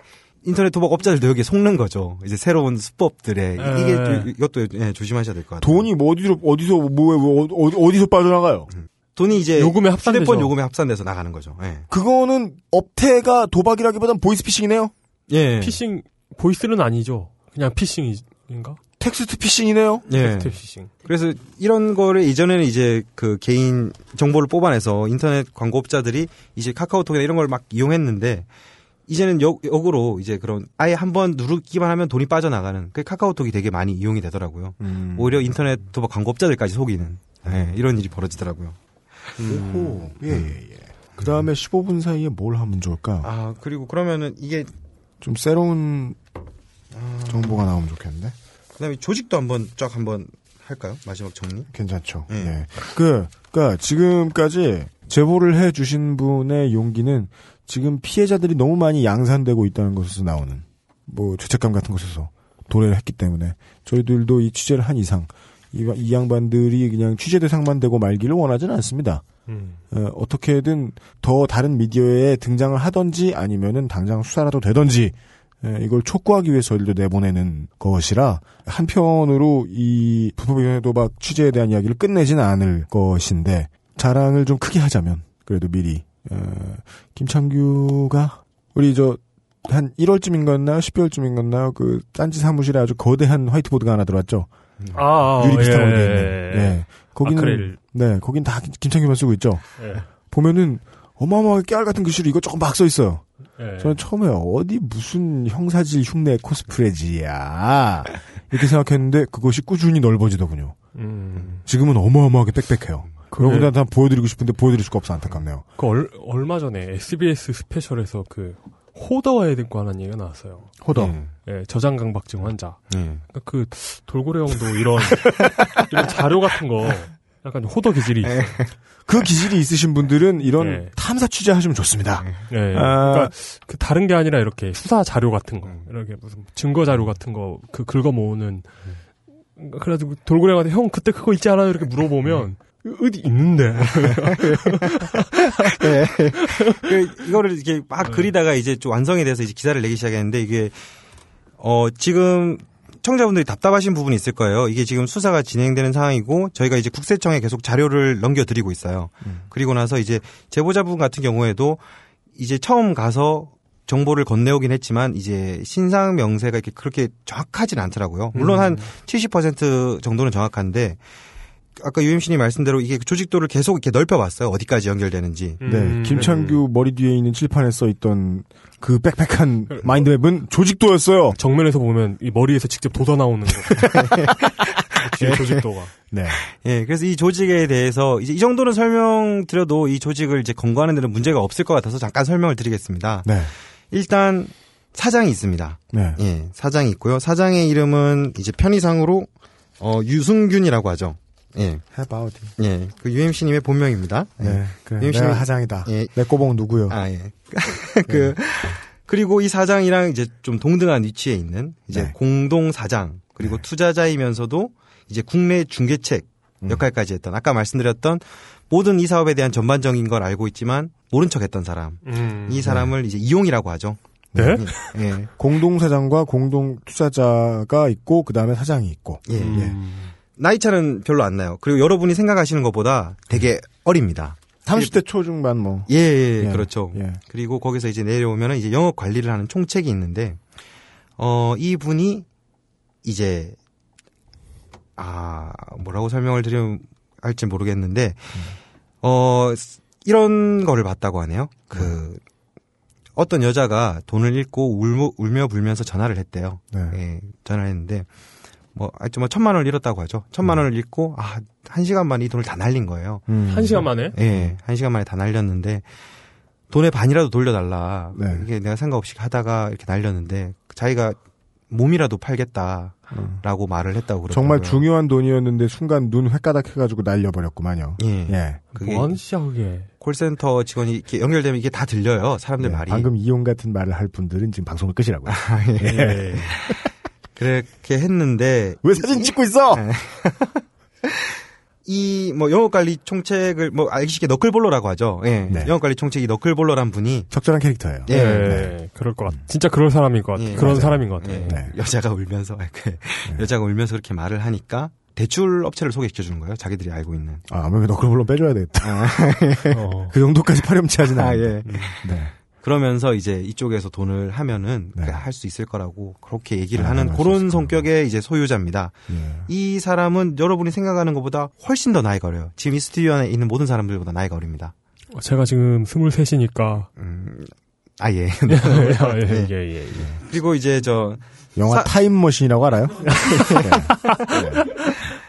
인터넷 도박 업자들도 여기에 속는 거죠. 이제 새로운 수법들에 이게 예. 좀 이것도 예, 조심하셔야 될 것 같아요. 돈이 뭐 어디로 어디서 뭐 어디, 어디서 빠져나가요? 돈이 이제 요금에 합산되죠. 휴대폰 요금에 합산돼서 나가는 거죠. 예. 그거는 업태가 도박이라기보단 보이스피싱이네요. 예. 피싱 보이스는 아니죠. 그냥 피싱인가? 텍스트 피싱이네요. 예. 텍스트 피싱. 그래서 이런 거를 이전에는 이제 그 개인 정보를 뽑아내서 인터넷 광고업자들이 이제 카카오톡이나 이런 걸 막 이용했는데 이제는 역, 역으로 이제 그런 아예 한번 누르기만 하면 돈이 빠져나가는 그 카카오톡이 되게 많이 이용이 되더라고요. 음. 오히려 인터넷 도박 광고업자들까지 속이는 예, 이런 일이 벌어지더라고요. 오호. 예, 예, 예. 그 다음에 15분 사이에 뭘 하면 좋을까? 아 그리고 그러면은 이게 좀 새로운 정보가 나오면 좋겠는데? 그 다음에 조직도 한번 쫙 한번 할까요? 마지막 정리. 괜찮죠. 예. 예. 그, 그니까 지금까지 제보를 해 주신 분의 용기는 지금 피해자들이 너무 많이 양산되고 있다는 것에서 나오는 뭐 죄책감 같은 것에서 도래를 했기 때문에 저희들도 이 취재를 한 이상 이, 이 양반들이 그냥 취재 대상만 되고 말기를 원하지는 않습니다. 음. 어, 어떻게든 더 다른 미디어에 등장을 하던지 아니면은 당장 수사라도 되던지 에, 이걸 촉구하기 위해서 저희도 내보내는 것이라 한편으로 이 불법 도박 취재에 대한 이야기를 끝내지는 않을 것인데 자랑을 좀 크게 하자면 그래도 미리 어, 김창규가 우리 저한 1월쯤인가였나요? 12월쯤인가였나요? 그 딴지 사무실에 아주 거대한 화이트보드가 하나 들어왔죠. 아, 아, 유리 비슷한 예, 걸로 돼 예, 있는. 예. 네. 거기는 아크릴. 네, 거긴 다 김- 김창규만 쓰고 있죠. 예. 보면은 어마어마하게 깨알 같은 글씨로 이거 조금 막 써 있어요. 예. 저는 처음에 어디 무슨 형사질 흉내 코스프레지야 이렇게 생각했는데 그것이 꾸준히 넓어지더군요. 음. 지금은 어마어마하게 빽빽해요. 여러분들한테 한번 보여드리고 싶은데 보여드릴 수가 없어 안타깝네요. 그 얼, 얼마 전에 SBS 스페셜에서 그 호더와에 대고 하는 얘기가 나왔어요. 호더. 예. 예, 저장 강박증 환자. 예. 그러니까 그 돌고래 형도 이런 (laughs) 이런 자료 같은 거 약간 호더 기질이 있어요. 그 기질이 있으신 분들은 이런 네. 탐사 취재하시면 좋습니다. 예. 아. 그러니까 그 다른 게 아니라 이렇게 수사 자료 같은 거, 이렇게 무슨 증거 자료 같은 거 그 긁어 모으는. 그래가지고 돌고래 형한테 형 그때 그거 있지 않아요? 이렇게 물어보면 어디 있는데. 그 이거를 이렇게 막 그리다가 이제 좀 완성이 돼서 이제 기사를 내기 시작했는데 이게 어 지금 청자분들이 답답하신 부분이 있을 거예요. 이게 지금 수사가 진행되는 상황이고 저희가 이제 국세청에 계속 자료를 넘겨드리고 있어요. 그리고 나서 이제 제보자분 같은 경우에도 이제 처음 가서 정보를 건네오긴 했지만 이제 신상 명세가 이렇게 그렇게 정확하진 않더라고요. 물론 한70% 정도는 정확한데 아까 유엠씨님 말씀대로 이게 조직도를 계속 이렇게 넓혀봤어요. 어디까지 연결되는지. 네, 음. 김창규 머리 뒤에 있는 칠판에 써 있던 그 빽빽한 마인드맵은 조직도였어요. 정면에서 보면 이 머리에서 직접 돋아 나오는 거. (laughs) 뒤에 조직도가. 네. 예, 그래서 이 조직에 대해서 이제 이 정도는 설명드려도 이 조직을 이제 검거하는 데는 문제가 없을 것 같아서 잠깐 설명을 드리겠습니다. 네. 일단 사장이 있습니다. 네. 예, 사장이 있고요. 사장의 이름은 이제 편의상으로 어 유승균이라고 하죠. 예, 해바우디. 예, 그 UMC님의 본명입니다. 예. 네. 그래, 씨는- 하장이다. 예. 내 꼬봉 누구요? 아, 예. (laughs) 그, 그리고 이 사장이랑 이제 좀 동등한 위치에 있는 이제 네. 공동 사장, 그리고 투자자이면서도 이제 국내 중개책 음. 역할까지 했던, 아까 말씀드렸던 모든 이 사업에 대한 전반적인 걸 알고 있지만 모른 척 했던 사람. 음. 이 사람을 이제 이용이라고 하죠. 네? 예. 공동 사장과 공동 투자자가 있고 그 다음에 사장이 있고. 예. 음. 나이 차는 별로 안 나요. 그리고 여러분이 생각하시는 것보다 되게 어립니다. 30대 초중반 뭐. 예, 예, 예. 그렇죠. 예. 그리고 거기서 이제 내려오면은 이제 영업 관리를 하는 총책이 있는데, 어, 이분이 이제, 아, 뭐라고 설명을 드리면 할지 모르겠는데, 어, 이런 거를 봤다고 하네요. 그, 어떤 여자가 돈을 잃고 울며, 울며 불면서 전화를 했대요. 네. 예, 전화를 했는데, 뭐, 하여튼 뭐, 천만 원을 잃었다고 하죠. 천만 원을 잃고, 아, 한 시간 만에 이 돈을 다 날린 거예요. 음. 한 시간 만에? 예, 한 시간 만에 다 날렸는데 돈의 반이라도 돌려달라. 네. 이게 내가 생각 없이 하다가 이렇게 날렸는데 자기가 몸이라도 팔겠다라고 말을 했다고 그러더라고요. 정말 중요한 돈이었는데 순간 눈 횟가닥 해가지고 날려버렸구만요. 예. 예. 그게 뭐 하는 짓이야, 그게. 콜센터 직원이 이렇게 연결되면 이게 다 들려요. 사람들 예, 말이. 방금 이용 같은 말을 할 분들은 지금 방송을 끄시라고요. (laughs) 예. (laughs) 그렇게 했는데 왜 사진 찍고 있어? (laughs) 이 뭐 영업 관리 총책을 뭐 알기 쉽게 너클볼러라고 하죠. 예. 네. 영업 관리 총책이 너클볼러란 분이 적절한 캐릭터예요. 예. 네. 그럴 것 같아. 진짜 그럴 사람인 것 같아. 예, 그런 맞아요. 사람인 것 같아. 예. 네. 여자가 울면서 (laughs) 그 여자가 울면서 그렇게 말을 하니까 대출 업체를 소개시켜 주는 거예요. 자기들이 알고 있는. 아, 뭐 너클볼로 빼줘야 되겠다. 어. (laughs) 그 정도까지 파렴치하진 아, 않아요. 예. 네. 그러면서 이제 이쪽에서 돈을 하면은 네. 할수 있을 거라고 그렇게 얘기를 아, 하는 할수 그런 성격의 이제 소유자입니다. 예. 이 사람은 여러분이 생각하는 것보다 훨씬 더 나이가 어려요. 지금 이 스튜디오 안에 있는 모든 사람들보다 나이가 어립니다. 제가 지금 23이니까. 음, 아, 예. (laughs) 예, 예, 예, 예. 그리고 이제 저, 영화 사- 타임머신이라고 알아요? (laughs) (laughs)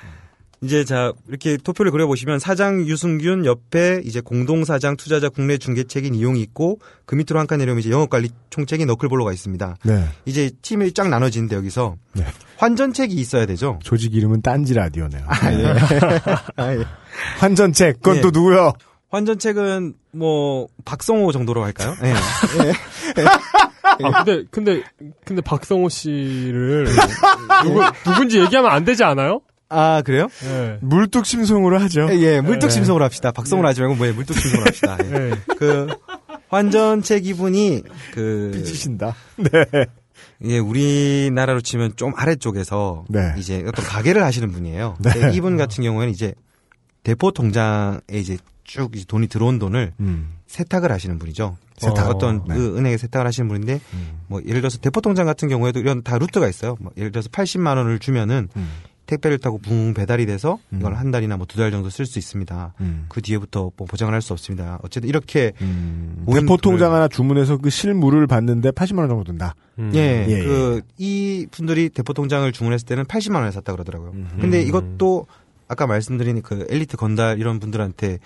이제 자, 이렇게 도표를 그려보시면 사장 유승균 옆에 이제 공동사장 투자자 국내 중개책인 이용이 있고 그 밑으로 한 칸 내려오면 이제 영업관리 총책인 너클볼로가 있습니다. 네. 이제 팀이 쫙 나눠지는데 여기서 네. 환전책이 있어야 되죠. 조직 이름은 딴지 라디오네요. 네. (laughs) 아, 예. 환전책, 그건 예. 또 누구요? 환전책은 뭐 박성호 정도로 할까요? 예. 아, 근데, 근데, 근데 박성호 씨를 (laughs) 누구, 누군지 얘기하면 안 되지 않아요? 아 그래요? 예. 물뚝심송으로 하죠. 예, 물뚝심송으로 합시다. 박성호로 하지 말고 뭐예 물뚝심송으로 합시다. 예. 예. 그 환전책 이분이 그 삐지신다. (laughs) 예, 우리나라로 치면 좀 아래쪽에서 네. 이제 어떤 가게를 하시는 분이에요. 네. 이분 같은 경우에는 이제 대포 통장에 이제 쭉 이제 돈이 들어온 돈을 음. 세탁을 하시는 분이죠. 세탁. 어, 떤 네. 그 은행에 세탁을 하시는 분인데 음. 뭐 예를 들어서 대포 통장 같은 경우에도 이런 다 루트가 있어요. 뭐 예를 들어서 80만 원을 주면은 음. 택배를 타고 붕 배달이 돼서 이걸 음. 한 달이나 뭐 두 달 정도 쓸 수 있습니다. 음. 그 뒤에부터 뭐 보장을 할 수 없습니다. 어쨌든 이렇게 음. 대포 통장 하나 주문해서 그 실물을 받는데 80만 원 정도 든다. 음. 예, 예, 그, 이 분들이 대포 통장을 주문했을 때는 80만 원에 샀다 그러더라고요. 음흠. 근데 이것도 아까 말씀드린 그 엘리트 건달 이런 분들한테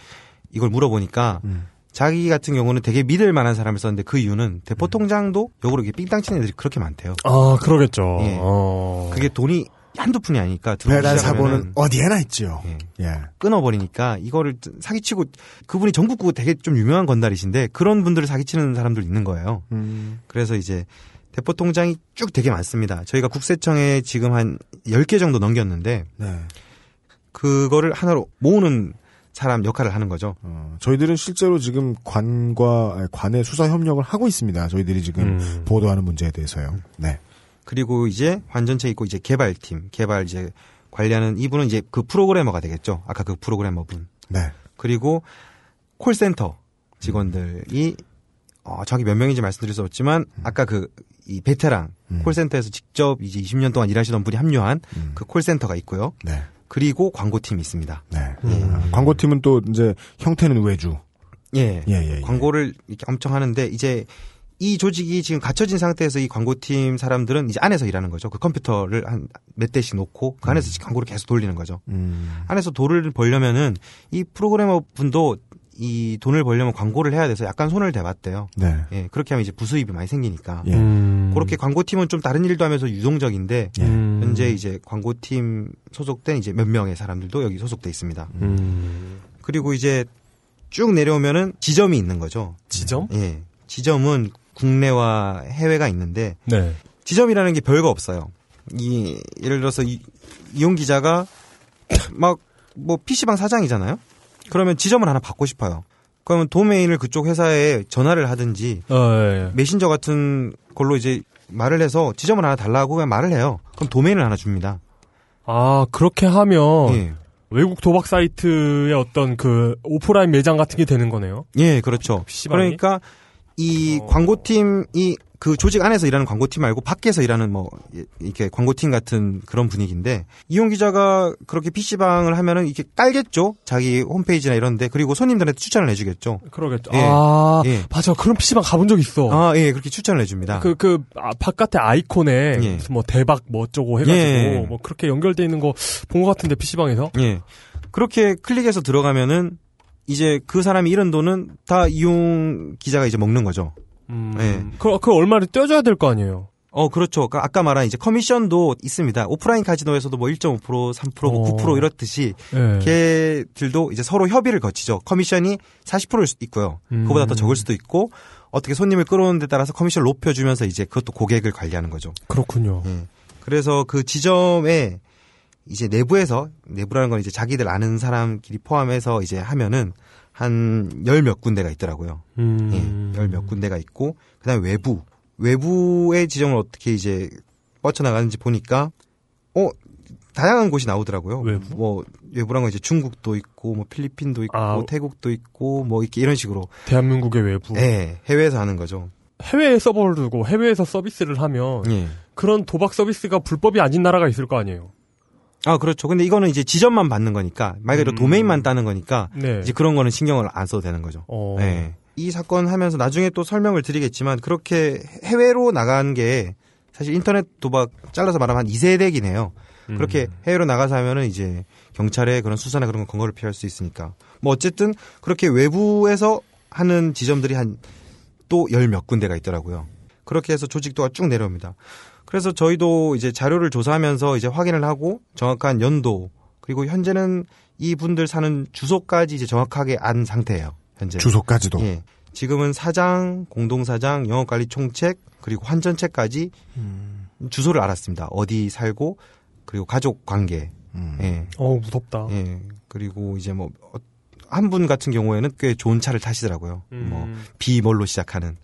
이걸 물어보니까 음. 자기 같은 경우는 되게 믿을 만한 사람을 썼는데 그 이유는 대포 음. 통장도 역으로 이렇게 삥땅 치는 애들이 그렇게 많대요. 아, 그러겠죠. 예. 어. 그게 돈이 한두 푼이 아니니까 시작하면은 사고는 어디에나 있지요. 예, 예. 끊어버리니까 이거를 사기치고 그분이 전국구 되게 좀 유명한 건달이신데 그런 분들을 사기치는 사람들 있는 거예요. 음. 그래서 이제 대포 통장이 쭉 되게 많습니다. 저희가 국세청에 지금 한 10개 정도 넘겼는데 네. 그거를 하나로 모으는 사람 역할을 하는 거죠. 어, 저희들은 실제로 지금 관과 관의 수사 협력을 하고 있습니다. 저희들이 지금 음. 보도하는 문제에 대해서요. 네. 그리고 이제 환전체 있고 이제 개발팀, 개발 이제 관리하는 이분은 이제 그 프로그래머가 되겠죠. 아까 그 프로그래머 분. 네. 그리고 콜센터 직원들이 어, 정확히 몇 명인지 말씀드릴 수 없지만 아까 그 이 베테랑 음. 콜센터에서 직접 이제 20년 동안 일하시던 분이 합류한 음. 그 콜센터가 있고요. 네. 그리고 광고팀이 있습니다. 네. 음. 아, 광고팀은 또 이제 형태는 외주. 예. 예, 예, 예. 광고를 이렇게 엄청 하는데 이제 이 조직이 지금 갇혀진 상태에서 이 광고팀 사람들은 이제 안에서 일하는 거죠. 그 컴퓨터를 한 몇 대씩 놓고 그 안에서 광고를 계속 돌리는 거죠. 음. 안에서 돈을 벌려면은 이 프로그래머 분도 이 돈을 벌려면 광고를 해야 돼서 약간 손을 대봤대요. 네. 예, 그렇게 하면 이제 부수입이 많이 생기니까. 예. 음. 그렇게 광고팀은 좀 다른 일도 하면서 유동적인데 예. 음. 현재 이제 광고팀 소속된 이제 몇 명의 사람들도 여기 소속돼 있습니다. 음. 그리고 이제 쭉 내려오면은 지점이 있는 거죠. 지점? 예. 지점은 국내와 해외가 있는데 네. 지점이라는 게 별거 없어요. 이 예를 들어서 이, 이용 기자가 (coughs) 막 뭐 PC방 사장이잖아요. 그러면 지점을 하나 받고 싶어요. 그러면 도메인을 그쪽 회사에 전화를 하든지 어, 예, 예. 메신저 같은 걸로 이제 말을 해서 지점을 하나 달라고 그냥 말을 해요. 그럼 도메인을 하나 줍니다. 아, 그렇게 하면 예. 외국 도박 사이트의 어떤 그 오프라인 매장 같은 게 되는 거네요. 예, 그렇죠. PC방이? 그러니까 이 어. 광고팀이 그 조직 안에서 일하는 광고팀 말고 밖에서 일하는 뭐 이- 이렇게 광고팀 같은 그런 분위기인데 이용 기자가 그렇게 PC방을 하면은 이렇게 깔겠죠. 자기 홈페이지나 이런데 그리고 손님들한테 추천을 해 주겠죠. 그러겠죠. 예. 아, 예. 맞아. 그런 PC방 가본 적 있어. 아, 예, 그렇게 추천을 해 줍니다. 그, 그, 아, 바깥에 아이콘에, 예. 뭐 대박 뭐 어쩌고 해가지고, 예. 뭐 그렇게 연결돼 있는 거 본 것 같은데, PC방에서? 예. 그렇게 클릭해서 들어가면은 이제 그 사람이 잃은 돈은 다 이용 기자가 이제 먹는 거죠. 음, 예. 그, 그 얼마를 떼줘야 될 거 아니에요? 어, 그렇죠. 그러니까 아까 말한 이제 커미션도 있습니다. 오프라인 카지노에서도 뭐 1.5%, 3%, 뭐 어. 9% 이렇듯이 예. 걔들도 이제 서로 협의를 거치죠. 커미션이 40%일 수도 있고요. 음. 그보다 더 적을 수도 있고 어떻게 손님을 끌어오는 데 따라서 커미션을 높여주면서 이제 그것도 고객을 관리하는 거죠. 그렇군요. 예. 그래서 그 지점에 이제 내부에서 내부라는 건 이제 자기들 아는 사람끼리 포함해서 이제 하면은 한 열 몇 군데가 있더라고요. 음. 예, 열 몇 군데가 있고 그다음에 외부 외부의 지점을 어떻게 이제 뻗쳐나가는지 보니까 어 다양한 곳이 나오더라고요. 외부? 뭐 외부란 건 이제 중국도 있고 뭐 필리핀도 있고 아. 태국도 있고 뭐 이렇게 이런 식으로 대한민국의 외부. 예, 해외에서 하는 거죠. 해외에 서버를 두고 해외에서 서비스를 하면, 예. 그런 도박 서비스가 불법이 아닌 나라가 있을 거 아니에요? 아, 그렇죠. 근데 이거는 이제 지점만 받는 거니까, 말 그대로 음. 도메인만 따는 거니까, 네. 이제 그런 거는 신경을 안 써도 되는 거죠. 어. 네. 이 사건 하면서 나중에 또 설명을 드리겠지만, 그렇게 해외로 나간 게, 사실 인터넷 도박 잘라서 말하면 한 2세대긴 해요. 음. 그렇게 해외로 나가서 하면은 이제 경찰의 그런 수사나 그런 건 근거를 피할 수 있으니까. 뭐 어쨌든 그렇게 외부에서 하는 지점들이 한 또 열 몇 군데가 있더라고요. 그렇게 해서 조직도가 쭉 내려옵니다. 그래서 저희도 이제 자료를 조사하면서 이제 확인을 하고 정확한 연도 그리고 현재는 이 분들 사는 주소까지 이제 정확하게 안 상태예요. 현재. 주소까지도. 예. 지금은 사장, 공동사장, 영업관리 총책 그리고 환전책까지 주소를 알았습니다. 어디 살고 그리고 가족 관계. 예. 어 무섭다. 예. 그리고 이제 뭐 한 분 같은 경우에는 꽤 좋은 차를 타시더라고요. 음. 뭐 비몰로 시작하는.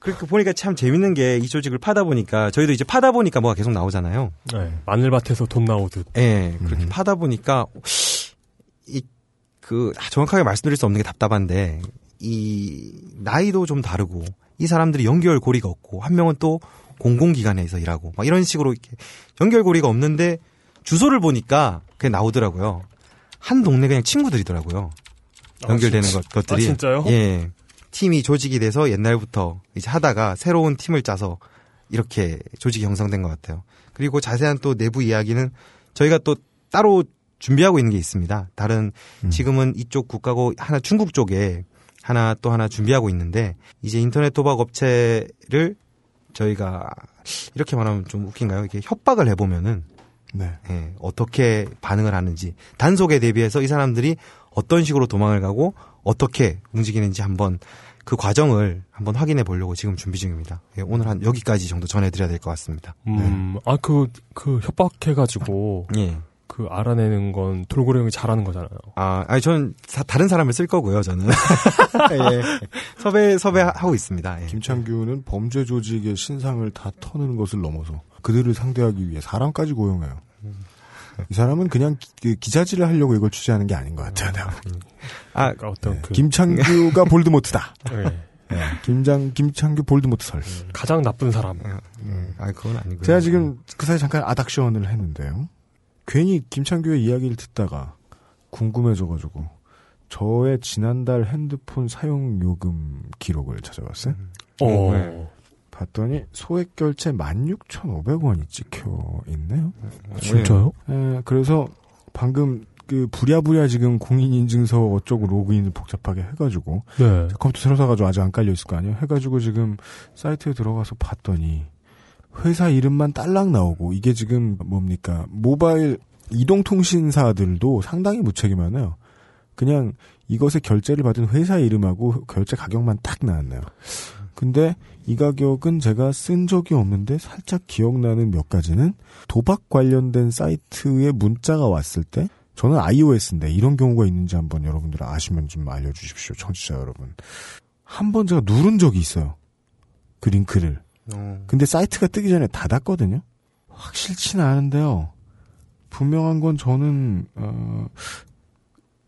그렇게 보니까 참 재밌는 게 이 조직을 파다 보니까 저희도 이제 파다 보니까 뭐가 계속 나오잖아요. 네, 마늘밭에서 돈 나오듯. 예, 그렇게 파다 보니까 이 그 정확하게 말씀드릴 수 없는 게 답답한데 이 나이도 좀 다르고 이 사람들이 연결고리가 없고 한 명은 또 공공기관에서 일하고 막 이런 식으로 이렇게 연결고리가 없는데 주소를 보니까 그게 나오더라고요. 한 동네 그냥 친구들이더라고요. 연결되는 아, 진짜? 것, 것들이. 아, 진짜요? 예. 팀이 조직이 돼서 옛날부터 이제 하다가 새로운 팀을 짜서 이렇게 조직이 형성된 것 같아요. 그리고 자세한 또 내부 이야기는 저희가 또 따로 준비하고 있는 게 있습니다. 다른 지금은 이쪽 국가고 하나 중국 쪽에 하나 또 하나 준비하고 있는데 이제 인터넷 도박 업체를 저희가 이렇게 말하면 좀 웃긴가요? 이렇게 협박을 해보면은 네. 예, 어떻게 반응을 하는지 단속에 대비해서 이 사람들이 어떤 식으로 도망을 가고 어떻게 움직이는지 한번 그 과정을 한번 확인해 보려고 지금 준비 중입니다. 예, 오늘 한 여기까지 정도 전해드려야 될 것 같습니다. 음, 아, 그, 그 협박해가지고, 예. 그 알아내는 건 돌고래 형이 잘하는 거잖아요. 아, 아니 저는 사- 다른 사람을 쓸 거고요. 저는 (laughs) 예. 섭외 섭외하고 있습니다. 예. 김창규는 범죄 조직의 신상을 다 터는 것을 넘어서 그들을 상대하기 위해 사람까지 고용해요. 이 사람은 그냥 기, 기자질을 하려고 이걸 취재하는 게 아닌 것 같아요. 내가. 아, 그러니까 어떤 그, 김창규가 (laughs) 볼드모트다. 예, 예, 김장 김창규 볼드모트 설. 가장 나쁜 사람. 아, 그건 아니고요. 제가 지금 그 사이 잠깐 아닥션을 했는데요. 괜히 김창규의 이야기를 듣다가 궁금해져가지고 저의 지난달 핸드폰 사용 요금 기록을 찾아봤어요. 어, 네. 봤더니 소액 결제 16,500원이 찍혀 있네요. 진짜요? 에, 그래서 방금 그 부랴부랴 지금 공인인증서 어쩌고 로그인을 복잡하게 해가지고 네. 컴퓨터 새로 사가지고 아직 안 깔려 있을 거 아니에요. 해가지고 지금 사이트에 들어가서 봤더니 회사 이름만 딸랑 나오고 이게 지금 뭡니까 모바일 이동통신사들도 상당히 무책임하네요. 그냥 이것의 결제를 받은 회사 이름하고 결제 가격만 딱 나왔네요. 근데 이 가격은 제가 쓴 적이 없는데 살짝 기억나는 몇 가지는 도박 관련된 사이트에 문자가 왔을 때 저는 iOS인데 이런 경우가 있는지 한번 여러분들 아시면 좀 알려주십시오. 청취자 여러분. 한 번 제가 누른 적이 있어요. 그 링크를. 어, 근데 사이트가 뜨기 전에 닫았거든요. 확실치는 않은데요. 분명한 건 저는 어,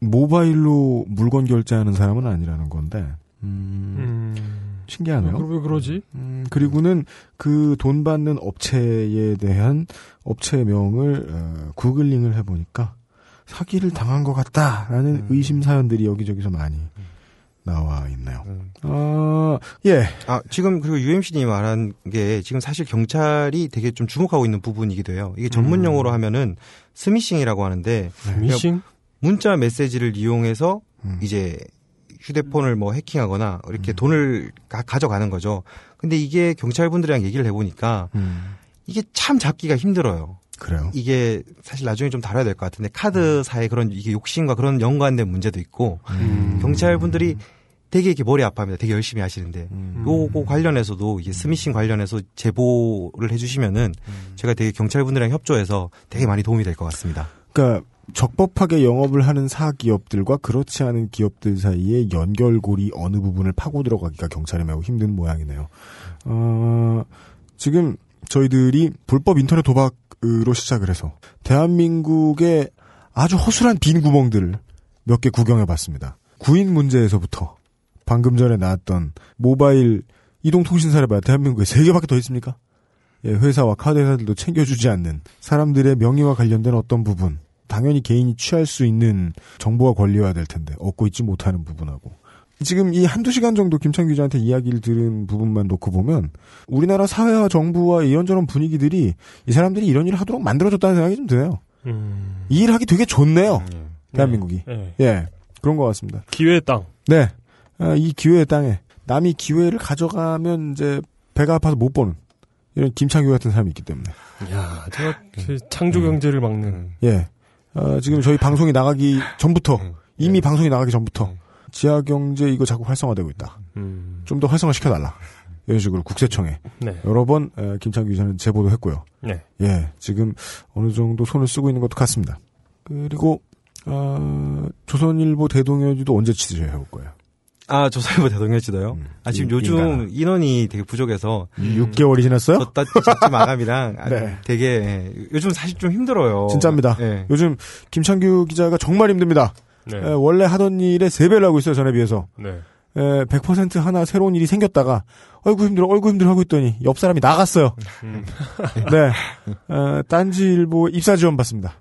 모바일로 물건 결제하는 사람은 아니라는 건데 음, 음. 신기하네요. 왜 그러지? 음, 그리고는 그 돈 받는 업체에 대한 업체명을 어, 구글링을 해보니까 사기를 당한 것 같다라는 의심 사연들이 여기저기서 많이 나와 있네요. 아, 예. 아, 지금 그리고 UMC님이 말한 게 지금 사실 경찰이 되게 좀 주목하고 있는 부분이기도 해요. 이게 전문 음. 용어로 하면은 스미싱이라고 하는데 스미싱? 문자 메시지를 이용해서 음. 이제 휴대폰을 뭐 해킹하거나 음. 이렇게 돈을 가, 져가는 거죠. 근데 이게 경찰분들이랑 얘기를 해보니까 음. 이게 참 잡기가 힘들어요. 그래요. 이게 사실 나중에 좀 다뤄야 될 것 같은데 카드사의 그런 이게 욕심과 그런 연관된 문제도 있고 음. 경찰분들이 되게 이렇게 머리 아파합니다. 되게 열심히 하시는데 음. 요거 관련해서도 이게 스미싱 관련해서 제보를 해주시면은 음. 제가 되게 경찰분들이랑 협조해서 되게 많이 도움이 될 것 같습니다. 그러니까 적법하게 영업을 하는 사기업들과 그렇지 않은 기업들 사이에 연결고리 어느 부분을 파고 들어가기가 경찰이 매우 힘든 모양이네요. 어, 지금 저희들이 불법 인터넷 도박으로 시작을 해서 대한민국의 아주 허술한 빈 구멍들을 몇 개 구경해 봤습니다. 구인 문제에서부터 방금 전에 나왔던 모바일 이동통신사를 봐야 대한민국에 세 개밖에 더 있습니까? 예, 회사와 카드 회사들도 챙겨주지 않는 사람들의 명의와 관련된 어떤 부분, 당연히 개인이 취할 수 있는 정보와 권리여야 될 텐데 얻고 있지 못하는 부분하고 지금 이 한두 시간 정도 김창 기자한테 이야기를 들은 부분만 놓고 보면 우리나라 사회와 정부와 이런저런 분위기들이 이 사람들이 이런 일을 하도록 만들어줬다는 생각이 좀 드네요. 음. 이 일을 하기 되게 좋네요. 대한민국이. 네. 예. 그런 것 같습니다. 기회의 땅. 네. 아, 이 기회의 땅에 남이 기회를 가져가면 이제 배가 아파서 못 보는 이런 김창규 같은 사람이 있기 때문에. 야, 제가 그 창조 경제를 막는. 예. 어, 지금 저희 방송이 나가기 전부터 이미 방송이 나가기 전부터 지하 경제 이거 자꾸 활성화되고 있다. 음. 좀더 활성화 시켜달라. 이런 식으로 국세청에 네. 여러 번 에, 김창규 기자는 제보도 했고요. 네. 예, 지금 어느 정도 손을 쓰고 있는 것도 같습니다. 그리고 어, 조선일보 대동여지도 언제 취재해볼 거예요? 아, 조선일보 대동여지도요? 아, 지금 인- 요즘 인간아. 인원이 되게 부족해서. 6개월이 지났어요? 저, 저지 마감이랑 (laughs) 아, 네. 되게 예, 요즘 사실 좀 힘들어요. 진짜입니다. 예. 요즘 김창규 기자가 정말 힘듭니다. 네. 에, 원래 하던 일의 3배를 하고 있어요, 전에 비해서. 네. 에, 100% 하나 새로운 일이 생겼다가 어이구 힘들어 어이구 힘들어 하고 있더니 옆 사람이 나갔어요. 음. 네. 어, 딴지일보 입사 지원 받습니다.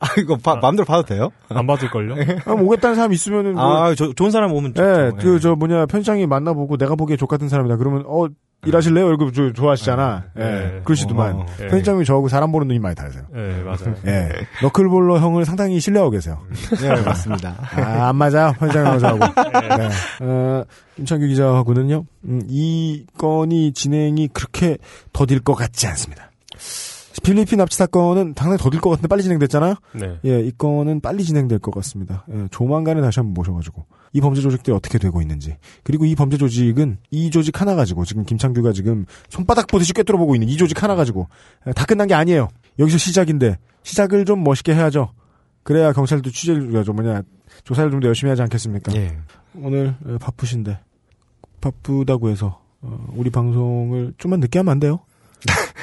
아, 이거 바, 마음대로 봐도 돼요? 안 받을걸요? (laughs) 아, 오겠다는 사람 있으면은 뭐, 아, 저, 좋은 사람 오면 예, 좋죠. 그, 저, 뭐냐, 편집장이 만나보고 내가 보기에 족 같은 사람이다. 그러면, 어, 일하실래요? 이거 저, 좋아하시잖아. 예, 네. 그러시더만. 어, 예. 편집장이 저하고 사람 보는 눈이 많이 다르세요. 네, 맞아요. 예. 너클볼러 형을 상당히 신뢰하고 계세요. 네, 맞습니다. 아, 안 맞아. 편집장이 저하고. (laughs) 네. 어, 김창규 기자하고는요, 음, 이 건이 진행이 그렇게 더딜 것 같지 않습니다. 필리핀 납치 사건은 당연히 더딜 것 같은데 빨리 진행됐잖아요? 네. 예, 이 건은 빨리 진행될 것 같습니다. 예, 조만간에 다시 한번 모셔가지고 이 범죄 조직들이 어떻게 되고 있는지 그리고 이 범죄 조직은 이 조직 하나 가지고 지금 김창규가 지금 손바닥 보듯이 꿰뚫어 보고 있는 이 조직 하나 가지고 예, 다 끝난 게 아니에요. 여기서 시작인데 시작을 좀 멋있게 해야죠. 그래야 경찰도 취재를 좀 뭐냐 조사를 좀 더 열심히 하지 않겠습니까? 예. 오늘 예, 바쁘신데 바쁘다고 해서 어, 우리 방송을 좀만 늦게 하면 안 돼요?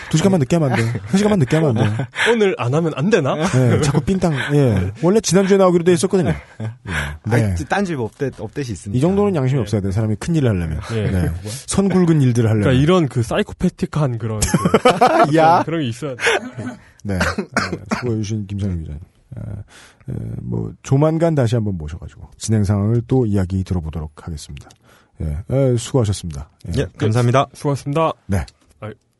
두 시간만 늦게 하면 안 돼요. 한 시간만 늦게 하면 안 돼요. 오늘 안 하면 안 되나? 예, 자꾸 삥땅. 예. 원래 지난주에 나오기로 돼 있었거든요. 네. 아, 딴지 업데, 업데이트 있습니다. 이 정도는 양심이 없어야 돼. 사람이 큰 일을 하려면. 예. 네. 선 굵은 일들을 하려면. 그러니까 이런 그 사이코패틱한 그런 (laughs) 그, 야. 그런 게 있어야 돼. 네. 네. 수고해주신 김상희 기자님. 아, 에, 뭐, 조만간 다시 한번 모셔가지고, 진행 상황을 또 이야기 들어보도록 하겠습니다. 예, 에, 수고하셨습니다. 예, 감사합니다. 수고하셨습니다. 네.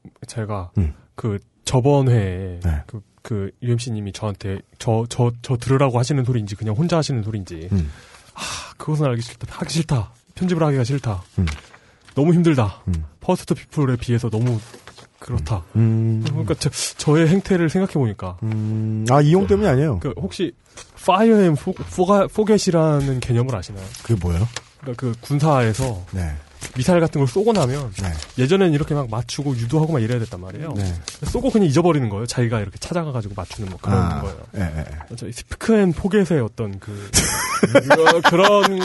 아, 제가 음. 그 저번 회에 네. 그, 그 UMC님이 저한테 저 저 저 들으라고 하시는 소리인지 그냥 혼자 하시는 소리인지 음. 아 그것은 알기 싫다 하기 싫다 편집을 하기가 싫다 음. 너무 힘들다 음. Power to the People에 비해서 너무 그렇다 음, 그러니까 저, 저의 행태를 생각해 보니까 음, 아, 이용 때문이 아니에요. 그 혹시 fire and forget이라는 개념을 아시나요? 그게 뭐예요? 그러니까 그 군사에서 네. 미사일 같은 걸 쏘고 나면 네. 예전에는 이렇게 막 맞추고 유도하고 막 이래야 됐단 말이에요. 네. 쏘고 그냥 잊어버리는 거예요. 자기가 이렇게 찾아가가지고 맞추는 뭐 그런 아, 거예요. 예, 예, 예. 저희 speak and forget의 어떤 그 (laughs) 그- 그런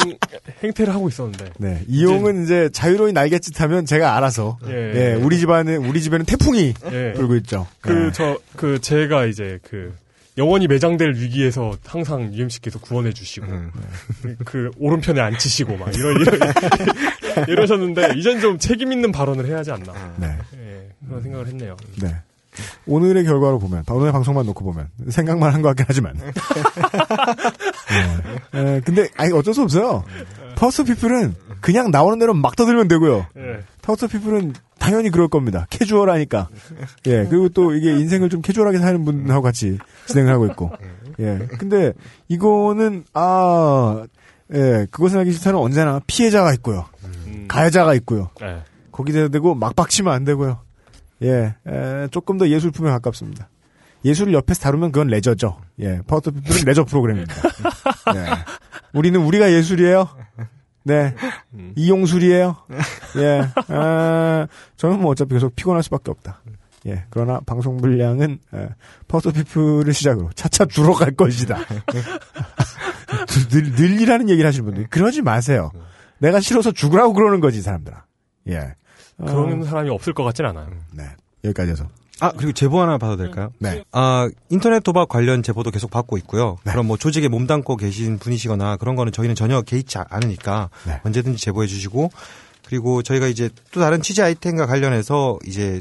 행태를 하고 있었는데 네. 이용은 이제 자유로운 날갯짓 하면 제가 알아서. 예. 예, 우리 집안은, 우리 집에는 태풍이 예. 불고 있죠. 그저그 제가 이제 그 영원히 매장될 위기에서 항상 UMC께서 구원해 주시고 그 오른편에 앉히시고 막 이런 이런 (laughs) (laughs) 이러셨는데 이젠 좀 책임 있는 발언을 해야 하지 않나. 네. 예, 그런 생각을 했네요. 네. 오늘의 결과로 보면, 오늘의 방송만 놓고 보면, 생각만 한 것 같긴 하지만. 네. 에, 근데, 아니, 어쩔 수 없어요. Power to the People은 그냥 나오는 대로 막 떠들면 되고요. 예. Power to the People은 당연히 그럴 겁니다. 캐주얼하니까. 예, 그리고 또 이게 인생을 좀 캐주얼하게 사는 분하고 같이 진행을 하고 있고. 예. 근데 이거는, 아, 예, 그것은 알기 싫다는 언제나 피해자가 있고요. 가해자가 있고요. 예. 거기다 대고 막 박치면 안 되고요. 예, 에, 조금 더 예술품에 가깝습니다. 예술을 옆에서 다루면 그건 레저죠. 예, Power to the People은 레저 프로그램입니다. 네. 우리는 우리가 예술이에요. 네. 이용술이에요. 예. 아, 저는 뭐 어차피 계속 피곤할 수밖에 없다. 예. 그러나 방송 분량은 에, Power to the People을 시작으로 차차 줄어갈 것이다. (laughs) 늘, 늘리라는 얘기를 하시는 분들이 그러지 마세요. 내가 싫어서 죽으라고 그러는 거지, 이 사람들아. 예. 그런 사람이 없을 것 같진 않아요. 네. 여기까지 해서. 아, 그리고 제보 하나 봐도 될까요? 네. 아, 인터넷 도박 관련 제보도 계속 받고 있고요. 그럼 뭐 조직에 몸담고 계신 분이시거나 그런 거는 저희는 전혀 개의치 않으니까 네. 언제든지 제보해 주시고 그리고 저희가 이제 또 다른 취재 아이템과 관련해서 이제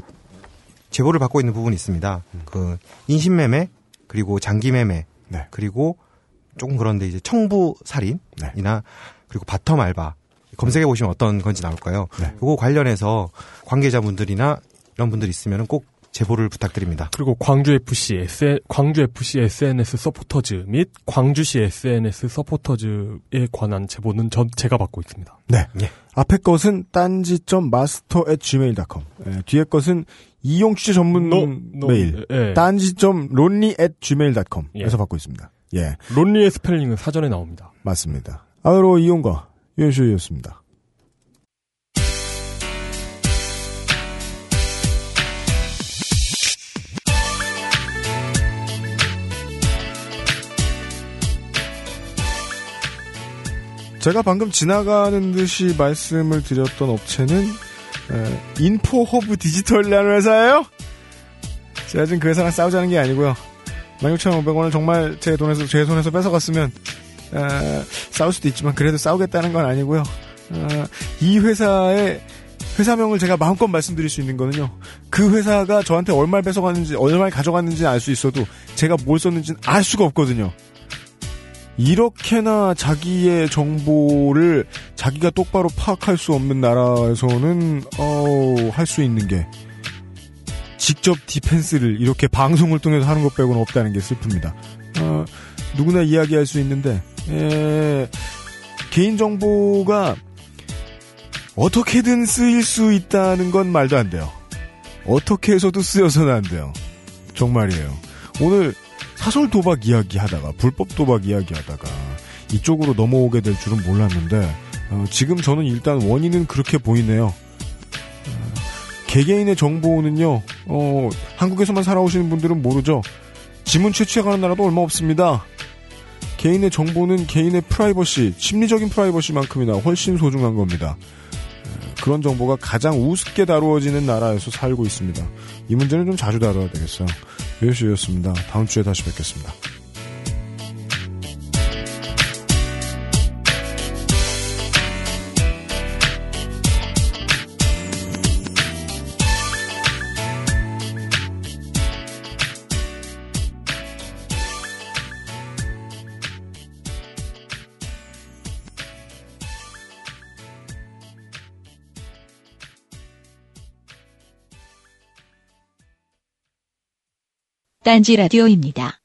제보를 받고 있는 부분이 있습니다. 그 인신매매 그리고 장기매매 네. 그리고 조금 그런데 이제 청부 살인이나 그리고 바텀 알바 검색해 보시면 어떤 건지 나올 거예요. 그거 관련해서 관계자분들이나 이런 분들 있으면 꼭 제보를 부탁드립니다. 그리고 광주 FC SN, 광주 FC SNS 서포터즈 및 광주시 SNS 서포터즈에 관한 제보는 전 제가 받고 있습니다. 네. 앞에 것은 ddanzi.master@gmail.com. 예, 뒤에 것은 이용 취재 전문 노- 노- 메일 예. ddanzi.lonely@gmail.com에서 예. 받고 있습니다. 예, lonely의 스펠링은 사전에 나옵니다. 맞습니다. 아으로 이용과 유현수였습니다. 제가 방금 지나가는 듯이 말씀을 드렸던 업체는 에, 인포허브 디지털이라는 회사예요. 제가 지금 그 회사랑 싸우자는 게 아니고요. 16,500원을 정말 제 돈에서 제 손에서 뺏어갔으면 에, 싸울 수도 있지만 그래도 싸우겠다는 건 아니고요. 어, 이 회사의 회사명을 제가 마음껏 말씀드릴 수 있는 거는요. 그 회사가 저한테 얼마를 뺏어갔는지 얼마를 가져갔는지는 알 수 있어도 제가 뭘 썼는지는 알 수가 없거든요. 이렇게나 자기의 정보를 자기가 똑바로 파악할 수 없는 나라에서는 어, 할 수 있는 게 직접 디펜스를 이렇게 방송을 통해서 하는 것 빼고는 없다는 게 슬픕니다. 어, 누구나 이야기할 수 있는데 에, 개인 정보가 어떻게든 쓰일 수 있다는 건 말도 안 돼요. 어떻게 해서도 쓰여서는 안 돼요. 정말이에요. 오늘 사설 도박 이야기 하다가 불법 도박 이야기 하다가 이쪽으로 넘어오게 될 줄은 몰랐는데 어, 지금 저는 일단 원인은 그렇게 보이네요. 어, 개개인의 정보는요. 어, 한국에서만 살아오시는 분들은 모르죠. 지문 채취해가는 나라도 얼마 없습니다. 개인의 정보는 개인의 프라이버시, 심리적인 프라이버시만큼이나 훨씬 소중한 겁니다. 어, 그런 정보가 가장 우습게 다루어지는 나라에서 살고 있습니다. 이 문제는 좀 자주 다뤄야 되겠어요. 유혜수였습니다. 다음 주에 다시 뵙겠습니다. 딴지 라디오입니다.